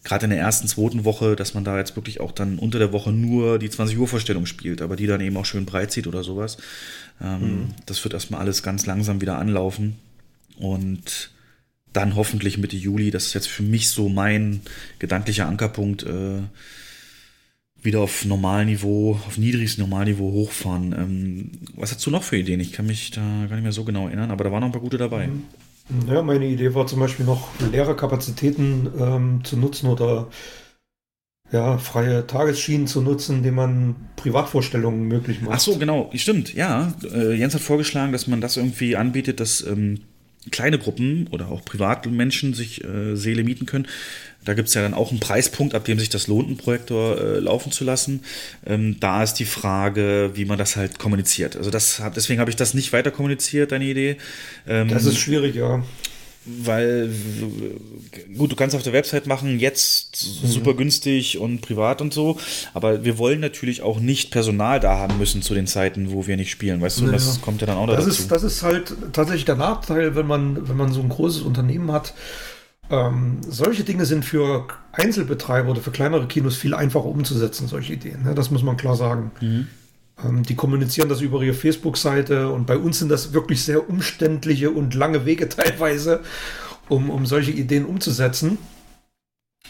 gerade in der ersten, zweiten Woche, dass man da jetzt wirklich auch dann unter der Woche nur die 20 Uhr Vorstellung spielt, aber die dann eben auch schön breit zieht oder sowas. Ähm, Mhm. Das wird erstmal alles ganz langsam wieder anlaufen. Und dann hoffentlich Mitte Juli, das ist jetzt für mich so mein gedanklicher Ankerpunkt, äh, wieder auf Normalniveau, auf niedriges Normalniveau hochfahren. Ähm, was hast du noch für Ideen? Ich kann mich da gar nicht mehr so genau erinnern, aber da waren noch ein paar gute dabei. Ja, meine Idee war zum Beispiel noch leere Kapazitäten ähm, zu nutzen oder ja, freie Tagesschienen zu nutzen, indem man Privatvorstellungen möglich macht. Ach so, genau, stimmt, ja. Äh, Jens hat vorgeschlagen, dass man das irgendwie anbietet, dass ähm, kleine Gruppen oder auch Privatmenschen sich äh, Seele mieten können. Da gibt es ja dann auch einen Preispunkt, ab dem sich das lohnt, einen Projektor äh, laufen zu lassen. Ähm, da ist die Frage, wie man das halt kommuniziert. Also das hat, deswegen habe ich das nicht weiter kommuniziert, deine Idee. Ähm, Das ist schwierig, ja. weil gut, du kannst auf der Website machen, jetzt Mhm. super günstig und privat und so, aber wir wollen natürlich auch nicht Personal da haben müssen zu den Zeiten, wo wir nicht spielen, weißt du, Ja. das kommt ja dann auch Das dazu. ist, das ist halt tatsächlich der Nachteil, wenn man, wenn man so ein großes Unternehmen hat. Ähm, solche Dinge sind für Einzelbetreiber oder für kleinere Kinos viel einfacher umzusetzen, solche Ideen. Ne? Das muss man klar sagen. Mhm. Ähm, die kommunizieren das über ihre Facebook-Seite und bei uns sind das wirklich sehr umständliche und lange Wege teilweise, um, um solche Ideen umzusetzen.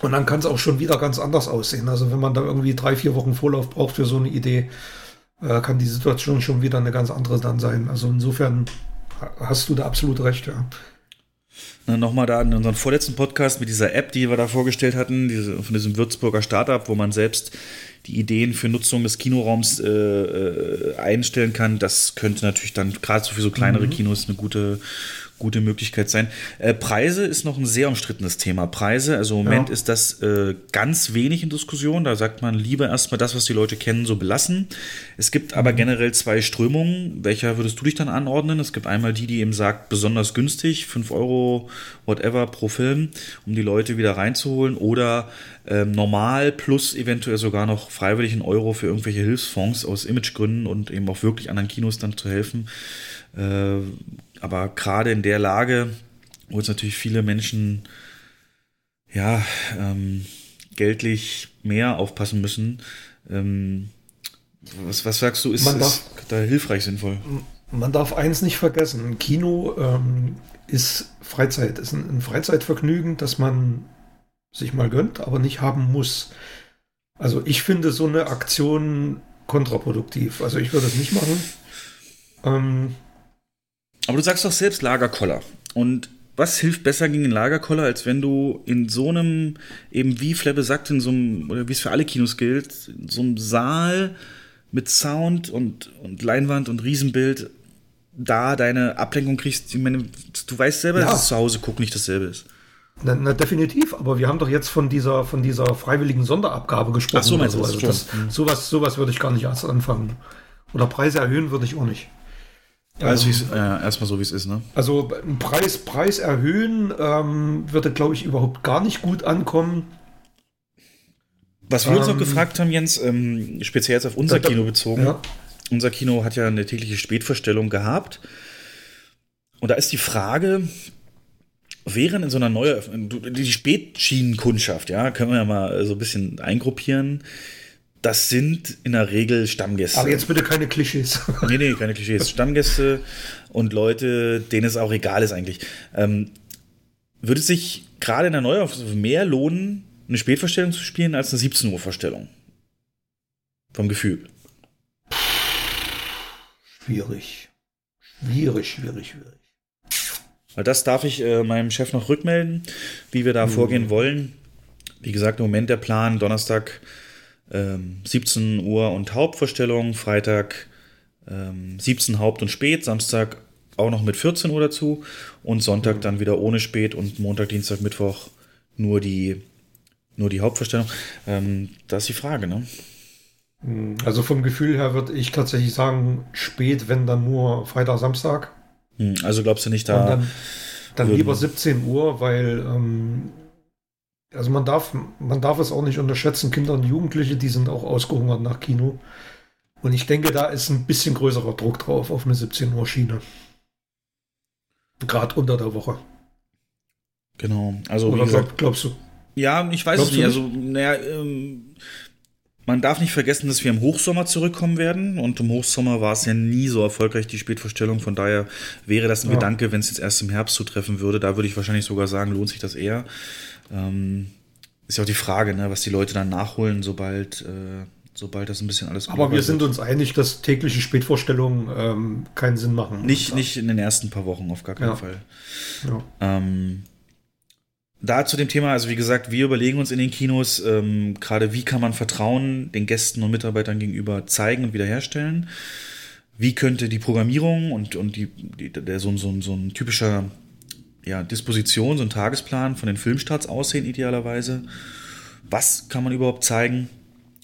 Und dann kann es auch schon wieder ganz anders aussehen. Also wenn man da irgendwie drei, vier Wochen Vorlauf braucht für so eine Idee, äh, kann die Situation schon wieder eine ganz andere dann sein. Also insofern ha- hast du da absolut recht, ja. Nochmal da in unserem vorletzten Podcast mit dieser App, die wir da vorgestellt hatten, diese, von diesem Würzburger Startup, wo man selbst die Ideen für Nutzung des Kinoraums äh, äh, einstellen kann. Das könnte natürlich dann gerade so für so kleinere Mhm. Kinos eine gute, gute Möglichkeit sein. Äh, Preise ist noch ein sehr umstrittenes Thema. Preise, also im Moment Ja. ist das äh, ganz wenig in Diskussion. Da sagt man lieber erstmal das, was die Leute kennen, so belassen. Es gibt aber Mhm. generell zwei Strömungen. Welcher würdest du dich dann anordnen? Es gibt einmal die, die eben sagt, besonders günstig, 5 Euro, whatever pro Film, um die Leute wieder reinzuholen. Oder ähm, normal plus eventuell sogar noch freiwillig einen Euro für irgendwelche Hilfsfonds aus Imagegründen und eben auch wirklich anderen Kinos dann zu helfen. Äh, aber gerade in der Lage, wo jetzt natürlich viele Menschen ja ähm, geldlich mehr aufpassen müssen, ähm, was, was sagst du, ist, Man ist da hilfreich sinnvoll? Man darf eins nicht vergessen: Ein Kino ähm, ist Freizeit, ist ein, ein Freizeitvergnügen, das man sich mal gönnt, aber nicht haben muss. Also ich finde so eine Aktion kontraproduktiv. Also ich würde es nicht machen. Ähm, Aber du sagst doch selbst Lagerkoller. Und was hilft besser gegen den Lagerkoller, als wenn du in so einem, eben wie Flebbe sagt, in so einem, oder wie es für alle Kinos gilt, in so einem Saal mit Sound und, und Leinwand und Riesenbild da deine Ablenkung kriegst. Ich meine, du weißt selber, Ja. dass es zu Hause gucken nicht dasselbe ist. Na, na, definitiv, aber wir haben doch jetzt von dieser, von dieser freiwilligen Sonderabgabe gesprochen. Ach so, meinst du oder das Also das, sowas, sowas würde ich gar nicht erst anfangen. Oder Preise erhöhen würde ich auch nicht. Also, Ähm, wie's- ja, erstmal so, wie es ist, ne? Also einen Preis, Preis erhöhen ähm, würde, glaube ich, überhaupt gar nicht gut ankommen. Was wir uns noch Ähm, gefragt haben, Jens, ähm, speziell jetzt auf unser Da- da- Kino bezogen. ja. Unser Kino hat ja eine tägliche Spätverstellung gehabt. Und da ist die Frage, wären in so einer Neueröffnung, die Spätschienenkundschaft, ja, können wir ja mal so ein bisschen eingruppieren. Das sind in der Regel Stammgäste. Aber jetzt bitte keine Klischees. Nee, nee, keine Klischees. Stammgäste und Leute, denen es auch egal ist eigentlich. Ähm, würde es sich gerade in der Neuauflage mehr lohnen, eine Spätverstellung zu spielen, als eine 17 Uhr Verstellung? Vom Gefühl. Schwierig. Schwierig, schwierig, schwierig. Weil das darf ich äh, meinem Chef noch rückmelden, wie wir da vorgehen wollen. Wie gesagt, im Moment der Plan, Donnerstag ähm, 17 Uhr und Hauptverstellung, Freitag ähm, 17 Haupt und Spät, Samstag auch noch mit 14 Uhr dazu und Sonntag dann wieder ohne Spät und Montag, Dienstag, Mittwoch nur die, nur die Hauptverstellung. Ähm, das ist die Frage, ne? Also vom Gefühl her würde ich tatsächlich sagen, spät, wenn dann nur Freitag, Samstag. Hm, Also glaubst du nicht Und da. dann, dann würden- lieber 17 Uhr, weil ähm, also man darf, man darf es auch nicht unterschätzen, Kinder und Jugendliche, die sind auch ausgehungert nach Kino. Und ich denke, da ist ein bisschen größerer Druck drauf auf eine 17 Uhr Schiene. Gerade unter der Woche. Genau. Also, wie Oder gesagt, glaub, glaubst du? Ja, ich weiß es nicht. Also, naja, ähm, man darf nicht vergessen, dass wir im Hochsommer zurückkommen werden. Und im Hochsommer war es ja nie so erfolgreich, die Spätvorstellung. Von daher wäre das ein Ja. Gedanke, wenn es jetzt erst im Herbst zutreffen würde. Da würde ich wahrscheinlich sogar sagen, lohnt sich das eher. Ähm, ist ja auch die Frage, ne, was die Leute dann nachholen, sobald, äh, sobald das ein bisschen alles Aber wir sind wird. uns einig, dass tägliche Spätvorstellungen ähm, keinen Sinn machen. Nicht, nicht in den ersten paar Wochen, auf gar keinen Ja. Fall. Ja. Ähm, da zu dem Thema, also wie gesagt, wir überlegen uns in den Kinos ähm, gerade, wie kann man Vertrauen den Gästen und Mitarbeitern gegenüber zeigen und wiederherstellen. Wie könnte die Programmierung und, und die, die, der, so, so, so ein typischer ja, Disposition, so ein Tagesplan von den Filmstarts aussehen, idealerweise. Was kann man überhaupt zeigen?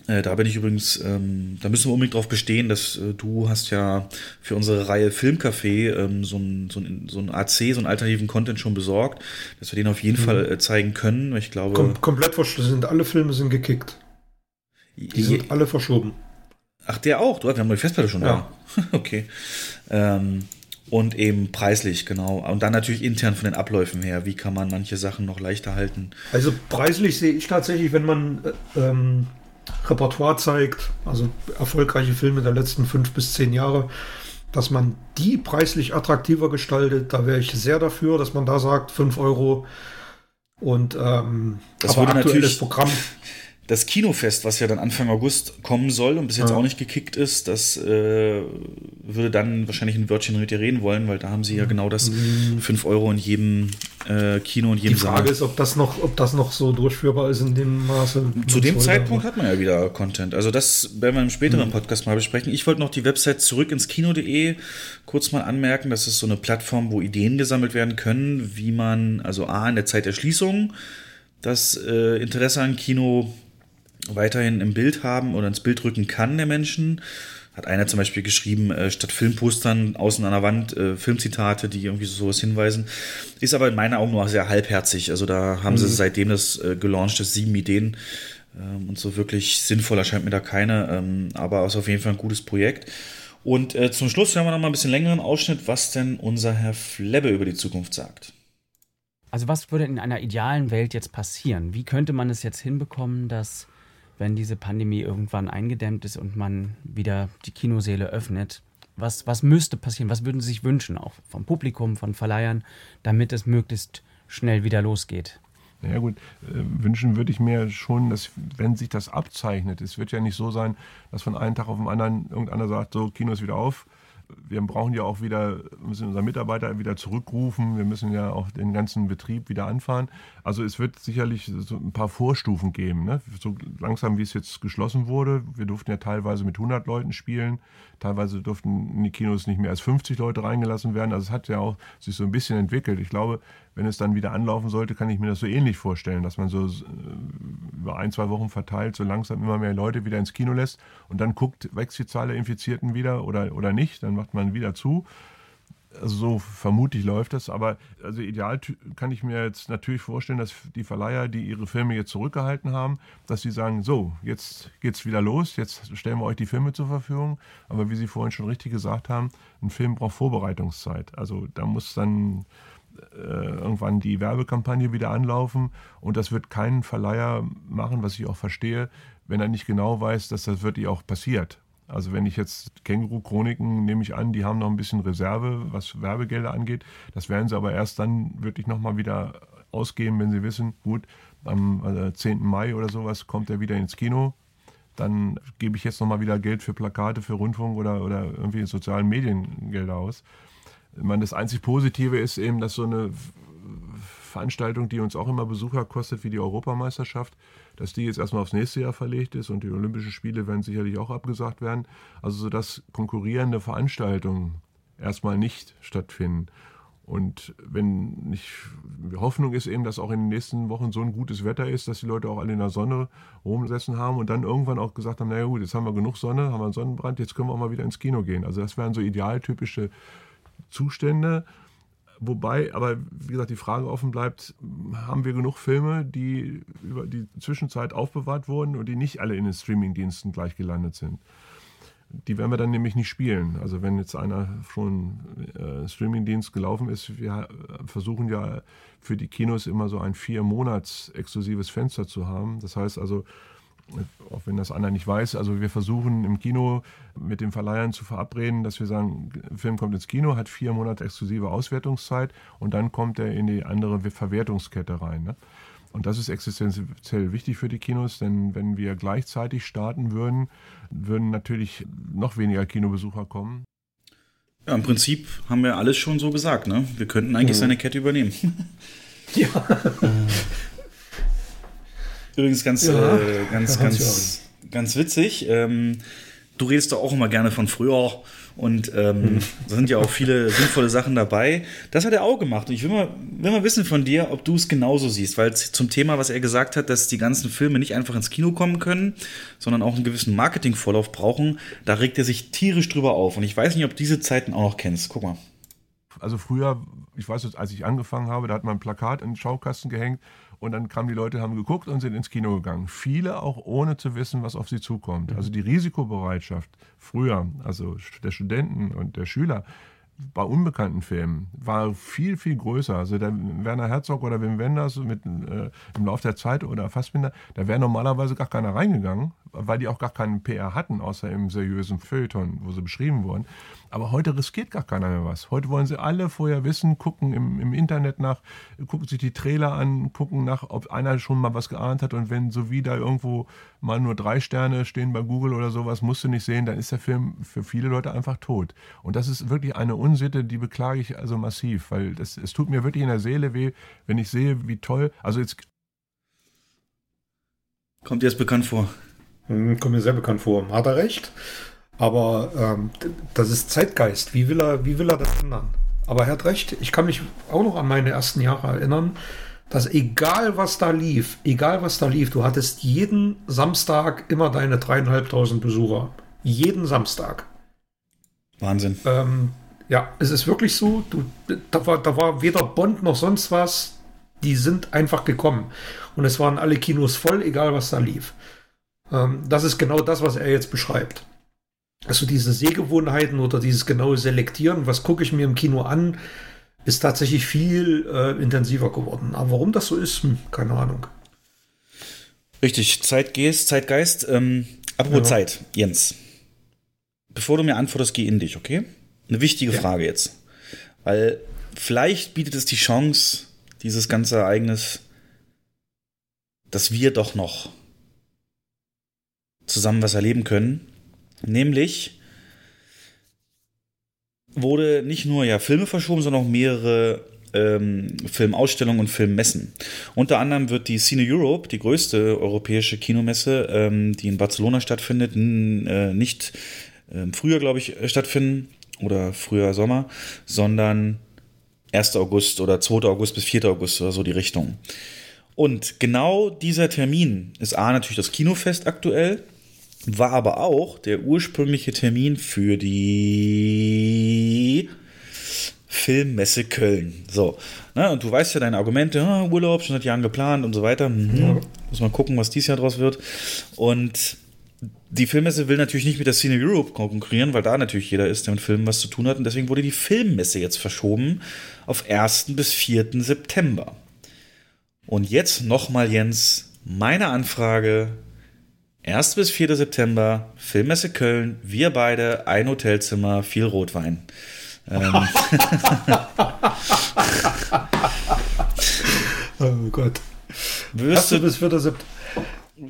Äh, da bin ich übrigens, ähm, da müssen wir unbedingt drauf bestehen, dass äh, du hast ja für unsere Reihe Filmcafé ähm, so ein, so, ein, so ein AC, so einen alternativen Content schon besorgt, dass wir den auf jeden Mhm. Fall äh, zeigen können. Ich glaube, Kom komplett verschlossen. Sind alle Filme sind gekickt. Die sind alle verschoben. Ach, der auch? Du, wir haben die Festplatte schon Ja. da. okay. Ähm, und eben preislich, genau. Und dann natürlich intern von den Abläufen her. Wie kann man manche Sachen noch leichter halten? Also preislich sehe ich tatsächlich, wenn man äh, ähm, Repertoire zeigt, also erfolgreiche Filme der letzten fünf bis zehn Jahre, dass man die preislich attraktiver gestaltet, da wäre ich sehr dafür, dass man da sagt, 5 Euro und ähm, Das aber aktuelles natürlich Programm. das Kinofest, was ja dann Anfang August kommen soll und bis jetzt Ja. auch nicht gekickt ist, das äh, würde dann wahrscheinlich ein Wörtchen mit dir reden wollen, weil da haben sie ja genau das Mhm. 5 Euro in jedem äh, Kino und Die jedem Frage Saal. ist, ob das, noch, ob das noch so durchführbar ist in dem Maße. Zu dem Zeitpunkt hat man ja wieder Content. Also das werden wir im späteren Podcast mal besprechen. Ich wollte noch die Website zurück ins Kino.de kurz mal anmerken. Das ist so eine Plattform, wo Ideen gesammelt werden können, wie man, also A, in der Zeit der Schließung das äh, Interesse an Kino weiterhin im Bild haben oder ins Bild rücken kann der Menschen. Hat einer zum Beispiel geschrieben, äh, statt Filmpostern außen an der Wand äh, Filmzitate, die irgendwie so sowas hinweisen. Ist aber in meinen Augen nur sehr halbherzig. Also da haben sie Mhm. seitdem das äh, gelauncht ist, sieben Ideen. Ähm, und so wirklich sinnvoll erscheint mir da keine. Ähm, aber ist auf jeden Fall ein gutes Projekt. Und äh, zum Schluss hören wir noch mal ein bisschen längeren Ausschnitt, was denn unser Herr Flebbe über die Zukunft sagt. Also was würde in einer idealen Welt jetzt passieren? Wie könnte man es jetzt hinbekommen, dass, wenn diese Pandemie irgendwann eingedämmt ist und man wieder die Kinosäle öffnet, was, was müsste passieren? Was würden Sie sich wünschen, auch vom Publikum, von Verleihern, damit es möglichst schnell wieder losgeht? Ja gut, äh, wünschen würde ich mir schon, dass wenn sich das abzeichnet, es wird ja nicht so sein, dass von einem Tag auf den anderen irgendeiner sagt, so Kino ist wieder auf. Wir brauchen ja auch wieder, müssen unsere Mitarbeiter wieder zurückrufen, wir müssen ja auch den ganzen Betrieb wieder anfahren. Also es wird sicherlich so ein paar Vorstufen geben. Ne? So langsam, wie es jetzt geschlossen wurde, wir durften ja teilweise mit 100 Leuten spielen, teilweise durften in die Kinos nicht mehr als 50 Leute reingelassen werden. Also es hat ja auch sich so ein bisschen entwickelt. Ich glaube, wenn es dann wieder anlaufen sollte, kann ich mir das so ähnlich vorstellen, dass man so äh, über ein, zwei Wochen verteilt so langsam immer mehr Leute wieder ins Kino lässt und dann guckt, wächst die Zahl der Infizierten wieder oder, oder nicht, dann macht man wieder zu. Also so vermutlich läuft das, aber also ideal kann ich mir jetzt natürlich vorstellen, dass die Verleiher, die ihre Filme jetzt zurückgehalten haben, dass sie sagen, so, jetzt geht's wieder los, jetzt stellen wir euch die Filme zur Verfügung. Aber wie Sie vorhin schon richtig gesagt haben, ein Film braucht Vorbereitungszeit. Also da muss dann irgendwann die Werbekampagne wieder anlaufen und das wird kein Verleiher machen, was ich auch verstehe, wenn er nicht genau weiß, dass das wirklich auch passiert. Also wenn ich jetzt Känguru-Chroniken nehme ich an, die haben noch ein bisschen Reserve, was Werbegelder angeht. Das werden sie aber erst dann wirklich nochmal wieder ausgeben, wenn sie wissen, gut, am äh, 10. Mai oder sowas kommt er wieder ins Kino. Dann gebe ich jetzt nochmal wieder Geld für Plakate, für Rundfunk oder, oder irgendwie sozialen Mediengelder aus. Ich meine, das einzig Positive ist eben, dass so eine Veranstaltung, die uns auch immer Besucher kostet, wie die Europameisterschaft, dass die jetzt erstmal aufs nächste Jahr verlegt ist und die Olympischen Spiele werden sicherlich auch abgesagt werden. Also sodass konkurrierende Veranstaltungen erstmal nicht stattfinden. Und wenn nicht, Hoffnung ist eben, dass auch in den nächsten Wochen so ein gutes Wetter ist, dass die Leute auch alle in der Sonne rumsessen haben und dann irgendwann auch gesagt haben, naja gut, jetzt haben wir genug Sonne, haben wir einen Sonnenbrand, jetzt können wir auch mal wieder ins Kino gehen. Also das wären so idealtypische Zustände. Wobei, aber wie gesagt, die Frage offen bleibt, haben wir genug Filme, die über die Zwischenzeit aufbewahrt wurden und die nicht alle in den Streamingdiensten gleich gelandet sind? Die werden wir dann nämlich nicht spielen. Also wenn jetzt einer schon äh, Streamingdienst gelaufen ist, wir versuchen ja für die Kinos immer so ein vier Monats exklusives Fenster zu haben. Das heißt also, auch wenn das einer nicht weiß, also wir versuchen im Kino mit den Verleihern zu verabreden, dass wir sagen, ein Film kommt ins Kino, hat vier Monate exklusive Auswertungszeit und dann kommt er in die andere Verwertungskette rein. Ne? Und das ist existenziell wichtig für die Kinos, denn wenn wir gleichzeitig starten würden, würden natürlich noch weniger Kinobesucher kommen. Ja, im Prinzip haben wir alles schon so gesagt, ne? Wir könnten eigentlich Mhm. seine Kette übernehmen. Ja. Übrigens ganz, Ja, äh, ganz, ganz, ganz witzig. Ähm, du redest doch auch immer gerne von früher und ähm, da sind ja auch viele sinnvolle Sachen dabei. Das hat er auch gemacht und ich will mal, will mal wissen von dir, ob du es genauso siehst, weil es zum Thema, was er gesagt hat, dass die ganzen Filme nicht einfach ins Kino kommen können, sondern auch einen gewissen Marketingvorlauf brauchen, da regt er sich tierisch drüber auf und ich weiß nicht, ob du diese Zeiten auch noch kennst. Guck mal. Also früher, ich weiß jetzt, als ich angefangen habe, da hat man ein Plakat in den Schaukasten gehängt und dann kamen die Leute, haben geguckt und sind ins Kino gegangen. Viele auch ohne zu wissen, was auf sie zukommt. Also die Risikobereitschaft früher, also der Studenten und der Schüler, bei unbekannten Filmen war viel, viel größer. Also der Werner Herzog oder Wim Wenders mit, äh, im Laufe der Zeit oder Fassbinder, da wäre normalerweise gar keiner reingegangen, weil die auch gar keinen PR hatten, außer im seriösen Feuilleton, wo sie beschrieben wurden. Aber heute riskiert gar keiner mehr was. Heute wollen sie alle vorher wissen, gucken im, im Internet nach, gucken sich die Trailer an, gucken nach, ob einer schon mal was geahnt hat. Und wenn so wie da irgendwo mal nur drei Sterne stehen bei Google oder sowas, musst du nicht sehen, dann ist der Film für viele Leute einfach tot. Und das ist wirklich eine Unsitte, die beklage ich also massiv, weil das, es tut mir wirklich in der Seele weh, wenn ich sehe, wie toll, also jetzt. Kommt dir das bekannt vor? Hm, kommt mir sehr bekannt vor. Hat er recht? Aber ähm, das ist Zeitgeist. Wie will, er, wie will er das ändern? Aber er hat recht. Ich kann mich auch noch an meine ersten Jahre erinnern, dass egal was da lief, egal was da lief, du hattest jeden Samstag immer deine dreieinhalbtausend Besucher. Jeden Samstag. Wahnsinn. Ähm, ja, es ist wirklich so. Du, da, war, da war weder Bond noch sonst was. Die sind einfach gekommen. Und es waren alle Kinos voll, egal was da lief. Ähm, das ist genau das, was er jetzt beschreibt. Also diese Sehgewohnheiten oder dieses genaue Selektieren, was gucke ich mir im Kino an, ist tatsächlich viel äh, intensiver geworden. Aber warum das so ist, hm, keine Ahnung. Richtig, Zeitgeist, Zeitgeist. Ähm, apropos ja. Zeit, Jens. Bevor du mir antwortest, geh in dich, okay? Eine wichtige ja. Frage jetzt. Weil vielleicht bietet es die Chance, dieses ganze Ereignis, dass wir doch noch zusammen was erleben können. Nämlich wurde nicht nur ja Filme verschoben, sondern auch mehrere ähm, Filmausstellungen und Filmmessen. Unter anderem wird die Cine Europe, die größte europäische Kinomesse, ähm, die in Barcelona stattfindet, äh, nicht äh, früher, glaube ich, stattfinden oder früher Sommer, sondern 1. August oder 2. August bis 4. August oder so die Richtung. Und genau dieser Termin ist A natürlich das Kinofest aktuell, war aber auch der ursprüngliche Termin für die Filmmesse Köln. So, ne, und du weißt ja deine Argumente, oh, Urlaub schon seit Jahren geplant und so weiter. Mhm. Ja. Muss mal gucken, was dieses Jahr draus wird. Und die Filmmesse will natürlich nicht mit der Cine Europe konkurrieren, weil da natürlich jeder ist, der mit Filmen was zu tun hat. Und deswegen wurde die Filmmesse jetzt verschoben auf 1. bis 4. September. Und jetzt nochmal, Jens, meine Anfrage 1. bis 4. September, Filmmesse Köln, wir beide, ein Hotelzimmer, viel Rotwein. Ähm. oh Gott. Wirst du bis 4. September.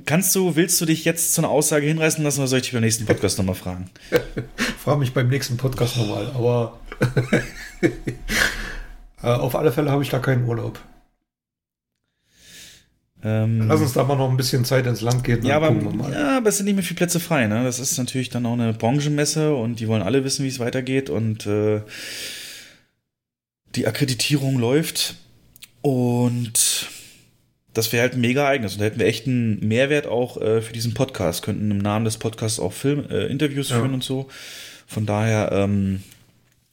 Kannst du, willst du dich jetzt zu einer Aussage hinreißen lassen oder soll ich dich beim nächsten Podcast nochmal fragen? Frag mich beim nächsten Podcast nochmal, aber äh, auf alle Fälle habe ich da keinen Urlaub. Ähm, Lass uns da mal noch ein bisschen Zeit ins Land gehen. Ja aber, ja, aber es sind nicht mehr viele Plätze frei. Ne? Das ist natürlich dann auch eine Branchenmesse und die wollen alle wissen, wie es weitergeht. Und äh, die Akkreditierung läuft. Und das wäre halt ein mega Ereignis. Und da hätten wir echt einen Mehrwert auch äh, für diesen Podcast. Könnten im Namen des Podcasts auch Film, äh, Interviews ja. führen und so. Von daher ähm,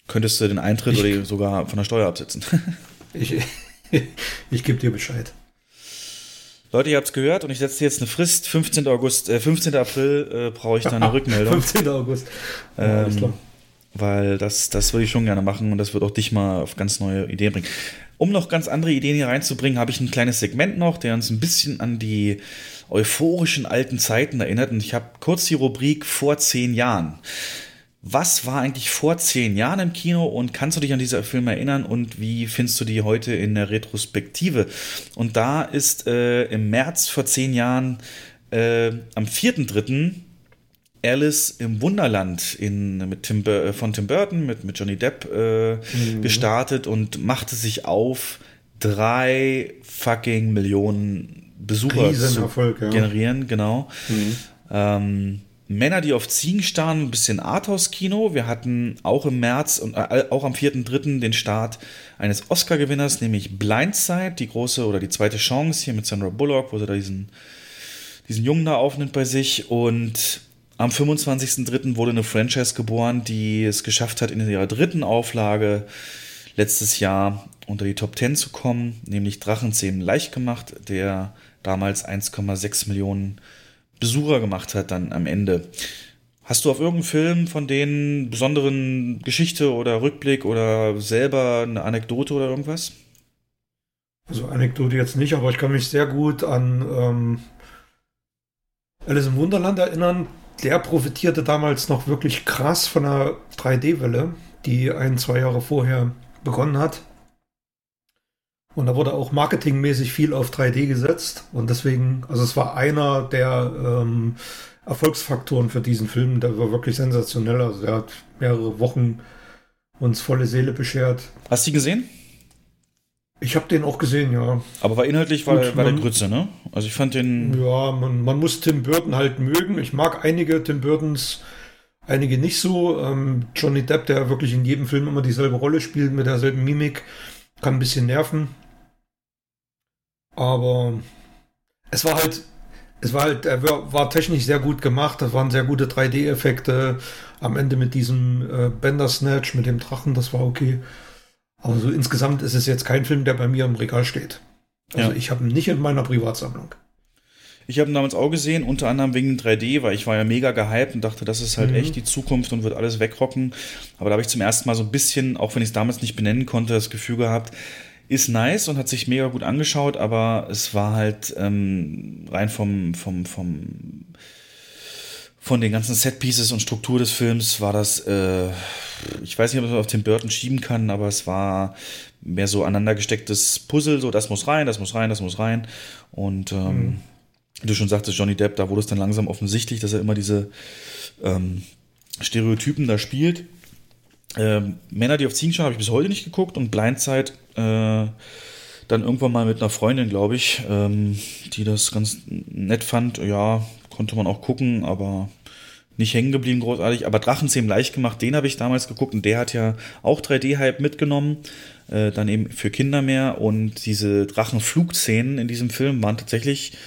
könntest du den Eintritt ich, oder sogar von der Steuer absetzen. ich ich gebe dir Bescheid. Leute, ihr habt es gehört und ich setze jetzt eine Frist. 15. August, äh, 15. April äh, brauche ich da eine Rückmeldung. 15. August. Ja, ähm, weil das, das würde ich schon gerne machen und das wird auch dich mal auf ganz neue Ideen bringen. Um noch ganz andere Ideen hier reinzubringen, habe ich ein kleines Segment noch, der uns ein bisschen an die euphorischen alten Zeiten erinnert. Und ich habe kurz die Rubrik vor zehn Jahren was war eigentlich vor zehn Jahren im Kino und kannst du dich an diese Filme erinnern und wie findest du die heute in der Retrospektive? Und da ist äh, im März vor zehn Jahren äh, am 4.3. Alice im Wunderland in, mit Tim, äh, von Tim Burton mit, mit Johnny Depp äh, mhm. gestartet und machte sich auf, drei fucking Millionen Besucher zu generieren, ja. genau. Mhm. Ähm, Männer, die auf Ziegen starren, ein bisschen Arthouse-Kino. Wir hatten auch im März und äh, auch am 4.3. den Start eines Oscar-Gewinners, nämlich Blindside, die große oder die zweite Chance hier mit Sandra Bullock, wo sie da diesen, diesen Jungen da aufnimmt bei sich. Und am 25.3. wurde eine Franchise geboren, die es geschafft hat, in ihrer dritten Auflage letztes Jahr unter die Top 10 zu kommen, nämlich Drachenzähmen leicht gemacht, der damals 1,6 Millionen Besucher gemacht hat dann am Ende. Hast du auf irgendeinen Film von denen besonderen Geschichte oder Rückblick oder selber eine Anekdote oder irgendwas? Also Anekdote jetzt nicht, aber ich kann mich sehr gut an ähm, Alice im Wunderland erinnern, der profitierte damals noch wirklich krass von der 3D-Welle, die ein, zwei Jahre vorher begonnen hat. Und da wurde auch marketingmäßig viel auf 3D gesetzt. Und deswegen, also es war einer der ähm, Erfolgsfaktoren für diesen Film. Der war wirklich sensationell. Also der hat mehrere Wochen uns volle Seele beschert. Hast du ihn gesehen? Ich habe den auch gesehen, ja. Aber war inhaltlich war, Gut, war der Grütze, ne? Also ich fand den. Ja, man, man muss Tim Burton halt mögen. Ich mag einige Tim Burtons, einige nicht so. Ähm, Johnny Depp, der wirklich in jedem Film immer dieselbe Rolle spielt, mit derselben Mimik, kann ein bisschen nerven. Aber es war halt, es war halt, er war technisch sehr gut gemacht. Das waren sehr gute 3D-Effekte. Am Ende mit diesem äh, Bender Snatch, mit dem Drachen, das war okay. Aber so insgesamt ist es jetzt kein Film, der bei mir im Regal steht. Also ja. ich habe ihn nicht in meiner Privatsammlung. Ich habe ihn damals auch gesehen, unter anderem wegen 3D, weil ich war ja mega gehypt und dachte, das ist halt mhm. echt die Zukunft und wird alles wegrocken. Aber da habe ich zum ersten Mal so ein bisschen, auch wenn ich es damals nicht benennen konnte, das Gefühl gehabt, ist nice und hat sich mega gut angeschaut, aber es war halt ähm, rein vom, vom, vom von den ganzen Setpieces und Struktur des Films war das, äh, ich weiß nicht, ob man es auf den Burton schieben kann, aber es war mehr so aneinander gestecktes Puzzle, so das muss rein, das muss rein, das muss rein. Und ähm, mhm. du schon sagtest, Johnny Depp, da wurde es dann langsam offensichtlich, dass er immer diese ähm, Stereotypen da spielt. Ähm, Männer, die auf Ziegen schauen, habe ich bis heute nicht geguckt und Blindzeit äh, dann irgendwann mal mit einer Freundin, glaube ich, ähm, die das ganz nett fand. Ja, konnte man auch gucken, aber nicht hängen geblieben großartig. Aber Drachenzähmen leicht gemacht, den habe ich damals geguckt und der hat ja auch 3D-Hype mitgenommen. Äh, dann eben für Kinder mehr. Und diese Drachenflugszenen in diesem Film waren tatsächlich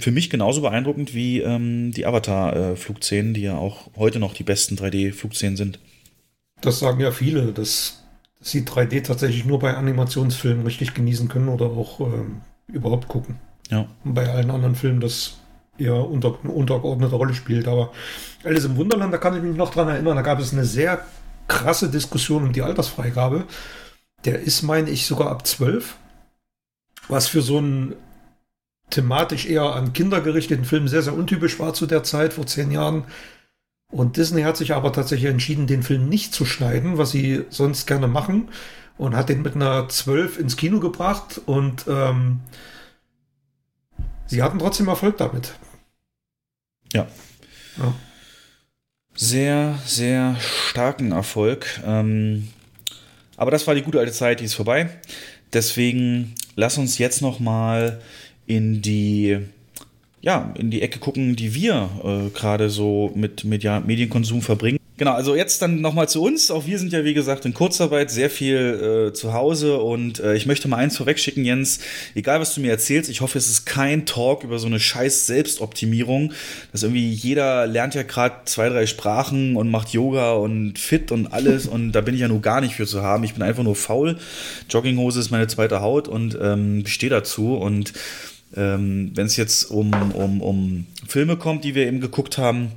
für mich genauso beeindruckend wie ähm, die Avatar-Flugszenen, die ja auch heute noch die besten 3D-Flugszenen sind. Das sagen ja viele, dass sie 3D tatsächlich nur bei Animationsfilmen richtig genießen können oder auch ähm, überhaupt gucken. Ja. Und bei allen anderen Filmen das eher unter, eine untergeordnete Rolle spielt. Aber Alice im Wunderland, da kann ich mich noch dran erinnern, da gab es eine sehr krasse Diskussion um die Altersfreigabe. Der ist, meine ich, sogar ab 12. Was für so einen thematisch eher an Kinder gerichteten Film sehr, sehr untypisch war zu der Zeit, vor zehn Jahren. Und Disney hat sich aber tatsächlich entschieden, den Film nicht zu schneiden, was sie sonst gerne machen. Und hat den mit einer 12 ins Kino gebracht. Und ähm, sie hatten trotzdem Erfolg damit. Ja. ja. Sehr, sehr starken Erfolg. Ähm, aber das war die gute alte Zeit, die ist vorbei. Deswegen lass uns jetzt noch mal in die ja, in die Ecke gucken, die wir äh, gerade so mit Media Medienkonsum verbringen. Genau, also jetzt dann nochmal zu uns. Auch wir sind ja, wie gesagt, in Kurzarbeit sehr viel äh, zu Hause und äh, ich möchte mal eins vorwegschicken, Jens. Egal, was du mir erzählst, ich hoffe, es ist kein Talk über so eine scheiß Selbstoptimierung, dass irgendwie jeder lernt ja gerade zwei, drei Sprachen und macht Yoga und fit und alles und da bin ich ja nur gar nicht für zu haben. Ich bin einfach nur faul. Jogginghose ist meine zweite Haut und ähm, stehe dazu und ähm, wenn es jetzt um, um, um Filme kommt, die wir eben geguckt haben,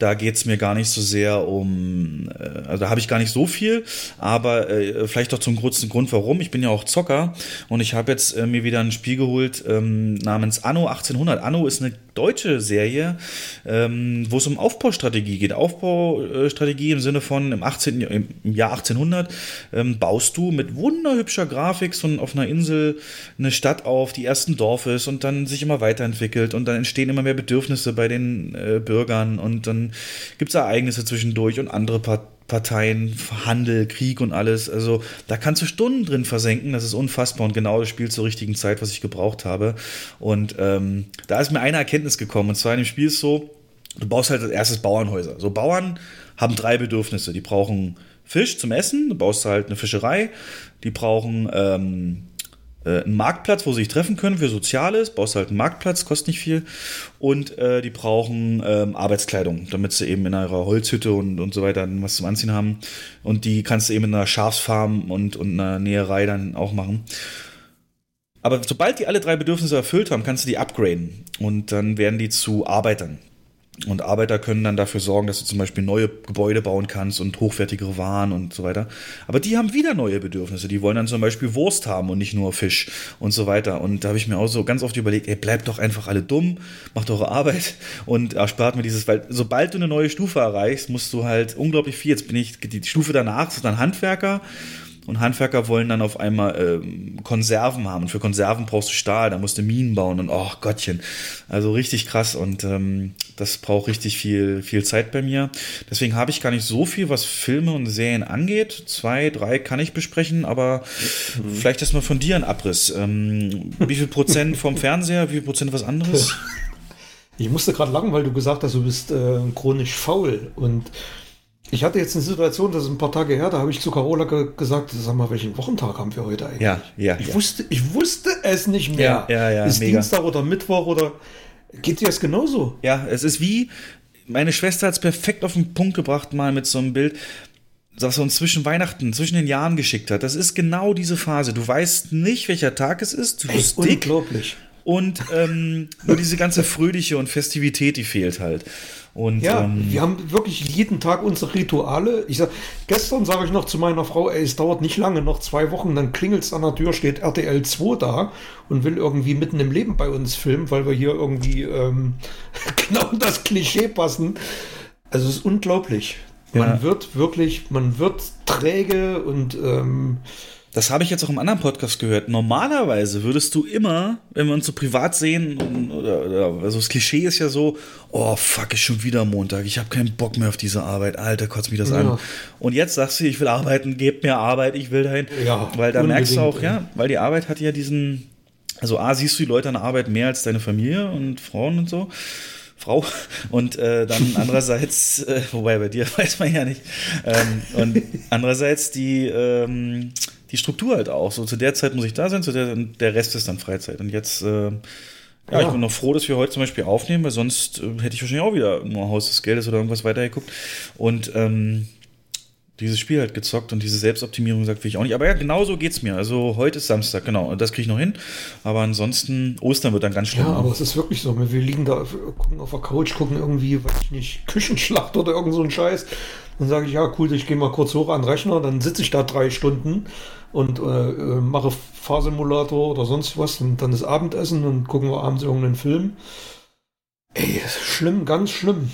da geht es mir gar nicht so sehr um, äh, also da habe ich gar nicht so viel, aber äh, vielleicht doch zum kurzen Grund, warum. Ich bin ja auch Zocker und ich habe jetzt äh, mir wieder ein Spiel geholt ähm, namens Anno 1800. Anno ist eine deutsche Serie, ähm, wo es um Aufbaustrategie geht. Aufbaustrategie im Sinne von im, 18, im Jahr 1800 ähm, baust du mit wunderhübscher Grafik so auf einer Insel eine Stadt auf, die ersten Dorf ist und dann sich immer weiterentwickelt und dann entstehen immer mehr Bedürfnisse bei den äh, Bürgern und dann gibt es Ereignisse zwischendurch und andere Parteien. Handel, Krieg und alles. Also da kannst du Stunden drin versenken. Das ist unfassbar und genau das Spiel zur richtigen Zeit, was ich gebraucht habe. Und ähm, da ist mir eine Erkenntnis gekommen. Und zwar in dem Spiel ist so, du baust halt als erstes Bauernhäuser. So Bauern haben drei Bedürfnisse. Die brauchen Fisch zum Essen, du baust halt eine Fischerei. Die brauchen ähm, äh, einen Marktplatz, wo sie sich treffen können für Soziales, baust halt einen Marktplatz, kostet nicht viel. Und äh, die brauchen ähm, Arbeitskleidung, damit sie eben in ihrer Holzhütte und, und so weiter was zum Anziehen haben. Und die kannst du eben in einer Schafsfarm und, und einer Näherei dann auch machen. Aber sobald die alle drei Bedürfnisse erfüllt haben, kannst du die upgraden. Und dann werden die zu Arbeitern. Und Arbeiter können dann dafür sorgen, dass du zum Beispiel neue Gebäude bauen kannst und hochwertigere Waren und so weiter. Aber die haben wieder neue Bedürfnisse. Die wollen dann zum Beispiel Wurst haben und nicht nur Fisch und so weiter. Und da habe ich mir auch so ganz oft überlegt, ey, bleibt doch einfach alle dumm, macht eure Arbeit und erspart mir dieses, weil sobald du eine neue Stufe erreichst, musst du halt unglaublich viel. Jetzt bin ich, die Stufe danach ist dann Handwerker und Handwerker wollen dann auf einmal ähm, Konserven haben. Und für Konserven brauchst du Stahl, da musst du Minen bauen und oh Gottchen. Also richtig krass und ähm, das braucht richtig viel, viel Zeit bei mir. Deswegen habe ich gar nicht so viel, was Filme und Serien angeht. Zwei, drei kann ich besprechen, aber mhm. vielleicht erstmal von dir ein Abriss. Ähm, wie viel Prozent vom Fernseher, wie viel Prozent was anderes? Ich musste gerade lachen, weil du gesagt hast, du bist äh, chronisch faul und ich hatte jetzt eine Situation, das ist ein paar Tage her, da habe ich zu Carola ge gesagt, sag mal, welchen Wochentag haben wir heute eigentlich? Ja, ja. Ich, ja. Wusste, ich wusste es nicht mehr. Ja, ja, ja. Ist mega. Dienstag oder Mittwoch oder geht dir das genauso? Ja, es ist wie, meine Schwester hat es perfekt auf den Punkt gebracht, mal mit so einem Bild, das er uns zwischen Weihnachten, zwischen den Jahren geschickt hat. Das ist genau diese Phase. Du weißt nicht, welcher Tag es ist. Du bist Ey, dick. Unglaublich. Und ähm, nur diese ganze Fröhliche und Festivität, die fehlt halt. Und, ja, ähm, wir haben wirklich jeden Tag unsere Rituale. Ich sag, gestern sage ich noch zu meiner Frau, ey, es dauert nicht lange, noch zwei Wochen, dann klingelt es an der Tür, steht RTL 2 da und will irgendwie mitten im Leben bei uns filmen, weil wir hier irgendwie ähm, genau das Klischee passen. Also es ist unglaublich. Man Ja. wird wirklich, man wird träge und ähm, Das habe ich jetzt auch im anderen Podcast gehört. Normalerweise würdest du immer, wenn wir uns so privat sehen, oder, oder also das Klischee ist ja so, oh fuck, ist schon wieder Montag, ich habe keinen Bock mehr auf diese Arbeit, Alter, kotzt mich das Ja. an. Und jetzt sagst du, ich will arbeiten, gebt mir Arbeit, ich will dahin. Ja, weil da merkst du auch, ja, weil die Arbeit hat ja diesen, also A, siehst du die Leute an der Arbeit mehr als deine Familie und Frauen und so. Frau und äh, dann andererseits, äh, wobei bei dir weiß man ja nicht, ähm, und andererseits die, ähm, die Struktur halt auch. So zu der Zeit muss ich da sein, zu der, der Rest ist dann Freizeit. Und jetzt, äh, ja, Ja. ich bin noch froh, dass wir heute zum Beispiel aufnehmen, weil sonst äh, hätte ich wahrscheinlich auch wieder nur Haus des Geldes oder irgendwas weitergeguckt. Und ähm, dieses Spiel halt gezockt und diese Selbstoptimierung sagt will ich auch nicht. Aber ja, genau so geht's mir. Also heute ist Samstag, genau. Das kriege ich noch hin. Aber ansonsten, Ostern wird dann ganz schlimm. ja, aber es ist wirklich so. Wir liegen da, gucken auf der Couch, gucken irgendwie, weiß ich nicht, Küchenschlacht oder irgend so ein Scheiß. Dann sage ich, ja, cool, ich gehe mal kurz hoch an den Rechner, dann sitze ich da drei Stunden und äh, äh, mache Fahrsimulator oder sonst was und dann ist Abendessen und gucken wir abends irgendeinen Film. Ey, schlimm, ganz schlimm.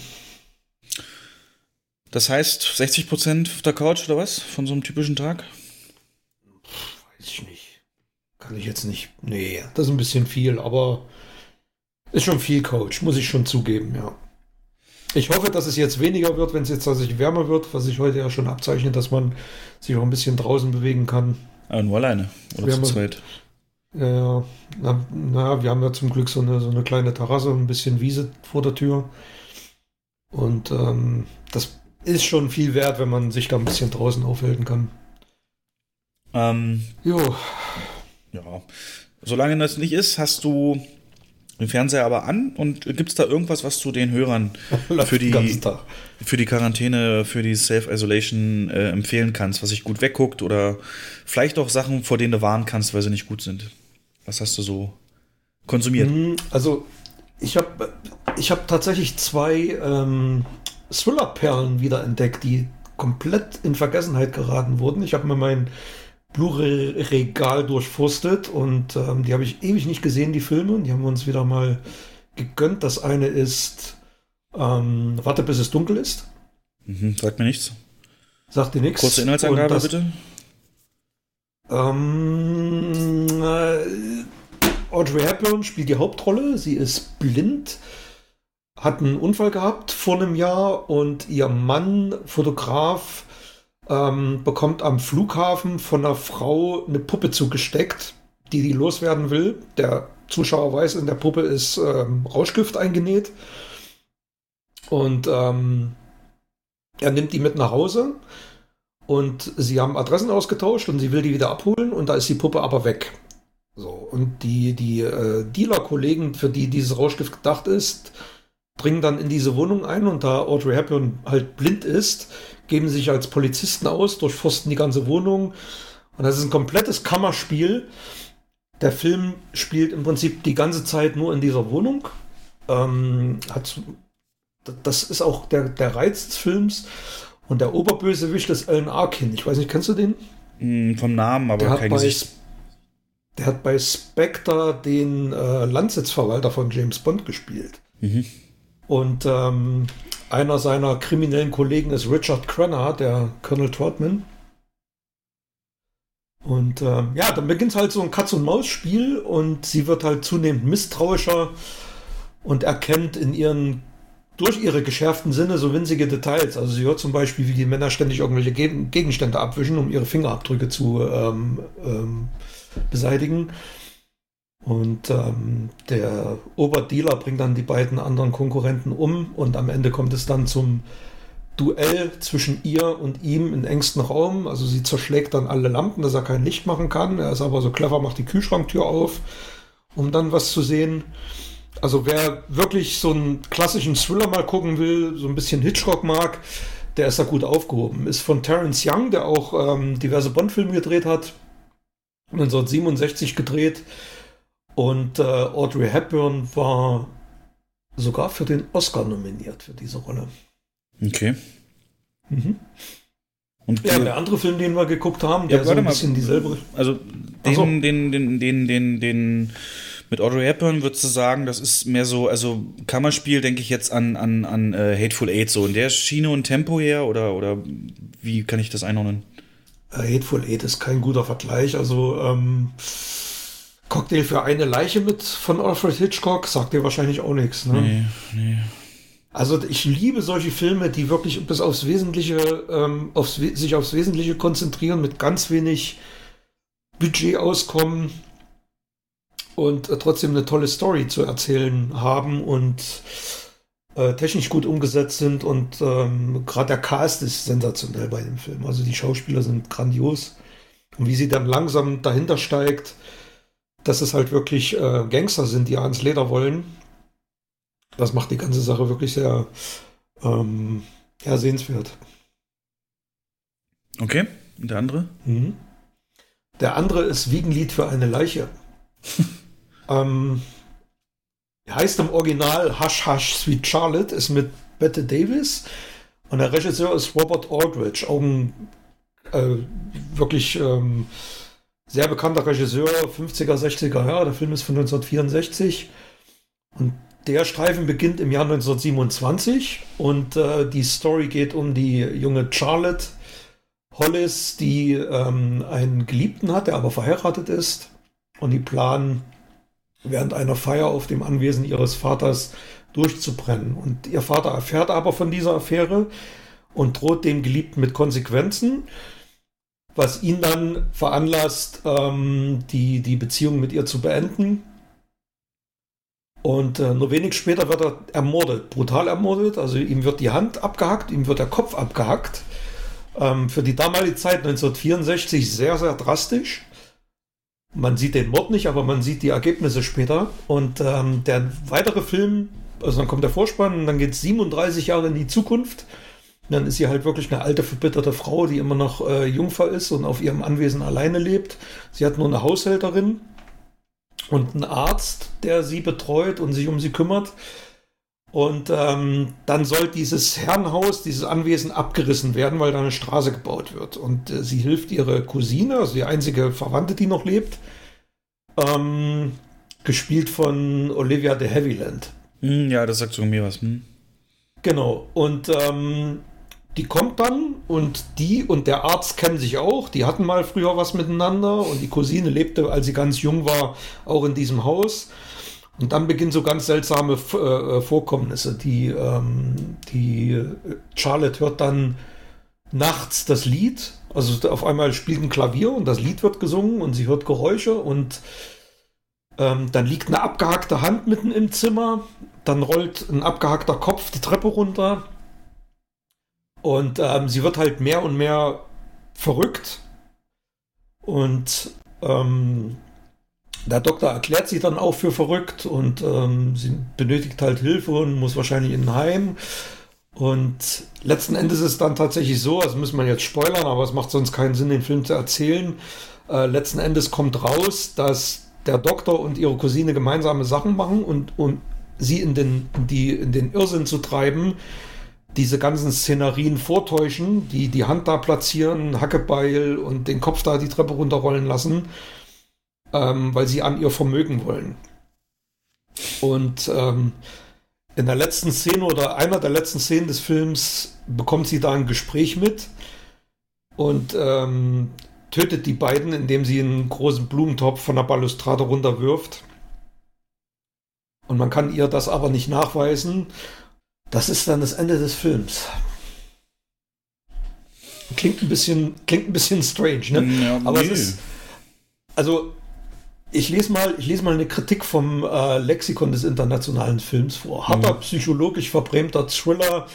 Das heißt, 60 Prozent auf der Couch oder was? Von so einem typischen Tag? Weiß ich nicht. Kann ich jetzt nicht. Nee, das ist ein bisschen viel, aber ist schon viel Coach, muss ich schon zugeben, ja. Ich hoffe, dass es jetzt weniger wird, wenn es jetzt tatsächlich wärmer wird, was sich heute ja schon abzeichnet, dass man sich auch ein bisschen draußen bewegen kann. Aber nur alleine. Oder zu zweit. Ja, na, na, wir haben ja zum Glück so eine, so eine kleine Terrasse und ein bisschen Wiese vor der Tür. Und ähm, das ist schon viel wert, wenn man sich da ein bisschen draußen aufhalten kann. Ähm, Jo, ja. Solange das nicht ist, hast du den Fernseher aber an und gibt es da irgendwas, was du den Hörern für die, für die Quarantäne, für die Self-Isolation äh, empfehlen kannst, was sich gut wegguckt oder vielleicht auch Sachen, vor denen du warnen kannst, weil sie nicht gut sind? Was hast du so konsumiert? Mm, Also, ich habe ich hab tatsächlich zwei ähm, Thriller-Perlen wiederentdeckt, die komplett in Vergessenheit geraten wurden. Ich habe mir mein Blu-ray-Regal durchforstet und ähm, die habe ich ewig nicht gesehen, die Filme. Und die haben wir uns wieder mal gegönnt. Das eine ist ähm, Warte, bis es dunkel ist. Mhm, sagt mir nichts. Sagt dir nichts. Kurze Inhaltsangabe, das- bitte. Ähm, äh, Audrey Hepburn spielt die Hauptrolle. Sie ist blind, hat einen Unfall gehabt vor einem Jahr und ihr Mann, Fotograf, ähm, bekommt am Flughafen von einer Frau eine Puppe zugesteckt, die die loswerden will. Der Zuschauer weiß, in der Puppe ist ähm, Rauschgift eingenäht. Und ähm, er nimmt die mit nach Hause und sie haben Adressen ausgetauscht und sie will die wieder abholen und da ist die Puppe aber weg. So, und die, die äh, Dealer-Kollegen, für die dieses Rauschgift gedacht ist, dringen dann in diese Wohnung ein und da Audrey Hepburn halt blind ist, geben sich als Polizisten aus, durchforsten die ganze Wohnung und das ist ein komplettes Kammerspiel. Der Film spielt im Prinzip die ganze Zeit nur in dieser Wohnung. Ähm, hat das ist auch der, der Reiz des Films. Und der Oberbösewicht ist Alan Arkin. Ich weiß nicht, kennst du den? Mm, vom Namen, aber der kein Gesicht. Der hat bei Spectre den äh, Landsitzverwalter von James Bond gespielt. Mhm. Und ähm, einer seiner kriminellen Kollegen ist Richard Crenna, der Colonel Trotman. Und ähm, ja, dann beginnt halt so ein Katz-und-Maus-Spiel und sie wird halt zunehmend misstrauischer und erkennt in ihren, durch ihre geschärften Sinne so winzige Details. Also sie hört zum Beispiel, wie die Männer ständig irgendwelche Geg Gegenstände abwischen, um ihre Fingerabdrücke zu ähm, ähm, beseitigen. Und ähm, der Oberdealer bringt dann die beiden anderen Konkurrenten um und am Ende kommt es dann zum Duell zwischen ihr und ihm in engstem Raum. Also sie zerschlägt dann alle Lampen, dass er kein Licht machen kann. Er ist aber so clever, macht die Kühlschranktür auf, um dann was zu sehen. Also wer wirklich so einen klassischen Thriller mal gucken will, so ein bisschen Hitchcock mag, der ist da gut aufgehoben. Ist von Terence Young, der auch ähm, diverse Bond-Filme gedreht hat. 1967 gedreht. Und äh, Audrey Hepburn war sogar für den Oscar nominiert für diese Rolle. Okay. Mhm. Und Ja, der andere Film, den wir geguckt haben, der Ja, so ein mal. bisschen dieselbe. Also Ach so. den, den, den, den, den, den mit Audrey Hepburn würdest du sagen, das ist mehr so, also Kammerspiel denke ich jetzt an, an, an äh, Hateful Eight, so in der Schiene und Tempo her oder, oder wie kann ich das einordnen? Äh, Hateful Eight ist kein guter Vergleich. Also ähm, Cocktail für eine Leiche mit von Alfred Hitchcock sagt dir wahrscheinlich auch nichts. Ne? Nee, nee. Also ich liebe solche Filme, die wirklich bis aufs Wesentliche, ähm, aufs, sich aufs Wesentliche konzentrieren, mit ganz wenig Budget auskommen und äh, trotzdem eine tolle Story zu erzählen haben und äh, technisch gut umgesetzt sind und ähm, gerade der Cast ist sensationell bei dem Film. Also die Schauspieler sind grandios und wie sie dann langsam dahinter steigt, dass es halt wirklich äh, Gangster sind, die ans Leder wollen. Das macht die ganze Sache wirklich sehr ähm, ja, sehenswert. Okay, und der andere? Mhm. Der andere ist Wiegenlied für eine Leiche. ähm, heißt im Original Hush Hush Sweet Charlotte, ist mit Bette Davis und der Regisseur ist Robert Aldrich, auch ein äh, wirklich ähm, sehr bekannter Regisseur, 50er, 60er Jahre. Der Film ist von 1964 und der Streifen beginnt im Jahr 1927 und äh, die Story geht um die junge Charlotte Hollis, die ähm, einen Geliebten hat, der aber verheiratet ist. Und die planen, während einer Feier auf dem Anwesen ihres Vaters durchzubrennen. Und ihr Vater erfährt aber von dieser Affäre und droht dem Geliebten mit Konsequenzen, was ihn dann veranlasst, ähm, die, die Beziehung mit ihr zu beenden. Und äh, nur wenig später wird er ermordet, brutal ermordet. Also ihm wird die Hand abgehackt, ihm wird der Kopf abgehackt. Ähm, für die damalige Zeit 1964 sehr, sehr drastisch. Man sieht den Mord nicht, aber man sieht die Ergebnisse später. Und ähm, der weitere Film, also dann kommt der Vorspann und dann geht es 37 Jahre in die Zukunft. Und dann ist sie halt wirklich eine alte, verbitterte Frau, die immer noch äh, Jungfer ist und auf ihrem Anwesen alleine lebt. Sie hat nur eine Haushälterin und einen Arzt, der sie betreut und sich um sie kümmert. Und ähm, dann soll dieses Herrenhaus, dieses Anwesen abgerissen werden, weil da eine Straße gebaut wird. Und äh, sie hilft ihre Cousine, also die einzige Verwandte, die noch lebt, ähm, gespielt von Olivia de Havilland. Hm, ja, das sagt so mir was. Hm. Genau. Und ähm, die kommt dann und die und der Arzt kennen sich auch. Die hatten mal früher was miteinander und die Cousine lebte, als sie ganz jung war, auch in diesem Haus. Und dann beginnen so ganz seltsame F- äh, Vorkommnisse. Die, ähm, die äh, Charlotte hört dann nachts das Lied. Also auf einmal spielt ein Klavier und das Lied wird gesungen und sie hört Geräusche und ähm, dann liegt eine abgehackte Hand mitten im Zimmer. Dann rollt ein abgehackter Kopf die Treppe runter. Und ähm, sie wird halt mehr und mehr verrückt. Und ähm, der Doktor erklärt sie dann auch für verrückt und ähm, sie benötigt halt Hilfe und muss wahrscheinlich in ein Heim. Und letzten Endes ist es dann tatsächlich so, das müssen wir jetzt spoilern, aber es macht sonst keinen Sinn, den Film zu erzählen. Äh, letzten Endes kommt raus, dass der Doktor und ihre Cousine gemeinsame Sachen machen und, und sie in den, in die, in den Irrsinn zu treiben, diese ganzen Szenarien vortäuschen, die die Hand da platzieren, Hackebeil und den Kopf da die Treppe runterrollen lassen, ähm, weil sie an ihr Vermögen wollen. Und ähm, in der letzten Szene oder einer der letzten Szenen des Films bekommt sie da ein Gespräch mit und ähm, tötet die beiden, indem sie einen großen Blumentopf von der Balustrade runterwirft. Und man kann ihr das aber nicht nachweisen. Das ist dann das Ende des Films. Klingt ein bisschen, klingt ein bisschen strange, ne? Ja, aber nee. es ist. Also, ich lese mal, ich lese mal eine Kritik vom äh, Lexikon des internationalen Films vor. Harter, psychologisch verbrämter Thriller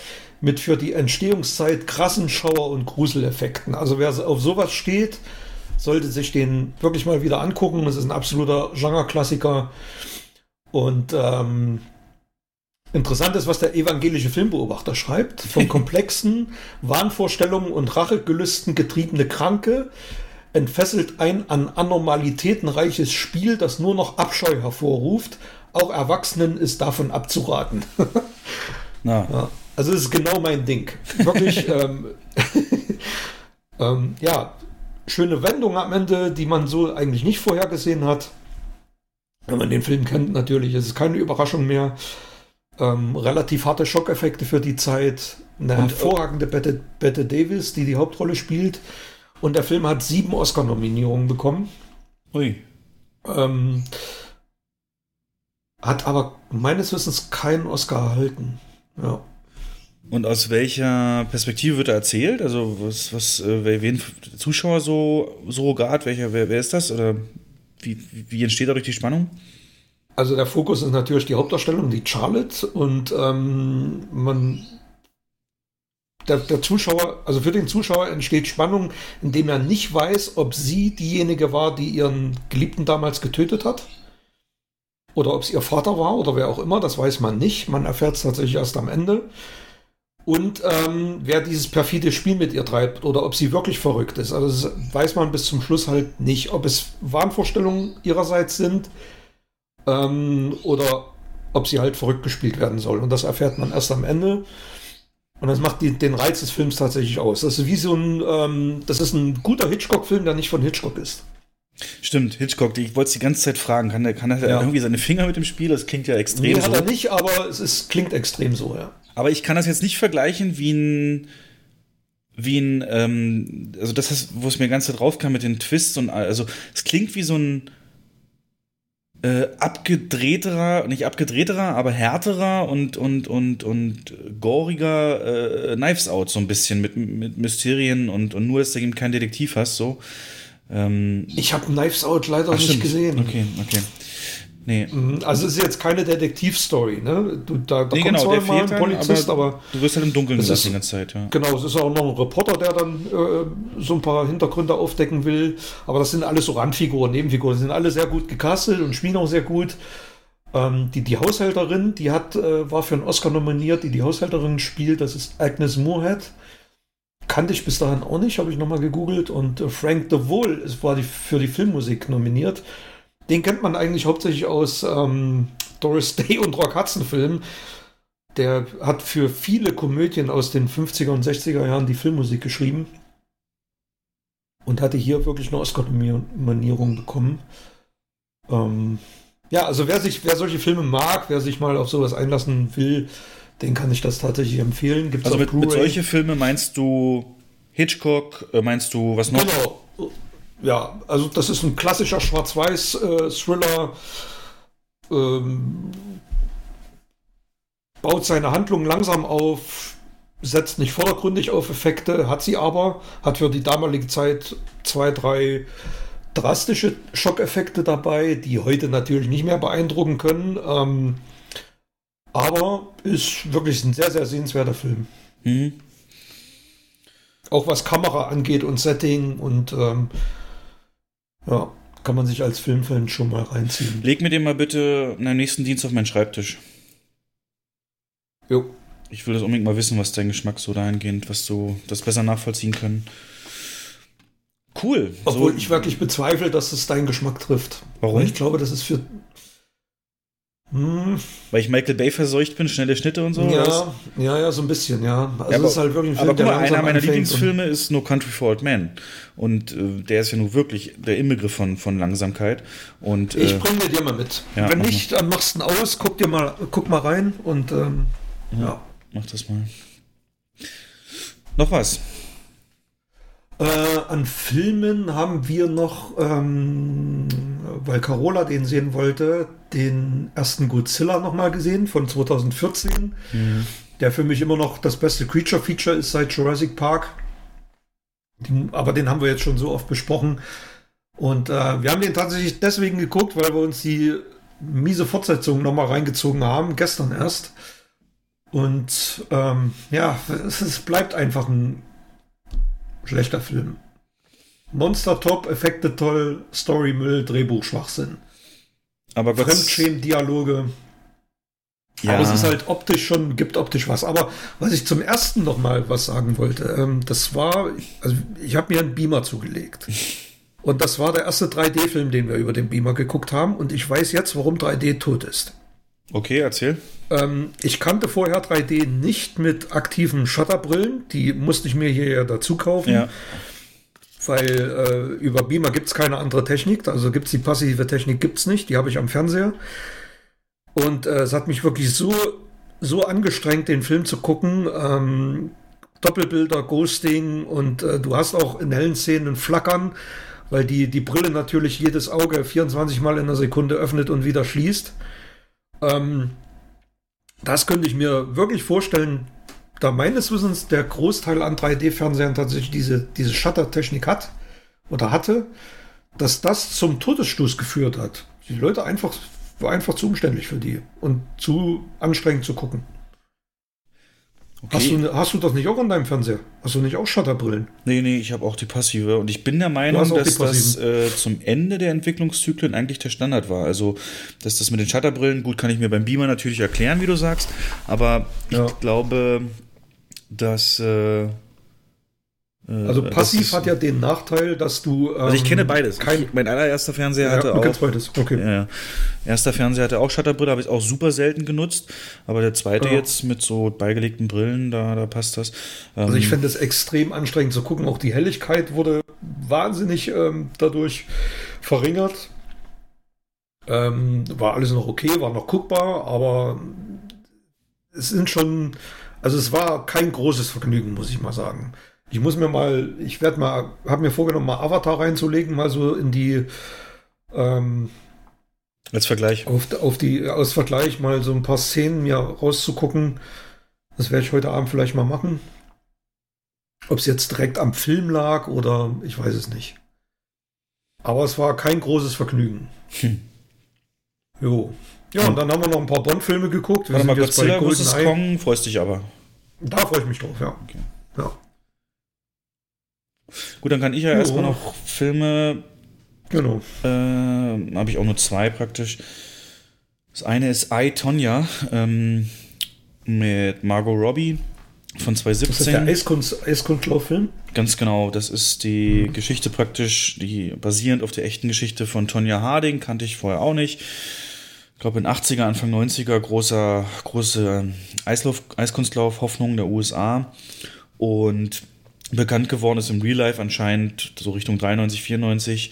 mit für die Entstehungszeit krassen Schauer- und Gruseleffekten. Also wer auf sowas steht, sollte sich den wirklich mal wieder angucken. Das ist ein absoluter Genre-Klassiker. Und ähm, interessant ist, was der evangelische Filmbeobachter schreibt. Von komplexen Wahnvorstellungen und Rachegelüsten getriebene Kranke entfesselt ein an Anormalitäten reiches Spiel, das nur noch Abscheu hervorruft. Auch Erwachsenen ist davon abzuraten. Na. Ja, also das ist genau mein Ding. Wirklich, ähm, ähm, ja, schöne Wendung am Ende, die man so eigentlich nicht vorhergesehen hat. Wenn man den Film kennt, natürlich, es ist keine Überraschung mehr. Ähm, relativ harte Schockeffekte für die Zeit. Eine Und, hervorragende Bette, Bette Davis, die die Hauptrolle spielt. Und der Film hat sieben Oscar-Nominierungen bekommen. Ui. Ähm, hat aber meines Wissens keinen Oscar erhalten. Ja. Und aus welcher Perspektive wird er erzählt? Also was, was, äh, wer- wen Zuschauer so Surrogat, welcher, wer, wer ist das? Oder wie, wie entsteht dadurch die Spannung? Also der Fokus ist natürlich die Hauptdarstellung, die Charlotte und ähm, man der, der Zuschauer, also für den Zuschauer entsteht Spannung, indem er nicht weiß, ob sie diejenige war, die ihren Geliebten damals getötet hat. Oder ob es ihr Vater war oder wer auch immer, das weiß man nicht. Man erfährt es tatsächlich erst am Ende. Und ähm, wer dieses perfide Spiel mit ihr treibt oder ob sie wirklich verrückt ist. Also das weiß man bis zum Schluss halt nicht. Ob es Wahnvorstellungen ihrerseits sind ähm, oder ob sie halt verrückt gespielt werden soll. Und das erfährt man erst am Ende. Und das macht die, den Reiz des Films tatsächlich aus. Das ist wie so ein, ähm, das ist ein guter Hitchcock-Film, der nicht von Hitchcock ist. Stimmt, Hitchcock, ich wollte es die ganze Zeit fragen. Kann der, kann er Ja. irgendwie seine Finger mit dem Spiel? Das klingt ja extrem Nee, so. hat er nicht, aber es ist, klingt extrem so, ja. Aber ich kann das jetzt nicht vergleichen wie ein, wie ein, ähm, also das, wo es mir ganz drauf kam mit den Twists und also es klingt wie so ein äh, abgedrehterer, nicht abgedrehterer, aber härterer und und und und goriger äh, Knives Out so ein bisschen mit mit Mysterien und und nur, dass du eben keinen Detektiv hast so. Ähm, Ich habe Knives Out leider ach, nicht stimmt. gesehen. Okay, okay. Nee. Mhm, Also es ist jetzt keine Detektivstory, ne? Du, da da Nee, kommt genau, zwar der mal ein fehlt dann, Polizist, aber aber, du wirst halt im Dunkeln gelassen ist- die ganze Zeit, ja. genau, es ist auch noch ein Reporter, der dann äh, so ein paar Hintergründe aufdecken will. Aber das sind alles so Randfiguren, Nebenfiguren. Die sind alle sehr gut gecastet und spielen auch sehr gut. Ähm, die, die Haushälterin, die hat, äh, war für einen Oscar nominiert, die die Haushälterin spielt, das ist Agnes Moorehead. Kannte ich bis dahin auch nicht, habe ich nochmal gegoogelt. Und äh, Frank DeVol ist, war die, für die Filmmusik nominiert. Den kennt man eigentlich hauptsächlich aus ähm, Doris Day und Rock Hudson Filmen. Der hat für viele Komödien aus den 50er und 60er Jahren die Filmmusik geschrieben. Und hatte hier wirklich eine Oscar-Nominierung bekommen. Ähm, ja, also wer sich, wer solche Filme mag, wer sich mal auf sowas einlassen will, den kann ich das tatsächlich empfehlen. Gibt's Also mit, mit solche Filme meinst du Hitchcock, äh, meinst du was noch? Genau. Ja, also das ist ein klassischer Schwarz-Weiß-Thriller. ähm, baut seine Handlung langsam auf, setzt nicht vordergründig auf Effekte, hat sie aber, hat für die damalige Zeit zwei, drei drastische Schockeffekte dabei, die heute natürlich nicht mehr beeindrucken können. Ähm, aber ist wirklich ein sehr, sehr sehenswerter Film. Mhm. Auch was Kamera angeht und Setting und ähm, ja, kann man sich als Filmfan schon mal reinziehen. Leg mir den mal bitte am nächsten Dienst auf meinen Schreibtisch. Jo. Ich will das unbedingt mal wissen, was dein Geschmack so dahingehend, was du das besser nachvollziehen können. Cool. Obwohl so, ich wirklich bezweifle, dass es deinen Geschmack trifft. Warum? Weil ich glaube, das ist für. Hm. Weil ich Michael Bay verseucht bin, schnelle Schnitte und so. Ja, was? ja, ja, so ein bisschen, ja. Also Ja, es ist halt wirklich ein Film, aber guck mal, einer meiner Lieblingsfilme ist No Country for Old Men. Und äh, der ist ja nun wirklich der Inbegriff von, von Langsamkeit. Und, Ich äh, bringe mir dir mal mit. ja, Wenn nicht, dann machst du ihn aus, guck dir mal, guck mal rein und ähm, ja. Mach das mal. Noch was? Äh, an Filmen haben wir noch, ähm, weil Carola den sehen wollte, den ersten Godzilla nochmal gesehen von 2014, Mhm. der für mich immer noch das beste Creature-Feature ist seit Jurassic Park. Die, aber den haben wir jetzt schon so oft besprochen. Und äh, wir haben den tatsächlich deswegen geguckt, weil wir uns die miese Fortsetzung nochmal reingezogen haben, gestern erst. Und ähm, ja, es, es bleibt einfach ein schlechter Film. Monster top, Effekte toll, Story Müll, Drehbuch Schwachsinn. Aber Gott, Fremdschämen-Dialoge. Ja. Aber es ist halt optisch schon, gibt optisch was. Aber was ich zum ersten noch mal was sagen wollte, ähm, das war, also ich habe mir einen Beamer zugelegt. Und das war der erste 3D-Film, den wir über den Beamer geguckt haben. Und ich weiß jetzt, warum 3D tot ist. Okay, erzähl. Ähm, ich kannte vorher 3D nicht mit aktiven Shutterbrillen. Die musste ich mir hier ja dazu kaufen. Ja. Weil äh, über Beamer gibt es keine andere Technik. Also gibt es die passive Technik, gibt es nicht. Die habe ich am Fernseher. Und äh, es hat mich wirklich so, so angestrengt, den Film zu gucken. Ähm, Doppelbilder, Ghosting und äh, du hast auch in hellen Szenen ein Flackern, weil die, die Brille natürlich jedes Auge 24 Mal in einer Sekunde öffnet und wieder schließt. Ähm, das könnte ich mir wirklich vorstellen, da meines Wissens der Großteil an 3D-Fernsehern tatsächlich diese, diese Shutter-Technik hat oder hatte, dass das zum Todesstoß geführt hat. Die Leute einfach, war einfach zu umständlich für die und zu anstrengend zu gucken. Okay. Hast, du, hast du das nicht auch an deinem Fernseher? Hast du nicht auch Shutterbrillen? Nee, nee, ich habe auch die passive. Und ich bin der Meinung, dass das äh, zum Ende der Entwicklungszyklen eigentlich der Standard war. Also, dass das mit den Shutterbrillen, gut, kann ich mir beim Beamer natürlich erklären, wie du sagst. Aber ich Ja. glaube, dass. Äh, Also passiv hat ja den Nachteil, dass du. Also ich ähm, kenne beides. Kein, Ich, mein allererster Fernseher ja, hatte du auch. kennst beides. Okay. Ja. Erster Fernseher hatte auch Shutterbrille, habe ich auch super selten genutzt. Aber der zweite Ja. jetzt mit so beigelegten Brillen, da, da passt das. Also ich Ähm, finde es extrem anstrengend zu gucken. Auch die Helligkeit wurde wahnsinnig ähm, dadurch verringert. Ähm, war alles noch okay, war noch guckbar, aber es sind schon, also es war kein großes Vergnügen, muss ich mal sagen. Ich muss mir mal, ich werde mal, habe mir vorgenommen, mal Avatar reinzulegen, mal so in die, ähm, als Vergleich. auf, auf die, aus Vergleich mal so ein paar Szenen mir rauszugucken. Das werde ich heute Abend vielleicht mal machen. Ob es jetzt direkt am Film lag oder ich weiß es nicht. Aber es war kein großes Vergnügen. Hm. Jo. Ja, und dann haben wir noch ein paar Bond-Filme geguckt. Wir Warte mal, Godzilla vs. Kong, freust dich aber. Da freue ich mich drauf, ja. Okay. ja. Gut, dann kann ich ja Jo. erstmal noch Filme Genau. Äh, habe ich auch nur zwei praktisch. Das eine ist I, Tonya ähm, mit Margot Robbie von Das ist der 2017. Eiskunst, Eiskunstlauf-Film. Ganz genau, das ist die Geschichte praktisch, die basierend auf der echten Geschichte von Tonya Harding, kannte ich vorher auch nicht. Ich glaube in 80er, Anfang 90er, großer, große Eislauf, Eiskunstlauf, Hoffnung der USA. Und bekannt geworden ist im Real Life anscheinend so Richtung 93, 94,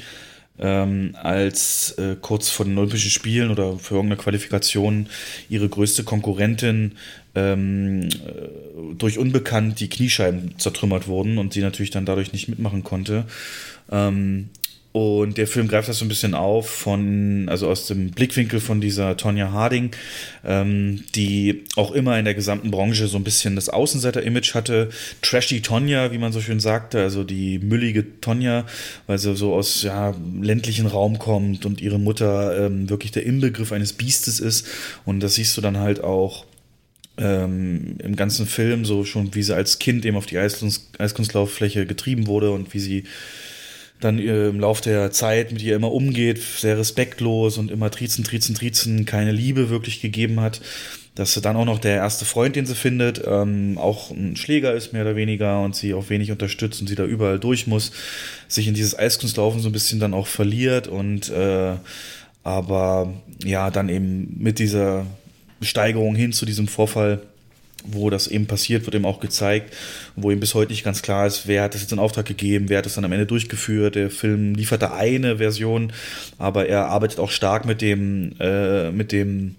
ähm, als äh, kurz vor den Olympischen Spielen oder für irgendeine Qualifikation ihre größte Konkurrentin ähm, äh, durch Unbekannt die Kniescheiben zertrümmert wurden und sie natürlich dann dadurch nicht mitmachen konnte. Ähm, und der Film greift das so ein bisschen auf von, also aus dem Blickwinkel von dieser Tonya Harding, ähm, die auch immer in der gesamten Branche so ein bisschen das Außenseiter-Image hatte. Trashy Tonya, wie man so schön sagte, also die müllige Tonya, weil sie so aus ja, ländlichen Raum kommt und ihre Mutter ähm, wirklich der Inbegriff eines Biestes ist. Und das siehst du dann halt auch ähm, im ganzen Film, so schon wie sie als Kind eben auf die Eiskunst, Eiskunstlauffläche getrieben wurde und wie sie dann äh, im Lauf der Zeit mit ihr immer umgeht, sehr respektlos und immer triezen, triezen, triezen, keine Liebe wirklich gegeben hat. Dass sie dann auch noch der erste Freund, den sie findet, ähm, auch ein Schläger ist, mehr oder weniger, und sie auch wenig unterstützt und sie da überall durch muss, sich in dieses Eiskunstlaufen so ein bisschen dann auch verliert und äh, Aber ja, dann eben mit dieser Steigerung hin zu diesem Vorfall wo das eben passiert, wird eben auch gezeigt, wo eben bis heute nicht ganz klar ist, wer hat das jetzt in Auftrag gegeben, wer hat das dann am Ende durchgeführt. Der Film liefert da eine Version, aber er arbeitet auch stark mit dem, äh, mit dem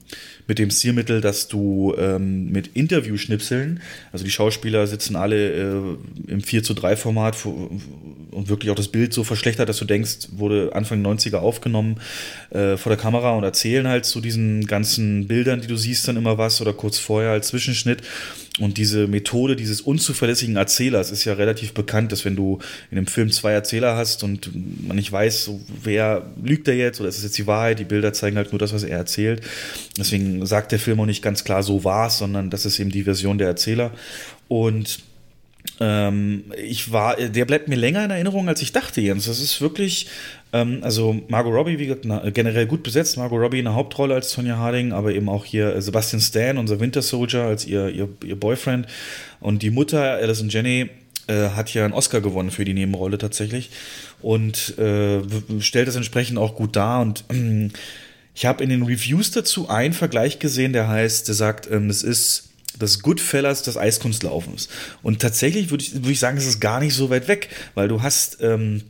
mit dem Stilmittel, dass du ähm, mit Interviewschnipseln, also die Schauspieler sitzen alle äh, im 4 zu 3 Format und wirklich auch das Bild so verschlechtert, dass du denkst, wurde Anfang 90er aufgenommen äh, vor der Kamera und erzählen halt zu diesen ganzen Bildern, die du siehst, dann immer was oder kurz vorher als Zwischenschnitt. Und diese Methode dieses unzuverlässigen Erzählers ist ja relativ bekannt, dass wenn du in einem Film zwei Erzähler hast und man nicht weiß, wer lügt er jetzt oder ist es jetzt die Wahrheit, die Bilder zeigen halt nur das, was er erzählt. Deswegen sagt der Film auch nicht ganz klar, so war es, sondern das ist eben die Version der Erzähler. Und ähm, ich war, der bleibt mir länger in Erinnerung, als ich dachte, Jens. Das ist wirklich, ähm, also Margot Robbie, wie gesagt, na, generell gut besetzt. Margot Robbie in der Hauptrolle als Sonja Harding, aber eben auch hier äh, Sebastian Stan, unser Winter Soldier, als ihr, ihr, ihr Boyfriend. Und die Mutter, Alison Jenny, äh, hat ja einen Oscar gewonnen für die Nebenrolle tatsächlich und äh, stellt das entsprechend auch gut dar. Und äh, ich habe in den Reviews dazu einen Vergleich gesehen, der heißt, der sagt, ähm, es ist das Goodfellas des Eiskunstlaufens. Und tatsächlich würde ich, würd ich sagen, es ist gar nicht so weit weg, weil du hast ähm,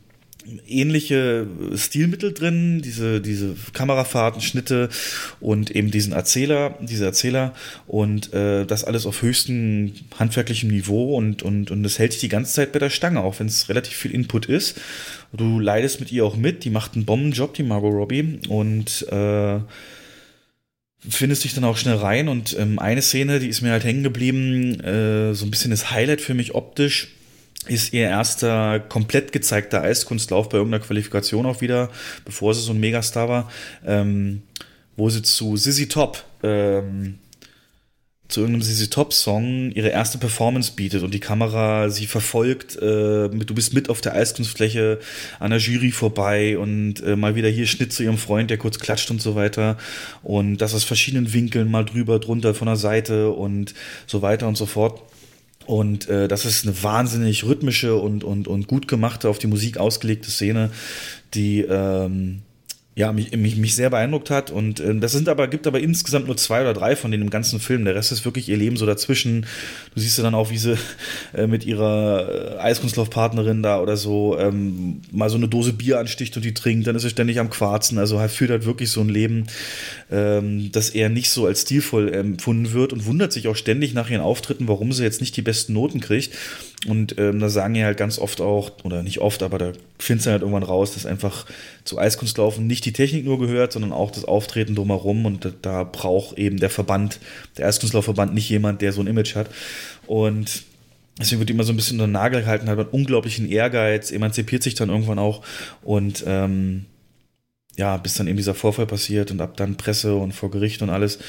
ähnliche Stilmittel drin, diese, diese Kamerafahrten, Schnitte und eben diesen Erzähler, diese Erzähler und äh, das alles auf höchstem handwerklichem Niveau und, und, und das hält sich die ganze Zeit bei der Stange, auch wenn es relativ viel Input ist. Du leidest mit ihr auch mit, die macht einen Bombenjob, die Margot Robbie und äh, findest dich dann auch schnell rein und ähm, eine Szene, die ist mir halt hängen geblieben, äh, so ein bisschen das Highlight für mich optisch, ist ihr erster komplett gezeigter Eiskunstlauf bei irgendeiner Qualifikation auch wieder, bevor sie so ein Megastar war, ähm, wo sie zu Sissy Top ähm, zu irgendeinem ZZ Top Song ihre erste Performance bietet und die Kamera sie verfolgt, äh, du bist mit auf der Eiskunstfläche an der Jury vorbei und äh, mal wieder hier Schnitt zu ihrem Freund, der kurz klatscht und so weiter und das aus verschiedenen Winkeln mal drüber, drunter, von der Seite und so weiter und so fort. Und äh, das ist eine wahnsinnig rhythmische und, und, und gut gemachte, auf die Musik ausgelegte Szene, die ähm, ja, mich, mich, mich sehr beeindruckt hat. Und äh, das sind aber, gibt aber insgesamt nur zwei oder drei von denen im ganzen Film. Der Rest ist wirklich ihr Leben so dazwischen. Du siehst ja dann auch, wie sie äh, mit ihrer äh, Eiskunstlaufpartnerin da oder so ähm, mal so eine Dose Bier ansticht und die trinkt, dann ist sie ständig am Quarzen. Also halt führt halt wirklich so ein Leben, ähm, das eher nicht so als stilvoll empfunden wird und wundert sich auch ständig nach ihren Auftritten, warum sie jetzt nicht die besten Noten kriegt. Und ähm, da sagen ja halt ganz oft auch, oder nicht oft, aber da findest du halt irgendwann raus, dass einfach zu Eiskunstlaufen nicht die Technik nur gehört, sondern auch das Auftreten drumherum. Und da, da braucht eben der Verband, der Eiskunstlaufverband, nicht jemand, der so ein Image hat. Und deswegen wird immer so ein bisschen unter den Nagel gehalten, hat einen unglaublichen Ehrgeiz, emanzipiert sich dann irgendwann auch. Und ähm, ja, bis dann eben dieser Vorfall passiert und ab dann Presse und vor Gericht und alles.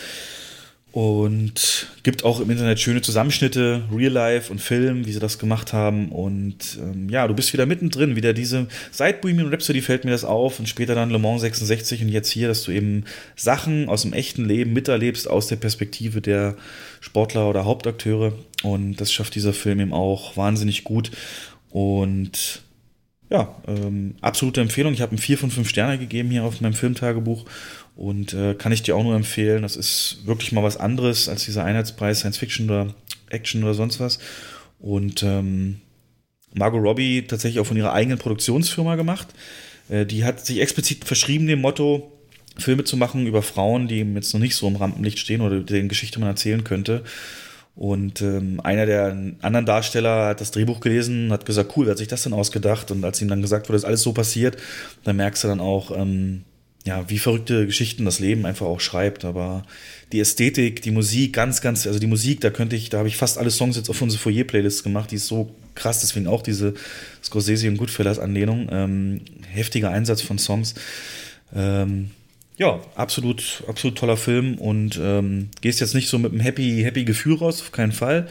Und gibt auch im Internet schöne Zusammenschnitte, Real Life und Film, wie sie das gemacht haben. Und ähm, ja, du bist wieder mittendrin. Wieder diese, seit Bohemian Rhapsody fällt mir das auf und später dann Le Mans 66 und jetzt hier, dass du eben Sachen aus dem echten Leben miterlebst aus der Perspektive der Sportler oder Hauptakteure. Und das schafft dieser Film eben auch wahnsinnig gut. Und ja, ähm, absolute Empfehlung. Ich habe ihm vier von fünf Sterne gegeben hier auf meinem Filmtagebuch und äh, kann ich dir auch nur empfehlen. Das ist wirklich mal was anderes als dieser Einheitspreis Science Fiction oder Action oder sonst was. Und ähm, Margot Robbie tatsächlich auch von ihrer eigenen Produktionsfirma gemacht. Äh, die hat sich explizit verschrieben dem Motto, Filme zu machen über Frauen, die jetzt noch nicht so im Rampenlicht stehen oder deren Geschichte man erzählen könnte. Und ähm, einer der anderen Darsteller hat das Drehbuch gelesen und hat gesagt, cool, wer hat sich das denn ausgedacht? Und als ihm dann gesagt wurde, dass alles so passiert, dann merkst du dann auch, ähm, ja, wie verrückte Geschichten das Leben einfach auch schreibt. Aber die Ästhetik, die Musik, ganz, ganz, also die Musik, da könnte ich, da habe ich fast alle Songs jetzt auf unsere Foyer-Playlist gemacht, die ist so krass, deswegen auch diese Scorsese und Goodfellas-Anlehnung. Ähm, heftiger Einsatz von Songs. Ähm, ja, absolut, absolut toller Film und ähm, gehst jetzt nicht so mit einem happy, happy Gefühl raus, auf keinen Fall.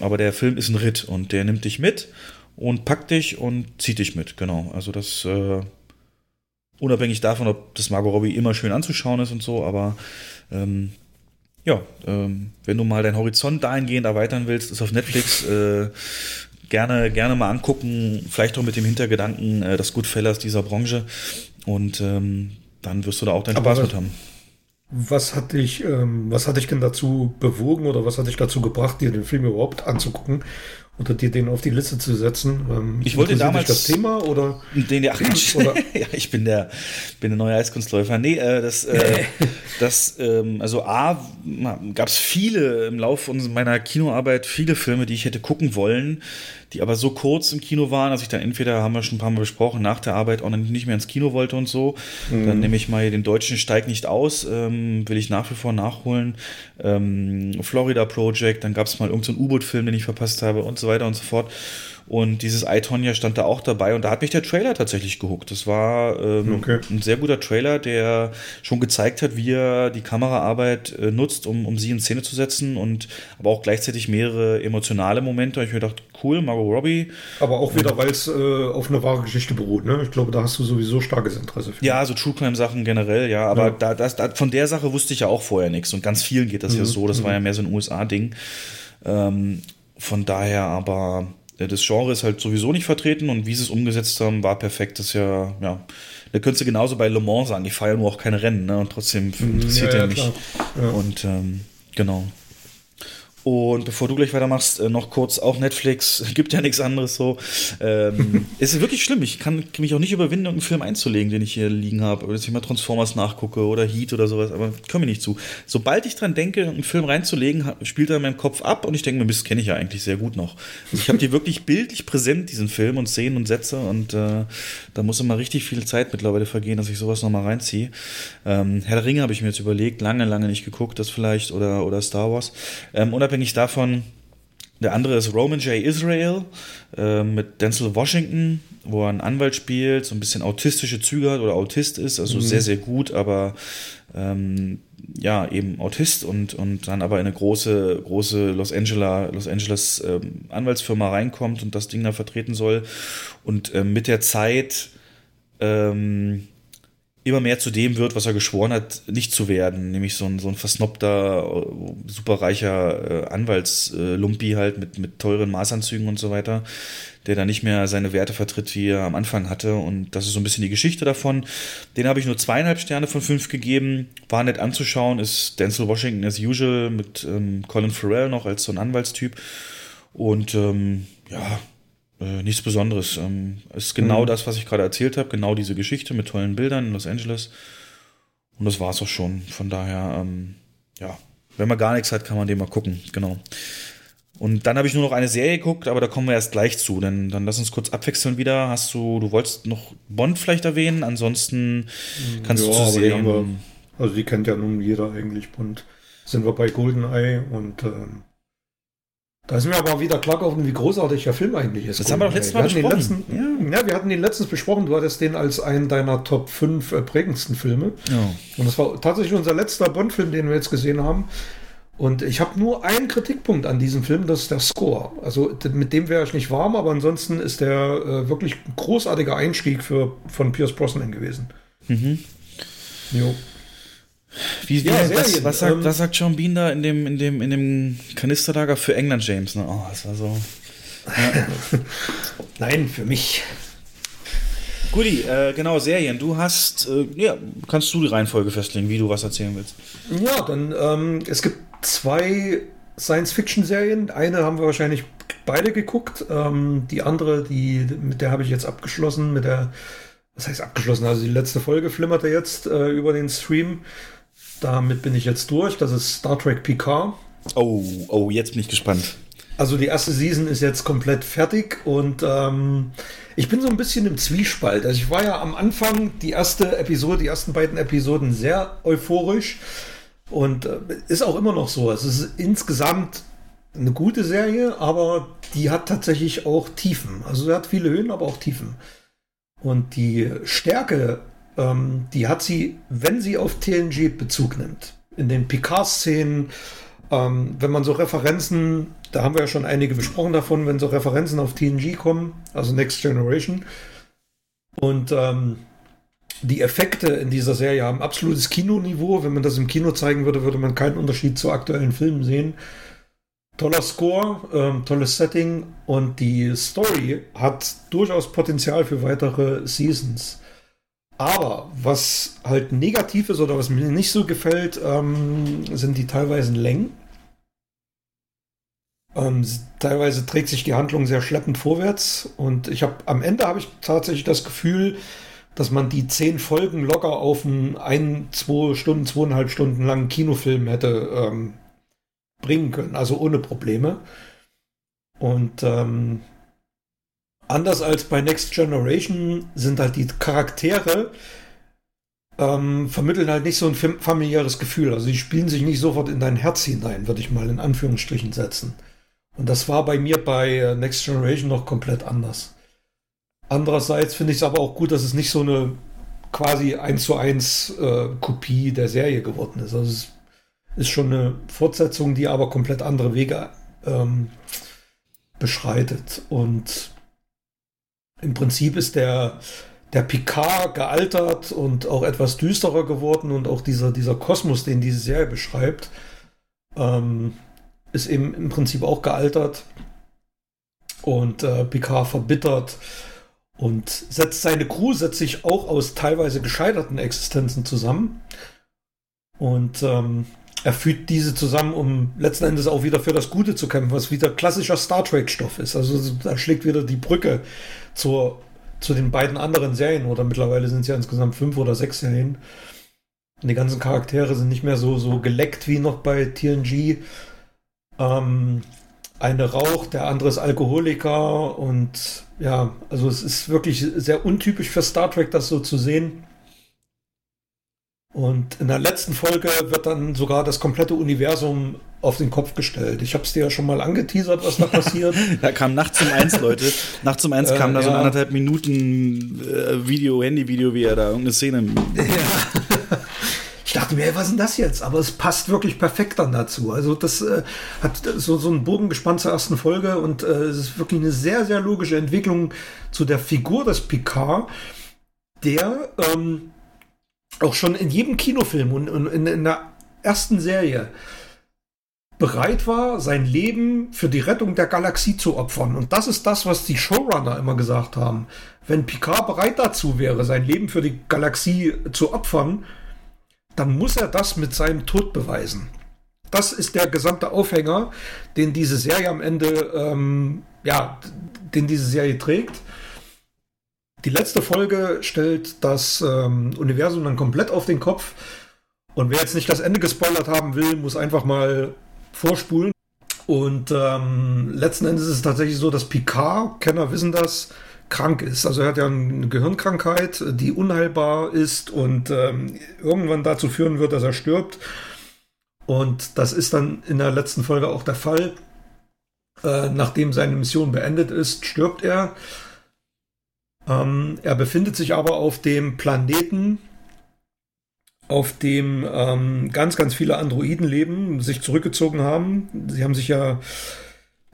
Aber der Film ist ein Ritt und der nimmt dich mit und packt dich und zieht dich mit, genau. Also das äh, unabhängig davon, ob das Margot Robbie immer schön anzuschauen ist und so, aber ähm, ja, ähm, wenn du mal deinen Horizont dahingehend erweitern willst, ist auf Netflix äh, gerne, gerne mal angucken, vielleicht auch mit dem Hintergedanken, äh, das Goodfellas dieser Branche. Und ähm, dann wirst du da auch deinen Aber Spaß mit haben. Was hat dich, ähm, was hat dich denn dazu bewogen oder was hat dich dazu gebracht, dir den Film überhaupt anzugucken oder dir den auf die Liste zu setzen? Ähm, Ich wollte damals- das Thema oder? Den, ach. Oder- ja, ich bin der, bin der neue Eiskunstläufer. Nee, äh, das, äh, das, ähm, also A, gab es viele im Laufe meiner Kinoarbeit, viele Filme, die ich hätte gucken wollen, die aber so kurz im Kino waren, dass ich dann entweder, haben wir schon ein paar Mal besprochen, nach der Arbeit auch nicht mehr ins Kino wollte und so. Dann nehme ich mal den deutschen Steig nicht aus, ähm, will ich nach wie vor nachholen. Ähm, Florida Project, dann gab es mal irgendeinen so U-Boot-Film, den ich verpasst habe und so weiter und so fort. Und dieses I, Tonya stand da auch dabei und da hat mich der Trailer tatsächlich gehuckt. Das war ähm, Okay. ein sehr guter Trailer, der schon gezeigt hat, wie er die Kameraarbeit äh, nutzt, um, um sie in Szene zu setzen und aber auch gleichzeitig mehrere emotionale Momente. Und ich mir gedacht, cool, Margot Robbie. Aber auch wieder, weil es äh, auf eine wahre Geschichte beruht. Ne? Ich glaube, da hast du sowieso starkes Interesse für. Ja, so True Crime Sachen generell, ja, aber Ja. Da, das, da, von der Sache wusste ich ja auch vorher nichts und ganz vielen geht das ja Mhm. so, das war Mhm. ja mehr so ein USA-Ding. Ähm, von daher aber, das Genre ist halt sowieso nicht vertreten und wie sie es umgesetzt haben, war perfekt. Das ist ja, ja, da könntest du genauso bei Le Mans sagen, ich fahre ja nur auch keine Rennen, ne, und trotzdem interessiert Mhm. ja, er ja, mich. Ja. Und ähm, genau. Und bevor du gleich weitermachst, äh, noch kurz auch Netflix, gibt ja nichts anderes so. Ähm, es ist wirklich schlimm. Ich kann mich auch nicht überwinden, irgendeinen Film einzulegen, den ich hier liegen habe. Oder dass ich mal Transformers nachgucke oder Heat oder sowas, aber komme ich nicht zu. Sobald ich dran denke, einen Film reinzulegen, spielt er in meinem Kopf ab und ich denke mir, Mist, kenne ich ja eigentlich sehr gut noch. Also ich habe die wirklich bildlich präsent, diesen Film und Szenen und Sätze und äh, da muss immer richtig viel Zeit mittlerweile vergehen, dass ich sowas nochmal reinziehe. Ähm, Herr der Ringe habe ich mir jetzt überlegt, lange, lange nicht geguckt, das vielleicht oder, oder Star Wars. Ähm, unabhängig davon, der andere ist Roman J. Israel äh, mit Denzel Washington, wo er einen Anwalt spielt, so ein bisschen autistische Züge hat oder Autist ist, also Mhm. sehr, sehr gut, aber ähm, ja, eben Autist und, und dann aber in eine große, große Los Angeles, Los Angeles ähm, Anwaltsfirma reinkommt und das Ding da vertreten soll. Und ähm, mit der Zeit ähm, immer mehr zu dem wird, was er geschworen hat, nicht zu werden, nämlich so ein, so ein versnobter, äh, superreicher äh, Anwaltslumpi halt mit, mit teuren Maßanzügen und so weiter, der da nicht mehr seine Werte vertritt, wie er am Anfang hatte. Und das ist so ein bisschen die Geschichte davon. Den habe ich nur zweieinhalb Sterne von fünf gegeben. War nett anzuschauen, ist Denzel Washington as usual mit ähm, Colin Farrell noch als so ein Anwaltstyp. Und ähm, ja, äh, nichts Besonderes. Ähm, ist genau Mhm. das, was ich gerade erzählt habe, genau diese Geschichte mit tollen Bildern in Los Angeles. Und das war es auch schon. Von daher, ähm, ja, wenn man gar nichts hat, kann man den mal gucken. Genau. Und dann habe ich nur noch eine Serie geguckt, aber da kommen wir erst gleich zu. Denn dann lass uns kurz abwechseln wieder. Hast du, du wolltest noch Bond vielleicht erwähnen? Ansonsten kannst du Ja, zu die haben wir, Serien. also die kennt ja nun jeder eigentlich. Und sind wir bei GoldenEye und ähm, da ist mir aber wieder klar geworden, wie großartig der Film eigentlich ist. Das haben wir doch letztes Mal hatten den besprochen. Letzten, ja. wir hatten den letztens besprochen. Du hattest den als einen deiner Top 5 äh, prägendsten Filme. Ja. Und das war tatsächlich unser letzter Bond-Film, den wir jetzt gesehen haben. Und ich habe nur einen Kritikpunkt an diesem Film, das ist der Score. Also mit dem wäre ich nicht warm, aber ansonsten ist der äh, wirklich ein großartiger Einstieg für, von Pierce Brosnan gewesen. Mhm. Jo. Wie, wie, Ja, was, was, sagt, ähm, was sagt Sean Bean da in dem, in dem, in dem Kanisterlager für England James? Ne? Oh, das war so. Nein, für mich. Guti, äh, genau, Serien. Du hast, äh, ja, kannst du die Reihenfolge festlegen, wie du was erzählen willst. Ja, dann, ähm, es gibt zwei Science-Fiction-Serien. Eine haben wir wahrscheinlich beide geguckt. Ähm, die andere, die, mit der habe ich jetzt abgeschlossen, mit der, was heißt abgeschlossen? Also die letzte Folge flimmerte jetzt äh, über den Stream. Damit bin ich jetzt durch. Das ist Star Trek Picard. Oh, oh, jetzt bin ich gespannt. Also die erste Season ist jetzt komplett fertig und ähm, ich bin so ein bisschen im Zwiespalt. Also ich war ja am Anfang die erste Episode, die ersten beiden Episoden sehr euphorisch und äh, ist auch immer noch so. Es ist insgesamt eine gute Serie, aber die hat tatsächlich auch Tiefen. Also sie hat viele Höhen, aber auch Tiefen. Und die Stärke, ähm, die hat sie, wenn sie auf TNG Bezug nimmt. In den Picard-Szenen, ähm, wenn man so Referenzen, da haben wir ja schon einige besprochen davon, wenn so Referenzen auf TNG kommen, also Next Generation. Und ähm, die Effekte in dieser Serie haben absolutes Kinoniveau. Wenn man das im Kino zeigen würde, würde man keinen Unterschied zu aktuellen Filmen sehen. Toller Score, ähm, tolles Setting und die Story hat durchaus Potenzial für weitere Seasons. Aber was halt negativ ist oder was mir nicht so gefällt, ähm, sind die teilweisen Längen. Ähm, teilweise trägt sich die Handlung sehr schleppend vorwärts und ich habe am Ende habe ich tatsächlich das Gefühl, dass man die zehn Folgen locker auf einen ein, zwei Stunden, zweieinhalb Stunden langen Kinofilm hätte ähm, bringen können, also ohne Probleme. Und ähm, anders als bei Next Generation sind halt die Charaktere ähm, vermitteln halt nicht so ein familiäres Gefühl. Also die spielen sich nicht sofort in dein Herz hinein, würde ich mal in Anführungsstrichen setzen. Und das war bei mir bei äh, Next Generation noch komplett anders. Andererseits finde ich es aber auch gut, dass es nicht so eine quasi eins zu eins äh, Kopie der Serie geworden ist. Also es ist schon eine Fortsetzung, die aber komplett andere Wege ähm, beschreitet. Und im Prinzip ist der, der Picard gealtert und auch etwas düsterer geworden und auch dieser, dieser Kosmos, den diese Serie beschreibt, ähm, ist eben im Prinzip auch gealtert und äh, Picard verbittert und setzt seine Crew setzt sich auch aus teilweise gescheiterten Existenzen zusammen und ähm, er fügt diese zusammen, um letzten Endes auch wieder für das Gute zu kämpfen, was wieder klassischer Star Trek-Stoff ist. Also da schlägt wieder die Brücke zur, zu den beiden anderen Serien oder mittlerweile sind es ja insgesamt fünf oder sechs Serien. Und die ganzen Charaktere sind nicht mehr so, so geleckt wie noch bei TNG, ähm, eine raucht, der andere ist Alkoholiker und ja, also es ist wirklich sehr untypisch für Star Trek, das so zu sehen. Und in der letzten Folge wird dann sogar das komplette Universum auf den Kopf gestellt. Ich habe es dir ja schon mal angeteasert, was da passiert. da kam nachts um eins, Leute. Nachts um eins äh, kam da so ein anderthalb Minuten äh, Video, Handyvideo, wie er da irgendeine Szene. Ja. Ich dachte mir, ey, was ist denn das jetzt? Aber es passt wirklich perfekt dann dazu. Also das äh, hat so, so einen Bogen gespannt zur ersten Folge und äh, es ist wirklich eine sehr, sehr logische Entwicklung zu der Figur des Picard, der ähm, auch schon in jedem Kinofilm und, und in, in der ersten Serie bereit war, sein Leben für die Rettung der Galaxie zu opfern. Und das ist das, was die Showrunner immer gesagt haben. Wenn Picard bereit dazu wäre, sein Leben für die Galaxie zu opfern, dann muss er das mit seinem Tod beweisen. Das ist der gesamte Aufhänger, den diese Serie am Ende, ähm, ja, den diese Serie trägt. Die letzte Folge stellt das ähm, Universum dann komplett auf den Kopf. Und wer jetzt nicht das Ende gespoilert haben will, muss einfach mal vorspulen. Und ähm, letzten Endes ist es tatsächlich so, dass Picard, Kenner wissen das, krank ist. Also er hat ja eine Gehirnkrankheit, die unheilbar ist und ähm, irgendwann dazu führen wird, dass er stirbt. Und das ist dann in der letzten Folge auch der Fall. Äh, nachdem seine Mission beendet ist, stirbt er. Ähm, er befindet sich aber auf dem Planeten, auf dem ähm, ganz, ganz viele Androiden leben, sich zurückgezogen haben. Sie haben sich ja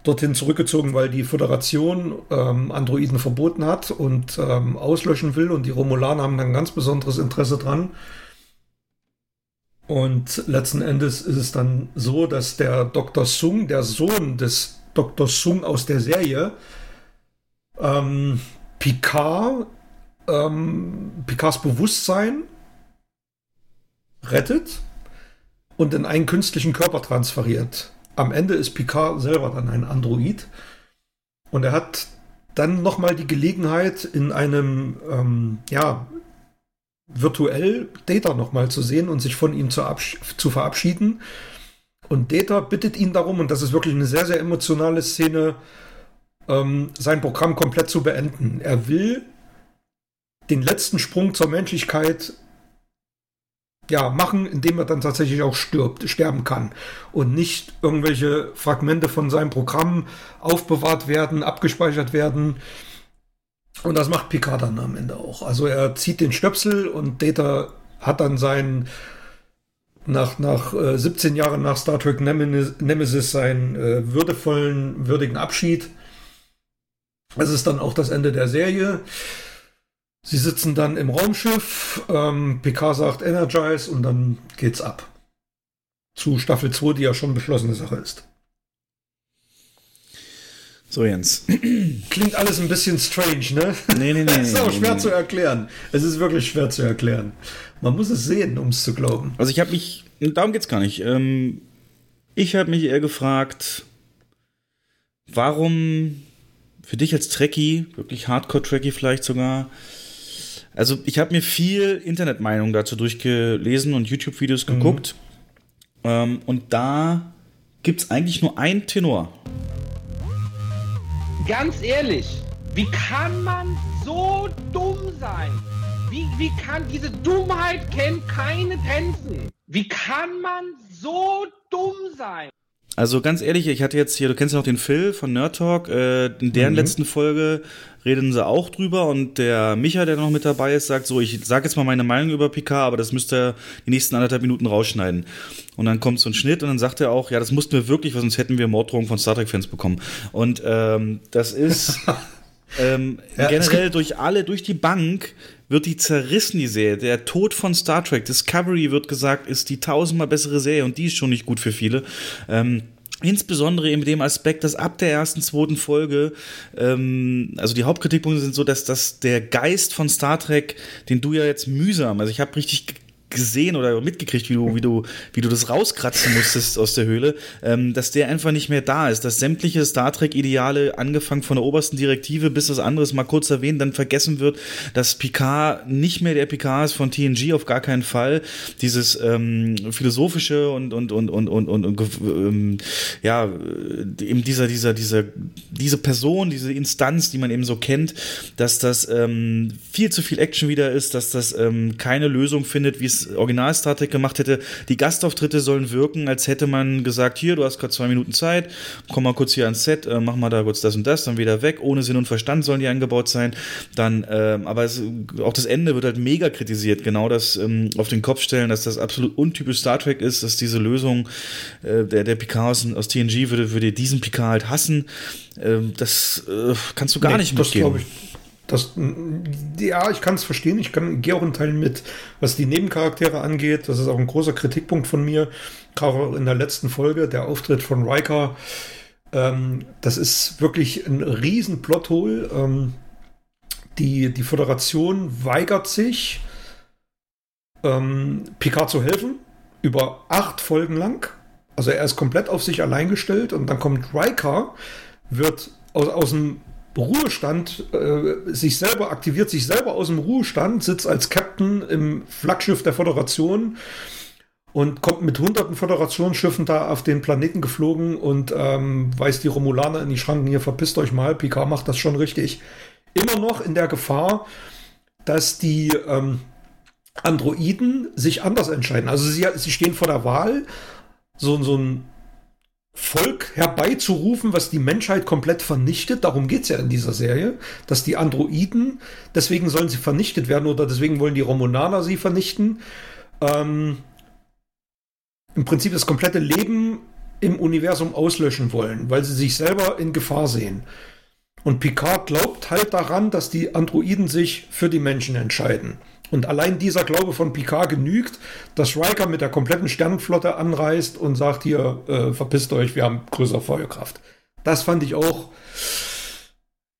dorthin zurückgezogen, weil die Föderation ähm, Androiden verboten hat und ähm, auslöschen will. Und die Romulaner haben dann ein ganz besonderes Interesse dran. Und letzten Endes ist es dann so, dass der Dr. Sung, der Sohn des Dr. Sung aus der Serie, ähm, Picard, ähm, Picards Bewusstsein rettet und in einen künstlichen Körper transferiert am Ende ist Picard selber dann ein Android. Und er hat dann nochmal die Gelegenheit, in einem, ähm, ja, virtuell Data nochmal zu sehen und sich von ihm zu, zu verabschieden. Und Data bittet ihn darum, und das ist wirklich eine sehr, sehr emotionale Szene, ähm, sein Programm komplett zu beenden. Er will den letzten Sprung zur Menschlichkeit ja, machen, indem er dann tatsächlich auch stirbt, sterben kann und nicht irgendwelche Fragmente von seinem Programm aufbewahrt werden, abgespeichert werden. Und das macht Picard dann am Ende auch. Also er zieht den Stöpsel und Data hat dann seinen nach, nach äh, 17 Jahren nach Star Trek Nemesis seinen äh, würdevollen, würdigen Abschied. Das ist dann auch das Ende der Serie. Sie sitzen dann im Raumschiff, ähm, Picard sagt Energize und dann geht's ab. Zu Staffel 2, die ja schon beschlossene Sache ist. So, Jens. Klingt alles ein bisschen strange, ne? Nee, nee, nee. Das ist auch schwer nee. zu erklären. Es ist wirklich schwer zu erklären. Man muss es sehen, um es zu glauben. Also ich habe mich, darum geht's gar nicht. Ähm, ich habe mich eher gefragt, warum für dich als Trekkie, wirklich Hardcore-Trekkie vielleicht sogar, also ich habe mir viel Internetmeinung dazu durchgelesen und YouTube-Videos geguckt ähm, und da gibt's eigentlich nur einen Tenor. Ganz ehrlich, wie kann man so dumm sein? Wie, wie kann diese Dummheit kennt keine Grenzen? Wie kann man so dumm sein? Also ganz ehrlich, ich hatte jetzt hier, du kennst ja noch den Phil von Nerd Talk, äh, in deren Mhm. letzten Folge reden sie auch drüber und der Micha, der noch mit dabei ist, sagt so, ich sag jetzt mal meine Meinung über Picard, aber das müsst ihr die nächsten anderthalb Minuten rausschneiden. Und dann kommt so ein Schnitt und dann sagt er auch, ja, das mussten wir wirklich, weil sonst hätten wir Morddrohungen von Star Trek-Fans bekommen. Und ähm, das ist ähm, Ja, generell durch alle, durch die Bank wird die zerrissen, die Serie. Der Tod von Star Trek, Discovery wird gesagt, ist die tausendmal bessere Serie und die ist schon nicht gut für viele. Ähm, Insbesondere in dem Aspekt, dass ab der ersten, zweiten Folge, ähm, also die Hauptkritikpunkte sind so, dass, dass der Geist von Star Trek, den du ja jetzt mühsam, also ich habe richtig gesehen oder mitgekriegt, wie du, wie du, wie du das rauskratzen musstest aus der Höhle, ähm, dass der einfach nicht mehr da ist, dass sämtliche Star Trek-Ideale, angefangen von der obersten Direktive bis das anderes mal kurz erwähnt, dann vergessen wird, dass Picard nicht mehr der Picard ist von TNG, auf gar keinen Fall. Dieses ähm, philosophische und und und und und und, und ähm, ja eben dieser dieser dieser diese Person, diese Instanz, die man eben so kennt, dass das ähm, viel zu viel Action wieder ist, dass das ähm, keine Lösung findet, wie es Original Star Trek gemacht hätte. Die Gastauftritte sollen wirken, als hätte man gesagt, hier, du hast gerade zwei Minuten Zeit, komm mal kurz hier ans Set, äh, mach mal da kurz das und das, dann wieder weg. Ohne Sinn und Verstand sollen die eingebaut sein. Dann, ähm, aber es, auch das Ende wird halt mega kritisiert. Genau das ähm, auf den Kopf stellen, dass das absolut untypisch Star Trek ist, dass diese Lösung äh, der, der Picard aus, aus TNG würde, würde diesen Picard halt hassen. Ähm, das äh, kannst du gar Nee, nicht das mitgeben. glaube ich. Das, ja, ich kann es verstehen. Ich kann, gehe auch in Teilen mit, was die Nebencharaktere angeht. Das ist auch ein großer Kritikpunkt von mir. Gerade in der letzten Folge, der Auftritt von Riker. Ähm, das ist wirklich ein riesen Plothole. Ähm, die, die Föderation weigert sich, ähm, Picard zu helfen. Über acht Folgen lang. Also er ist komplett auf sich allein gestellt und dann kommt Riker, wird aus, aus dem Ruhestand äh, sich selber, aktiviert sich selber aus dem Ruhestand, sitzt als Captain im Flaggschiff der Föderation und kommt mit hunderten Föderationsschiffen da auf den Planeten geflogen und ähm, weist die Romulaner in die Schranken, hier verpisst euch mal, Picard macht das schon richtig. Immer noch in der Gefahr, dass die ähm, Androiden sich anders entscheiden. Also sie, sie stehen vor der Wahl, so, so ein Volk herbeizurufen, was die Menschheit komplett vernichtet. Darum geht es ja in dieser Serie, dass die Androiden, deswegen sollen sie vernichtet werden oder deswegen wollen die Romulaner sie vernichten. Ähm, Im Prinzip das komplette Leben im Universum auslöschen wollen, weil sie sich selber in Gefahr sehen. Und Picard glaubt halt daran, dass die Androiden sich für die Menschen entscheiden. Und allein dieser Glaube von Picard genügt, dass Riker mit der kompletten Sternenflotte anreist und sagt hier, äh, verpisst euch, wir haben größere Feuerkraft. Das fand ich auch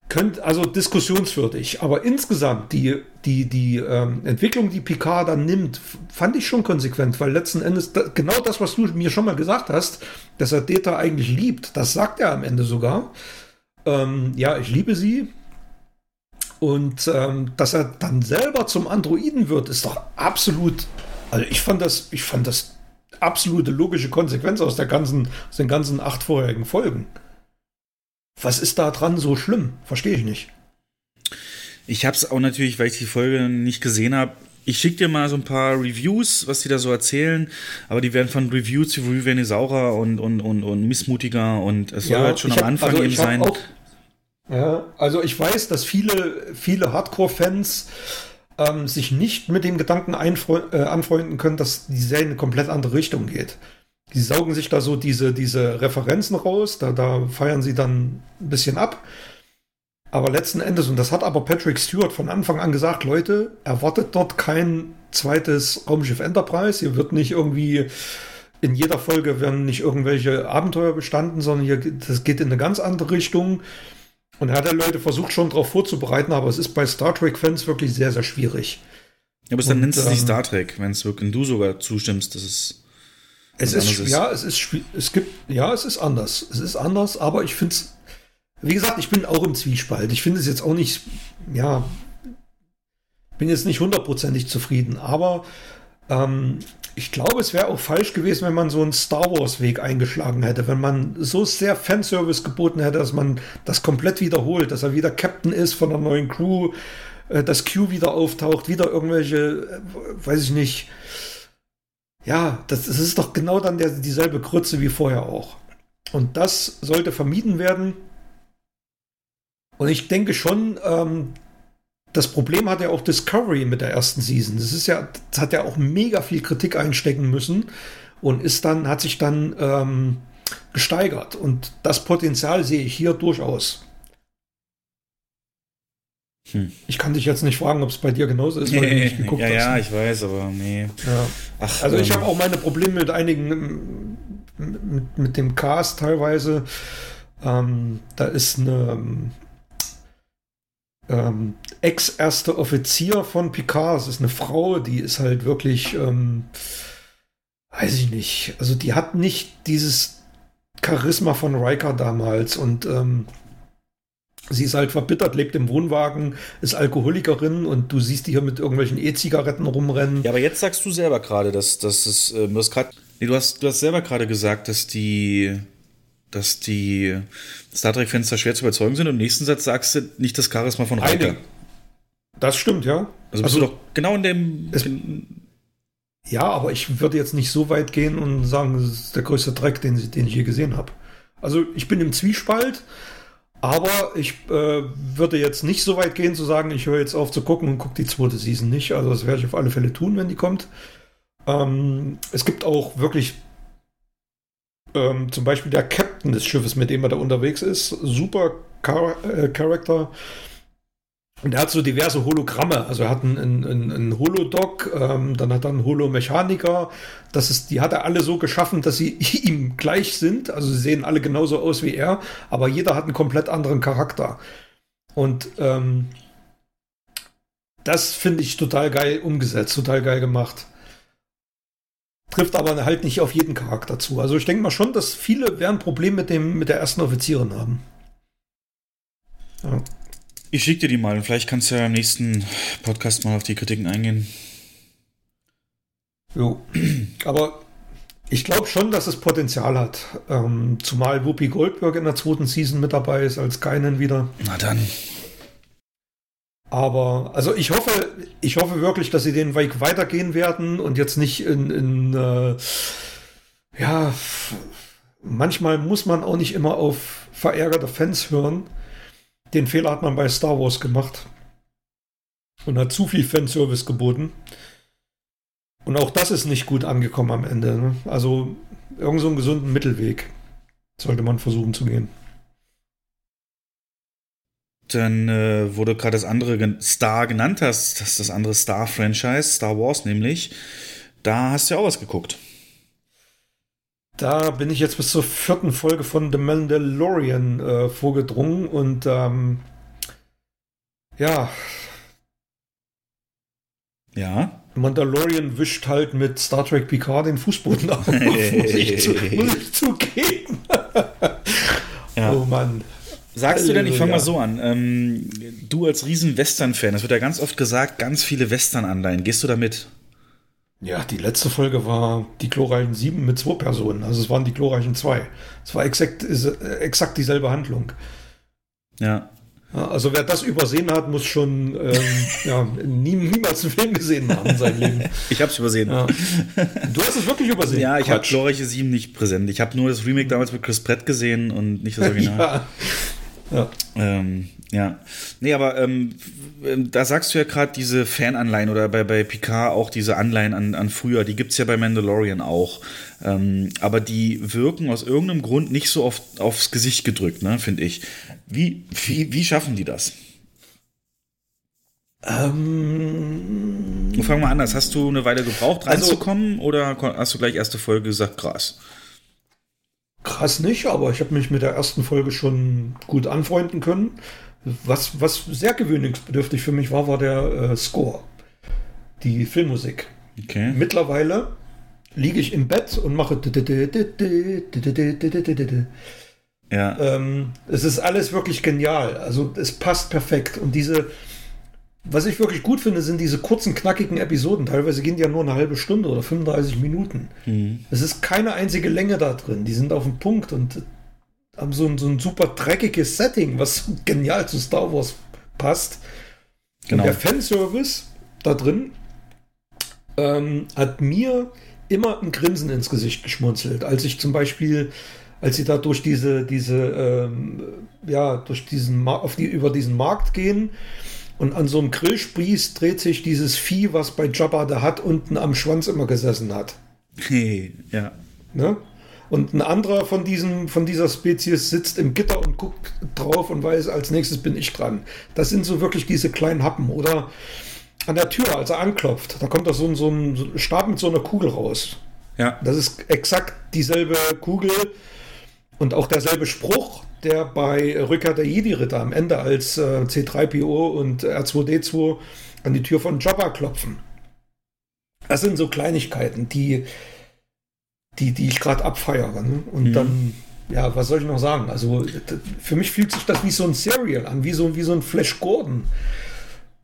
könnt, also diskussionswürdig. Aber insgesamt die, die, die ähm, Entwicklung, die Picard dann nimmt, fand ich schon konsequent, weil letzten Endes da, genau das, was du mir schon mal gesagt hast, dass er Data eigentlich liebt, das sagt er am Ende sogar. Ähm, ja, ich liebe sie. Und ähm, dass er dann selber zum Androiden wird, ist doch absolut. Also ich fand das, ich fand das absolute logische Konsequenz aus der ganzen, aus den ganzen acht vorherigen Folgen. Was ist da dran so schlimm? Verstehe ich nicht. Ich hab's auch natürlich, weil ich die Folge nicht gesehen habe. Ich schick dir mal so ein paar Reviews, was die da so erzählen, aber die werden von Review zu Review werden saurer und, und, und, und missmutiger und es soll halt schon am hab- Anfang also eben sein. Auch, ja, also ich weiß, dass viele, viele Hardcore-Fans ähm, sich nicht mit dem Gedanken äh, anfreunden können, dass die Serie in eine komplett andere Richtung geht. Die saugen sich da so diese, diese Referenzen raus, da, da feiern sie dann ein bisschen ab. Aber letzten Endes, und das hat aber Patrick Stewart von Anfang an gesagt, Leute, erwartet dort kein zweites Raumschiff Enterprise. Hier wird nicht irgendwie in jeder Folge werden nicht irgendwelche Abenteuer bestanden, sondern hier, das geht in eine ganz andere Richtung. Und er hat ja Leute versucht schon darauf vorzubereiten, aber es ist bei Star Trek-Fans wirklich sehr, sehr schwierig. Ja, aber dann Und, nennst du es nicht ähm, Star Trek, wenn es wirklich du sogar zustimmst, dass es. Es ist, anderes ja, es ist, es gibt, ja, es ist anders. Es ist anders, aber ich finde es, wie gesagt, ich bin auch im Zwiespalt. Ich finde es jetzt auch nicht, ja, bin jetzt nicht hundertprozentig zufrieden, aber ähm, ich glaube, es wäre auch falsch gewesen, wenn man so einen Star Wars-Weg eingeschlagen hätte, wenn man so sehr Fanservice geboten hätte, dass man das komplett wiederholt, dass er wieder Captain ist von der neuen Crew, äh, dass Q wieder auftaucht, wieder irgendwelche, äh, weiß ich nicht, ja, das, das ist doch genau dann der, dieselbe Krütze wie vorher auch. Und das sollte vermieden werden. Und ich denke schon, ähm, das Problem hat ja auch Discovery mit der ersten Season. Das ist ja, das hat ja auch mega viel Kritik einstecken müssen und ist dann, hat sich dann ähm, gesteigert. Und das Potenzial sehe ich hier durchaus. Hm. Ich kann dich jetzt nicht fragen, ob es bei dir genauso ist, weil du nicht geguckt ja, hast. ja, ich weiß, aber nee. Ja. Ach, also ich ähm, habe auch meine Probleme mit einigen, mit, mit dem Cast teilweise. Ähm, da ist eine ähm, ex-erste Offizier von Picard, das ist eine Frau, die ist halt wirklich, ähm, weiß ich nicht, also die hat nicht dieses Charisma von Riker damals und ähm, sie ist halt verbittert, lebt im Wohnwagen, ist Alkoholikerin und du siehst die hier mit irgendwelchen E-Zigaretten rumrennen. Ja, aber jetzt sagst du selber gerade, dass, dass es, äh, du hast gerade, du hast, du hast selber gerade gesagt, dass die, dass die Star Trek-Fans da schwer zu überzeugen sind und im nächsten Satz sagst du nicht das Charisma von Riker. Das stimmt, ja. Also bist du doch genau in dem. Es, ja, aber ich würde jetzt nicht so weit gehen und sagen, das ist der größte Dreck, den, den ich je gesehen habe. Also ich bin im Zwiespalt, aber ich äh, würde jetzt nicht so weit gehen zu sagen, ich höre jetzt auf zu gucken und gucke die zweite Season nicht. Also das werde ich auf alle Fälle tun, wenn die kommt. Ähm, es gibt auch wirklich ähm, zum Beispiel der Captain des Schiffes, mit dem er da unterwegs ist, super Char äh, Charakter. Und er hat so diverse Hologramme. Also er hat einen, einen, einen Holodoc, ähm, dann hat er einen Holomechaniker. Das ist, die hat er alle so geschaffen, dass sie ihm gleich sind. Also sie sehen alle genauso aus wie er, aber jeder hat einen komplett anderen Charakter. Und ähm, das finde ich total geil umgesetzt, total geil gemacht. Trifft aber halt nicht auf jeden Charakter zu. Also ich denke mal schon, dass viele werden ein Problem mit, dem, mit der ersten Offizierin haben. Ja. Ich schicke dir die mal und vielleicht kannst du ja im nächsten Podcast mal auf die Kritiken eingehen. Jo. Aber ich glaube schon, dass es Potenzial hat. Ähm, zumal Whoopi Goldberg in der zweiten Season mit dabei ist, als keinen wieder. Na dann. Aber, also ich hoffe, ich hoffe wirklich, dass sie den Weg weitergehen werden und jetzt nicht in, in äh, ja, manchmal muss man auch nicht immer auf verärgerte Fans hören. Den Fehler hat man bei Star Wars gemacht und hat zu viel Fanservice geboten. Und auch das ist nicht gut angekommen am Ende. Ne? Also irgend so einen gesunden Mittelweg sollte man versuchen zu gehen. Dann äh, wurde gerade das andere Star genannt hast, das ist das andere Star-Franchise, Star Wars nämlich. Da hast du ja auch was geguckt. Da bin ich jetzt bis zur vierten Folge von The Mandalorian äh, vorgedrungen und ähm, ja, Ja. Mandalorian wischt halt mit Star Trek Picard den Fußboden auf, muss, ich zu, muss ich zugeben. Ja. Oh Mann. Sagst du denn, ich fange mal so an, ähm, du als riesen Western-Fan, das wird ja ganz oft gesagt, ganz viele Western-Anleihen, gehst du da mit? Ja, die letzte Folge war die glorreichen sieben mit zwei Personen. Also es waren die glorreichen zwei. Es war exakt, äh, exakt dieselbe Handlung. Ja. Also wer das übersehen hat, muss schon ähm, ja, nie, niemals einen Film gesehen haben in seinem Leben. Ich hab's übersehen. Ja. Du hast es wirklich übersehen. Ja, ich habe. Glorreiche 7 nicht präsent. Ich habe nur das Remake damals mit Chris Pratt gesehen und nicht das Original. ja. Ja. Ähm, ja. Nee, aber ähm, ähm, da sagst du ja gerade diese Fananleihen oder bei, bei Picard auch diese Anleihen an, an früher, die gibt's ja bei Mandalorian auch. Ähm, aber die wirken aus irgendeinem Grund nicht so oft aufs Gesicht gedrückt, ne, finde ich. Wie, wie, wie schaffen die das? Ähm, Fangen wir anders. Hast du eine Weile gebraucht, Also- reinzukommen oder kon- hast du gleich erste Folge gesagt, krass? Krass nicht, aber ich habe mich mit der ersten Folge schon gut anfreunden können. Was, was sehr gewöhnungsbedürftig für mich war, war der äh, Score. Die Filmmusik. Okay. Mittlerweile liege ich im Bett und mache. Ja. Ähm, es ist alles wirklich genial. Also es passt perfekt. Und diese, was ich wirklich gut finde, sind diese kurzen, knackigen Episoden. Teilweise gehen die ja nur eine halbe Stunde oder 35 Minuten. Mhm. Es ist keine einzige Länge da drin. Die sind auf dem Punkt und haben so ein, so ein super dreckiges Setting, was genial zu Star Wars passt. Genau. Und der Fanservice da drin ähm, hat mir immer ein Grinsen ins Gesicht geschmunzelt. Als ich zum Beispiel, als sie da durch diese, diese, ähm, ja, durch diesen, Ma- auf die, über diesen Markt gehen und an so einem Grillspieß dreht sich dieses Vieh, was bei Jabba da hat, unten am Schwanz immer gesessen hat. Hey, ja. Ne? Und ein anderer von, diesem, von dieser Spezies sitzt im Gitter und guckt drauf und weiß, als nächstes bin ich dran. Das sind so wirklich diese kleinen Happen. Oder an der Tür, als er anklopft, da kommt ein, so ein so ein Stab mit so einer Kugel raus. Ja. Das ist exakt dieselbe Kugel und auch derselbe Spruch, der bei Rückkehr der Jedi-Ritter am Ende als äh, C3PO und R2D2 an die Tür von Jabba klopfen. Das sind so Kleinigkeiten, die, die, die ich gerade abfeiere. Ne? Und Mhm. dann, ja, was soll ich noch sagen? Also für mich fühlt sich das wie so ein Serial an, wie so, wie so ein Flash Gordon.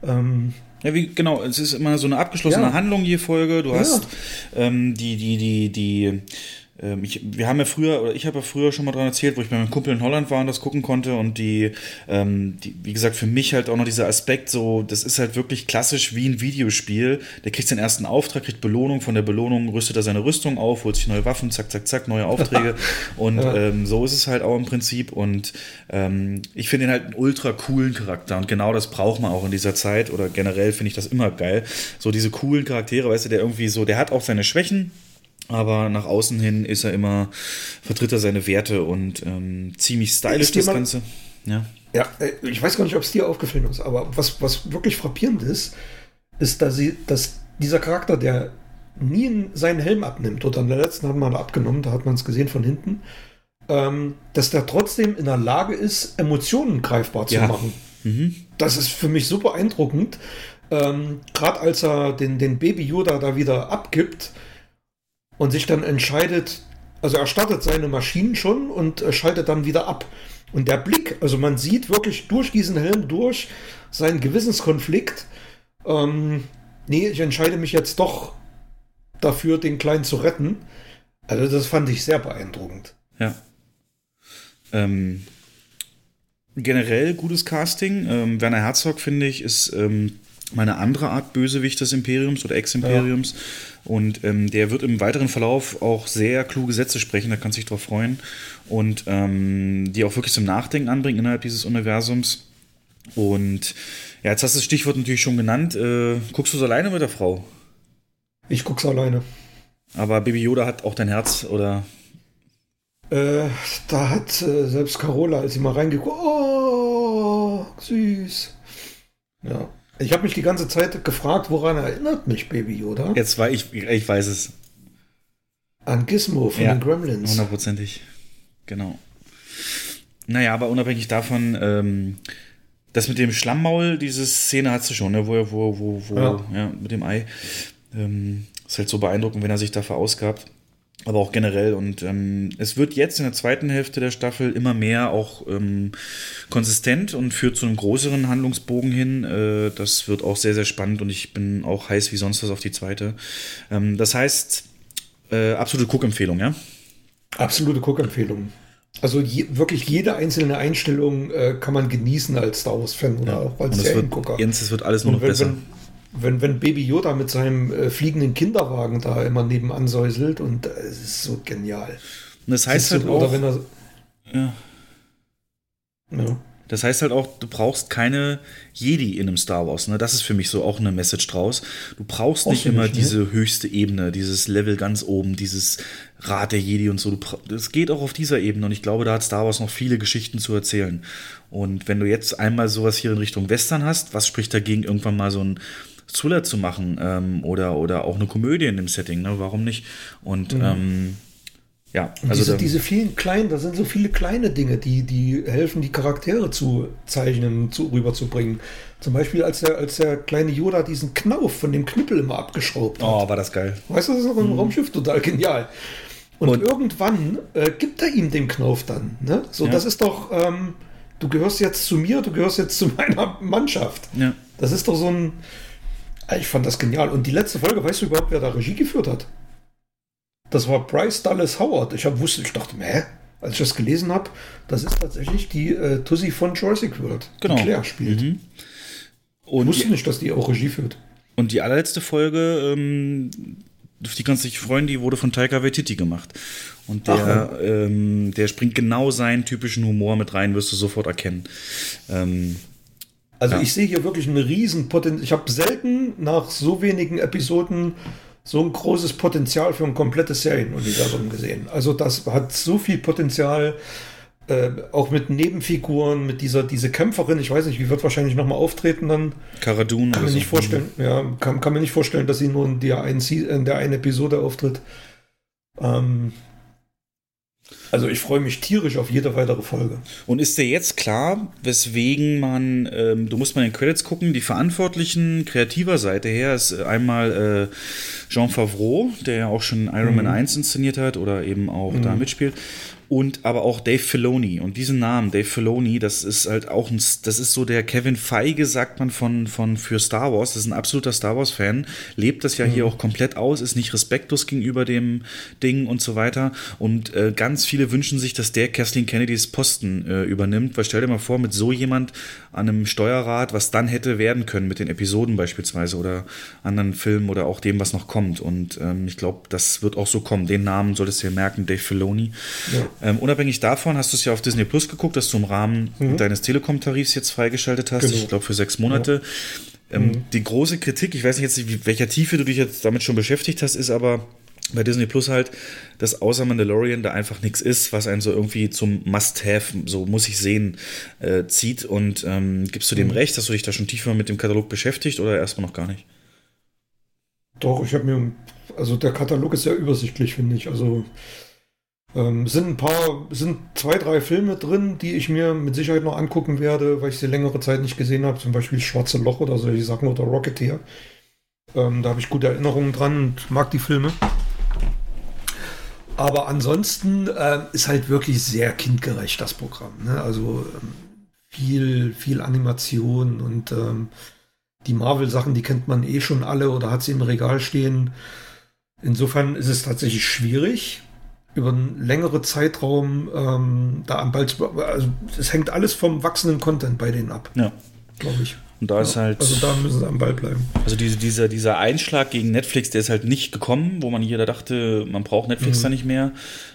Ähm, Ja, wie, genau, es ist immer so eine abgeschlossene Ja. Handlung je Folge. Du Ja. hast ähm, die, die, die, die, ich, wir haben ja früher, oder ich habe ja früher schon mal dran erzählt, wo ich bei meinem Kumpel in Holland war und das gucken konnte und die, ähm, die, wie gesagt, für mich halt auch noch dieser Aspekt so, das ist halt wirklich klassisch wie ein Videospiel. Der kriegt seinen ersten Auftrag, kriegt Belohnung, von der Belohnung rüstet er seine Rüstung auf, holt sich neue Waffen, zack, zack, zack, neue Aufträge und Ja. ähm, so ist es halt auch im Prinzip und ähm, ich finde ihn halt einen ultra coolen Charakter und genau das braucht man auch in dieser Zeit oder generell finde ich das immer geil. So diese coolen Charaktere, weißt du, der irgendwie so, der hat auch seine Schwächen, aber nach außen hin ist er immer, vertritt er seine Werte und ähm, ziemlich stylisch das mal- Ganze. Ja. Ja, äh, ich weiß gar nicht, ob es dir aufgefallen ist, aber was, was wirklich frappierend ist, ist, dass, sie, dass dieser Charakter, der nie seinen Helm abnimmt, oder in der letzten hat man abgenommen, da hat man es gesehen von hinten, ähm, dass der trotzdem in der Lage ist, Emotionen greifbar zu Ja. machen. Mhm. Das ist für mich super beeindruckend. Ähm, Gerade als er den, den Baby Yoda da wieder abgibt und sich dann entscheidet, also er startet seine Maschinen schon und äh, schaltet dann wieder ab. Und der Blick, also man sieht wirklich durch diesen Helm durch seinen Gewissenskonflikt. Ähm, nee, ich entscheide mich jetzt doch dafür, den Kleinen zu retten. Also das fand ich sehr beeindruckend. Ja. Ähm, generell gutes Casting. Ähm, Werner Herzog, finde ich, ist ähm, meine andere Art Bösewicht des Imperiums oder Ex-Imperiums. Und ähm, der wird im weiteren Verlauf auch sehr kluge Sätze sprechen, da kannst du dich drauf freuen. Und ähm, die auch wirklich zum Nachdenken anbringen innerhalb dieses Universums. Und ja, jetzt hast du das Stichwort natürlich schon genannt. Äh, guckst du es alleine mit der Frau? Ich guck's alleine. Aber Baby Yoda hat auch dein Herz oder Äh, da hat äh, selbst Carola, als sie mal reingeguckt, oh, süß. Ja. Ich habe mich die ganze Zeit gefragt, woran erinnert mich Baby Yoda? Jetzt war ich, ich weiß es. An Gizmo von den Gremlins. Hundertprozentig. Genau. Naja, aber unabhängig davon, ähm, das mit dem Schlammmaul, diese Szene hast du schon, ne? wo, wo, wo, wo ja. Ja. mit dem Ei. Ähm, ist halt so beeindruckend, wenn er sich da verausgabt. Aber auch generell. Und ähm, es wird jetzt in der zweiten Hälfte der Staffel immer mehr auch ähm, konsistent und führt zu einem größeren Handlungsbogen hin. Äh, das wird auch sehr, sehr spannend und ich bin auch heiß wie sonst was auf die zweite. Ähm, das heißt, äh, absolute Cook-Empfehlung, ja? Absolute Cook-Empfehlung. Also je, wirklich jede einzelne Einstellung äh, kann man genießen als Star Wars-Fan oder auch als Seriengucker. Jens, es wird alles nur noch besser. Wenn, wenn, wenn Baby Yoda mit seinem äh, fliegenden Kinderwagen da immer nebenan säuselt und äh, es ist so genial. Und das heißt halt oder auch, er, ja. ja. Das heißt halt auch, du brauchst keine Jedi in einem Star Wars. Ne? Das ist für mich so auch eine Message draus. Du brauchst nicht immer nicht, ne? diese höchste Ebene, dieses Level ganz oben, dieses Rat der Jedi und so. Es geht auch auf dieser Ebene und ich glaube, da hat Star Wars noch viele Geschichten zu erzählen. Und wenn du jetzt einmal sowas hier in Richtung Western hast, was spricht dagegen, irgendwann mal so ein Thriller zu machen ähm, oder, oder auch eine Komödie in dem Setting, ne? Warum nicht? Und Mhm. ähm, ja, Und also diese, diese vielen kleinen, da sind so viele kleine Dinge, die, die helfen, die Charaktere zu zeichnen, zu, rüberzubringen. Zum Beispiel, als der, als der kleine Yoda diesen Knauf von dem Knüppel immer abgeschraubt hat. Oh, war das geil. Weißt du, das ist noch im Raumschiff total genial. Und, irgendwann äh, gibt er ihm den Knauf dann. Ne? So, Ja. das ist doch, ähm, du gehörst jetzt zu mir, du gehörst jetzt zu meiner Mannschaft. Ja. Das ist doch so ein. Ah, Ich fand das genial. Und die letzte Folge, weißt du überhaupt, wer da Regie geführt hat? Das war Bryce Dallas Howard. Ich hab, wusste, ich dachte, hä? Als ich das gelesen habe, das ist tatsächlich die äh, Tussi von Jurassic World, Genau. die Claire spielt. Mhm. Und ich wusste nicht, dass die auch Regie führt. Und die allerletzte Folge, ähm, auf die kannst du dich freuen, die wurde von Taika Waititi gemacht. Und der, ähm, der springt genau seinen typischen Humor mit rein, wirst du sofort erkennen. Ähm, Also ja. ich sehe hier wirklich ein Riesenpotenzial. Ich habe selten nach so wenigen Episoden so ein großes Potenzial für ein komplettes Serienuniversum gesehen. Also das hat so viel Potenzial, äh, auch mit Nebenfiguren, mit dieser diese Kämpferin. Ich weiß nicht, wie wird wahrscheinlich noch mal auftreten dann. Cara Dune Kann mir so. nicht vorstellen. Ja, kann, kann mir nicht vorstellen, dass sie nur in der einen, in der einen Episode auftritt. Ähm, also ich freue mich tierisch auf jede weitere Folge. Und ist dir jetzt klar, weswegen man, ähm, du musst mal in den Credits gucken, die Verantwortlichen kreativer Seite her ist äh, einmal äh, Jean Favreau, der ja auch schon Iron Man Mhm. 1 inszeniert hat oder eben auch Mhm. da mitspielt. Und aber auch Dave Filoni. Und diesen Namen, Dave Filoni, das ist halt auch ein, das ist so der Kevin Feige, sagt man von, von für Star Wars. Das ist ein absoluter Star Wars-Fan, lebt das ja hier Mhm. auch komplett aus, ist nicht respektlos gegenüber dem Ding und so weiter. Und äh, ganz viele wünschen sich, dass der Kathleen Kennedys Posten äh, übernimmt. Weil stell dir mal vor, mit so jemand an einem Steuerrad, was dann hätte werden können mit den Episoden beispielsweise oder anderen Filmen oder auch dem, was noch kommt. Und ähm, ich glaube, das wird auch so kommen. Den Namen solltest du dir merken, Dave Filoni. Ja. Ähm, unabhängig davon hast du es ja auf Disney Plus geguckt, dass du im Rahmen Mhm. deines Telekom-Tarifs jetzt freigeschaltet hast. Genau. Ich glaube für sechs Monate. Ähm, Mhm. Die große Kritik, ich weiß nicht jetzt, wie, welcher Tiefe du dich jetzt damit schon beschäftigt hast, ist aber bei Disney Plus halt, dass außer Mandalorian da einfach nichts ist, was einen so irgendwie zum Must-Have, so muss ich sehen, äh, zieht. Und ähm, gibst du dem Mhm. recht, dass du dich da schon tiefer mit dem Katalog beschäftigt oder erstmal noch gar nicht? Doch, ich habe mir, also der Katalog ist sehr übersichtlich, finde ich. Also ähm, sind ein paar, sind zwei, drei Filme drin, die ich mir mit Sicherheit noch angucken werde, weil ich sie längere Zeit nicht gesehen habe. Zum Beispiel Schwarze Loch oder solche Sachen oder Rocketeer. Ähm, da habe ich gute Erinnerungen dran und mag die Filme. Aber ansonsten ähm, ist halt wirklich sehr kindgerecht das Programm. Ne? Also ähm, viel, viel Animation und ähm, die Marvel-Sachen, die kennt man eh schon alle oder hat sie im Regal stehen. Insofern ist es tatsächlich schwierig, über einen längeren Zeitraum ähm, da am Ball zu. Also es hängt alles vom wachsenden Content bei denen ab, Ja. glaube ich. Und da ist Ja, halt. Also da müssen sie am Ball bleiben. Also diese, dieser, dieser Einschlag gegen Netflix, der ist halt nicht gekommen, wo man jeder dachte, man braucht Netflix Mhm. da nicht mehr.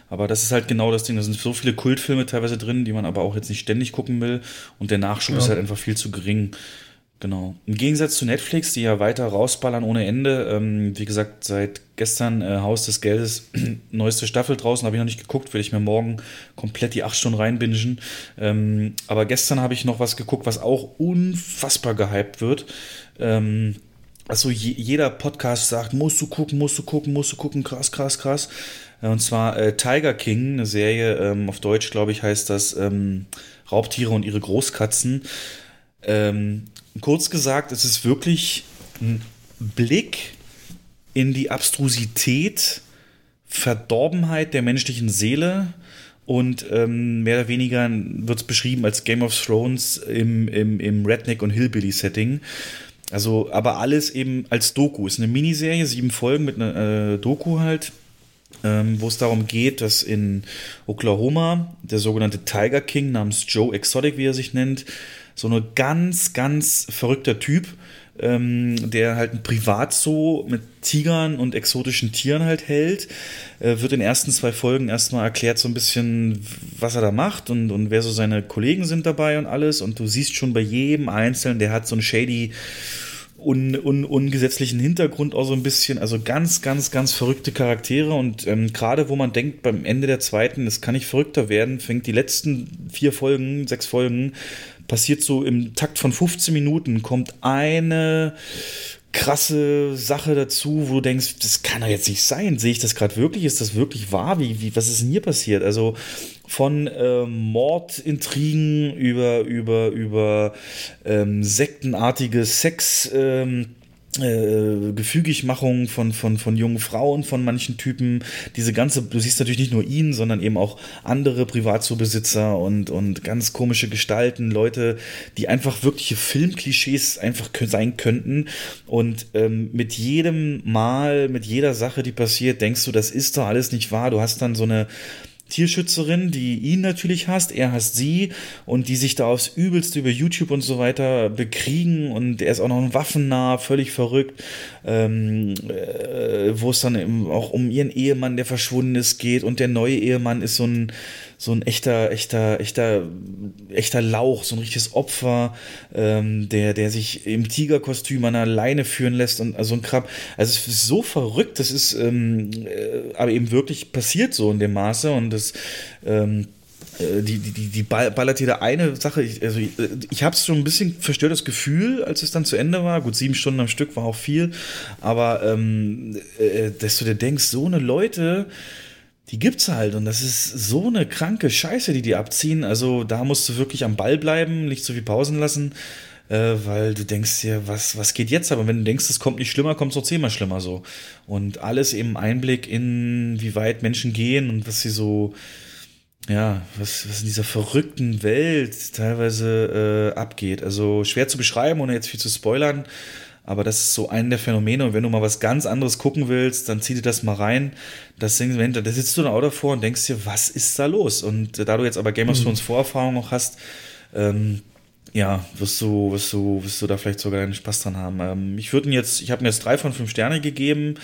Aber das ist halt genau das Ding. Da sind so viele Kultfilme teilweise drin, die man aber auch jetzt nicht ständig gucken will. Und der Nachschub Ja. ist halt einfach viel zu gering. Genau. Im Gegensatz zu Netflix, die ja weiter rausballern ohne Ende. Ähm, wie gesagt, seit gestern äh, Haus des Geldes, neueste Staffel draußen, habe ich noch nicht geguckt, will ich mir morgen komplett die acht Stunden reinbingen. Ähm, aber gestern habe ich noch was geguckt, was auch unfassbar gehypt wird. Ähm, also je, jeder Podcast sagt, musst du gucken, musst du gucken, musst du gucken, krass, krass, krass. Äh, Und zwar äh, Tiger King, eine Serie, ähm, auf Deutsch, glaube ich, heißt das ähm, Raubtiere und ihre Großkatzen. Ähm, kurz gesagt, es ist wirklich ein Blick in die Abstrusität, Verdorbenheit der menschlichen Seele und ähm, mehr oder weniger wird es beschrieben als Game of Thrones im, im, im Redneck- und Hillbilly-Setting. Also, aber alles eben als Doku. Ist eine Miniserie, sieben Folgen mit einer äh, Doku halt, ähm, wo es darum geht, dass in Oklahoma der sogenannte Tiger King namens Joe Exotic, wie er sich nennt, so eine ganz, ganz verrückter Typ ähm, der halt ein Privatzoo mit Tigern und exotischen Tieren halt hält. Äh, wird in den ersten zwei Folgen erstmal erklärt so ein bisschen, was er da macht und, und wer so seine Kollegen sind dabei und alles. Und du siehst schon bei jedem Einzelnen, der hat so ein shady un, un, ungesetzlichen Hintergrund auch so ein bisschen. Also ganz, ganz, ganz verrückte Charaktere. Und ähm, gerade wo man denkt, beim Ende der zweiten, es kann nicht verrückter werden, fängt die letzten vier Folgen, sechs Folgen, passiert so im Takt von 15 Minuten, kommt eine krasse Sache dazu, wo du denkst, das kann doch jetzt nicht sein. Sehe ich das gerade wirklich? Ist das wirklich wahr? Wie, wie, was ist denn hier passiert? Also von äh, Mordintrigen über, über, über ähm, sektenartige Sex. Ähm, äh, Gefügigmachung von, von, von jungen Frauen, von manchen Typen, diese ganze, du siehst natürlich nicht nur ihn, sondern eben auch andere Privatzubesitzer und, und ganz komische Gestalten, Leute, die einfach wirkliche Filmklischees einfach sein könnten. Und ähm, mit jedem Mal, mit jeder Sache, die passiert, denkst du, das ist doch alles nicht wahr. Du hast dann so eine Tierschützerin, die ihn natürlich hasst, er hasst sie und die sich da aufs Übelste über YouTube und so weiter bekriegen. Und er ist auch noch ein waffennah, völlig verrückt, ähm, äh, wo es dann eben auch um ihren Ehemann, der verschwunden ist, geht. Und der neue Ehemann ist so ein so ein echter, echter, echter, echter Lauch, so ein richtiges Opfer, ähm, der, der sich im Tigerkostüm an der Leine führen lässt und also ein Krab. Also es ist so verrückt, das ist ähm, äh, aber eben wirklich passiert so in dem Maße und das ähm, äh, die, die, die, ballert jeder eine Sache. Ich, also ich, ich habe schon ein bisschen verstörtes Gefühl, als es dann zu Ende war. Gut, sieben Stunden am Stück war auch viel, aber ähm, äh, dass du dir denkst, so eine Leute, die gibt's halt und das ist so eine kranke Scheiße, die die abziehen. Also da musst du wirklich am Ball bleiben, nicht zu viel Pausen lassen, äh, weil du denkst dir, was, was geht jetzt? Aber wenn du denkst, es kommt nicht schlimmer, kommt es noch zehnmal schlimmer so. Und alles eben Einblick in, wie weit Menschen gehen und was sie so, ja, was, was in dieser verrückten Welt teilweise äh, abgeht. Also schwer zu beschreiben, ohne jetzt viel zu spoilern. Aber das ist so ein der Phänomene. Und wenn du mal was ganz anderes gucken willst, dann zieh dir das mal rein. Das Ding, da sitzt du dann auch davor und denkst dir, was ist da los? Und da du jetzt aber Game of mhm. Thrones Vorerfahrung noch hast, ähm, ja, wirst du, wirst du, wirst du da vielleicht sogar einen Spaß dran haben. Ähm, ich würde jetzt, ich habe mir jetzt drei von fünf Sterne gegeben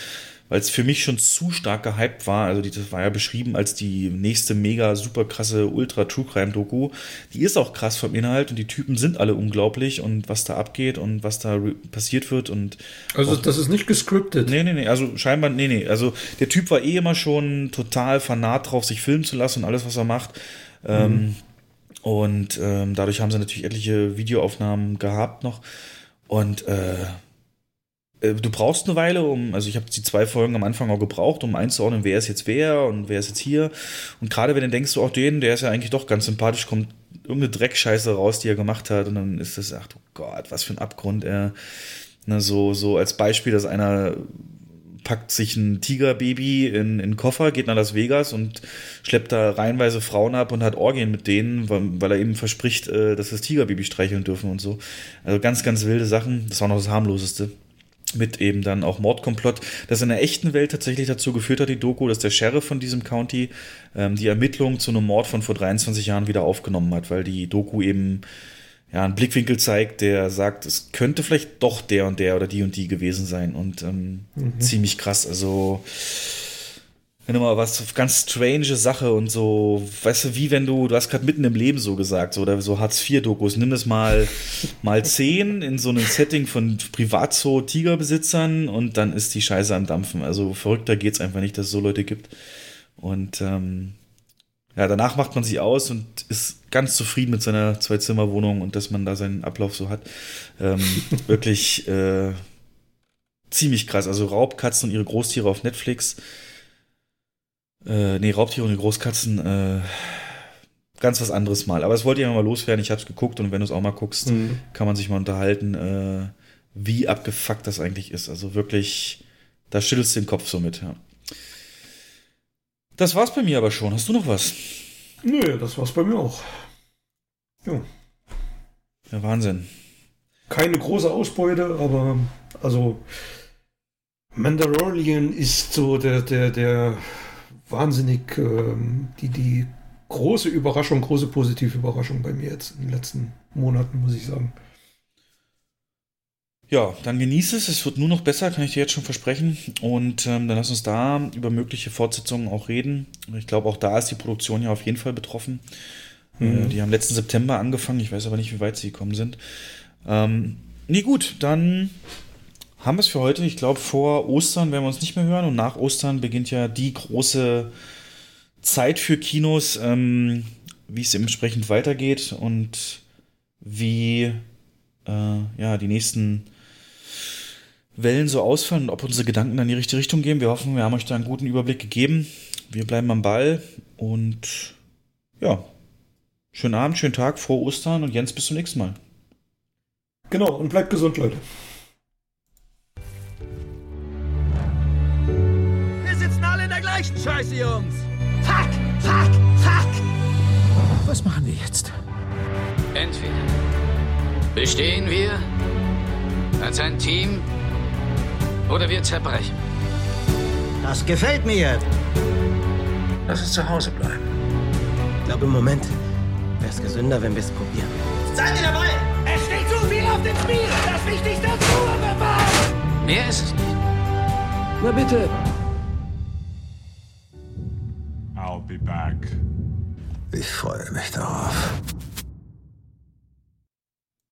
weil es für mich schon zu stark gehypt war. Also die, das war ja beschrieben als die nächste mega super krasse Ultra True Crime Doku. Die ist auch krass vom Inhalt und die Typen sind alle unglaublich und was da abgeht und was da passiert wird und also das ist nicht gescriptet. Nee, nee, nee, also scheinbar nee, nee, also der Typ war eh immer schon total fanat drauf, sich filmen zu lassen und alles was er macht. Mhm. Ähm, und ähm, dadurch haben sie natürlich etliche Videoaufnahmen gehabt noch und äh, du brauchst eine Weile, um, also ich habe die zwei Folgen am Anfang auch gebraucht, um einzuordnen, wer ist jetzt wer und wer ist jetzt hier. Und gerade wenn du denkst, auch den, der ist ja eigentlich doch ganz sympathisch, kommt irgendeine Dreckscheiße raus, die er gemacht hat, und dann ist das, ach du Gott, was für ein Abgrund er. Ne, so, so als Beispiel, dass einer packt sich ein Tigerbaby in, in Koffer, geht nach Las Vegas und schleppt da reihenweise Frauen ab und hat Orgien mit denen, weil, weil er eben verspricht, äh, dass das Tigerbaby streicheln dürfen und so. Also ganz, ganz wilde Sachen. Das war noch das harmloseste mit eben dann auch Mordkomplott, das in der echten Welt tatsächlich dazu geführt hat, die Doku, dass der Sheriff von diesem County ähm, die Ermittlungen zu einem Mord von vor 23 Jahren wieder aufgenommen hat, weil die Doku eben ja, einen Blickwinkel zeigt, der sagt, es könnte vielleicht doch der und der oder die und die gewesen sein und ähm, mhm. ziemlich krass, also wenn du mal was ganz strange Sache und so, weißt du, wie wenn du, du hast gerade mitten im Leben so gesagt, so, oder so Hartz-IV-Dokus, nimm das mal, mal zehn in so einem Setting von Privatzoo-Tigerbesitzern und dann ist die Scheiße am Dampfen. Also verrückter geht's einfach nicht, dass es so Leute gibt. Und ähm, ja, danach macht man sich aus und ist ganz zufrieden mit seiner Zwei-Zimmer-Wohnung und dass man da seinen Ablauf so hat. Ähm, wirklich äh, ziemlich krass. Also Raubkatzen und ihre Großtiere auf Netflix äh, nee, Raubtiere und Großkatzen, äh, ganz was anderes mal. Aber es wollte ich mal loswerden. Ich habe es geguckt und wenn du es auch mal guckst, mhm. kann man sich mal unterhalten, äh, wie abgefuckt das eigentlich ist. Also wirklich, da schüttelst du den Kopf so mit. Ja. Das war's bei mir aber schon. Hast du noch was? Nö, das war's bei mir auch. Ja. Ja, Wahnsinn. Keine große Ausbeute, aber also Mandalorian ist so der, der, der wahnsinnig ähm, die, die große Überraschung, große positive Überraschung bei mir jetzt in den letzten Monaten, muss ich sagen. Ja, dann genieße es. Es wird nur noch besser, kann ich dir jetzt schon versprechen. Und ähm, dann lass uns da über mögliche Fortsetzungen auch reden. Ich glaube, auch da ist die Produktion ja auf jeden Fall betroffen. Mhm. Äh, die haben letzten September angefangen. Ich weiß aber nicht, wie weit sie gekommen sind. Ähm, nee, gut, dann haben wir es für heute. Ich glaube, vor Ostern werden wir uns nicht mehr hören. Und nach Ostern beginnt ja die große Zeit für Kinos, ähm, wie es entsprechend weitergeht und wie äh, ja, die nächsten Wellen so ausfallen und ob unsere Gedanken dann in die richtige Richtung gehen. Wir hoffen, wir haben euch da einen guten Überblick gegeben. Wir bleiben am Ball und ja, schönen Abend, schönen Tag, frohe Ostern und Jens, bis zum nächsten Mal. Genau, und bleibt gesund, Leute. Scheiße, Jungs. Fuck, fuck, fuck. Was machen wir jetzt? Entweder bestehen wir als ein Team oder wir zerbrechen. Das gefällt mir. Lass uns zu Hause bleiben. Ich glaube, im Moment wäre es gesünder, wenn wir es probieren. Seid ihr dabei? Es steht zu viel auf dem Spiel. Das Wichtigste ist Ruhe bewahren. Mehr ist es nicht. Na bitte. I'll be back. Ich freue mich darauf.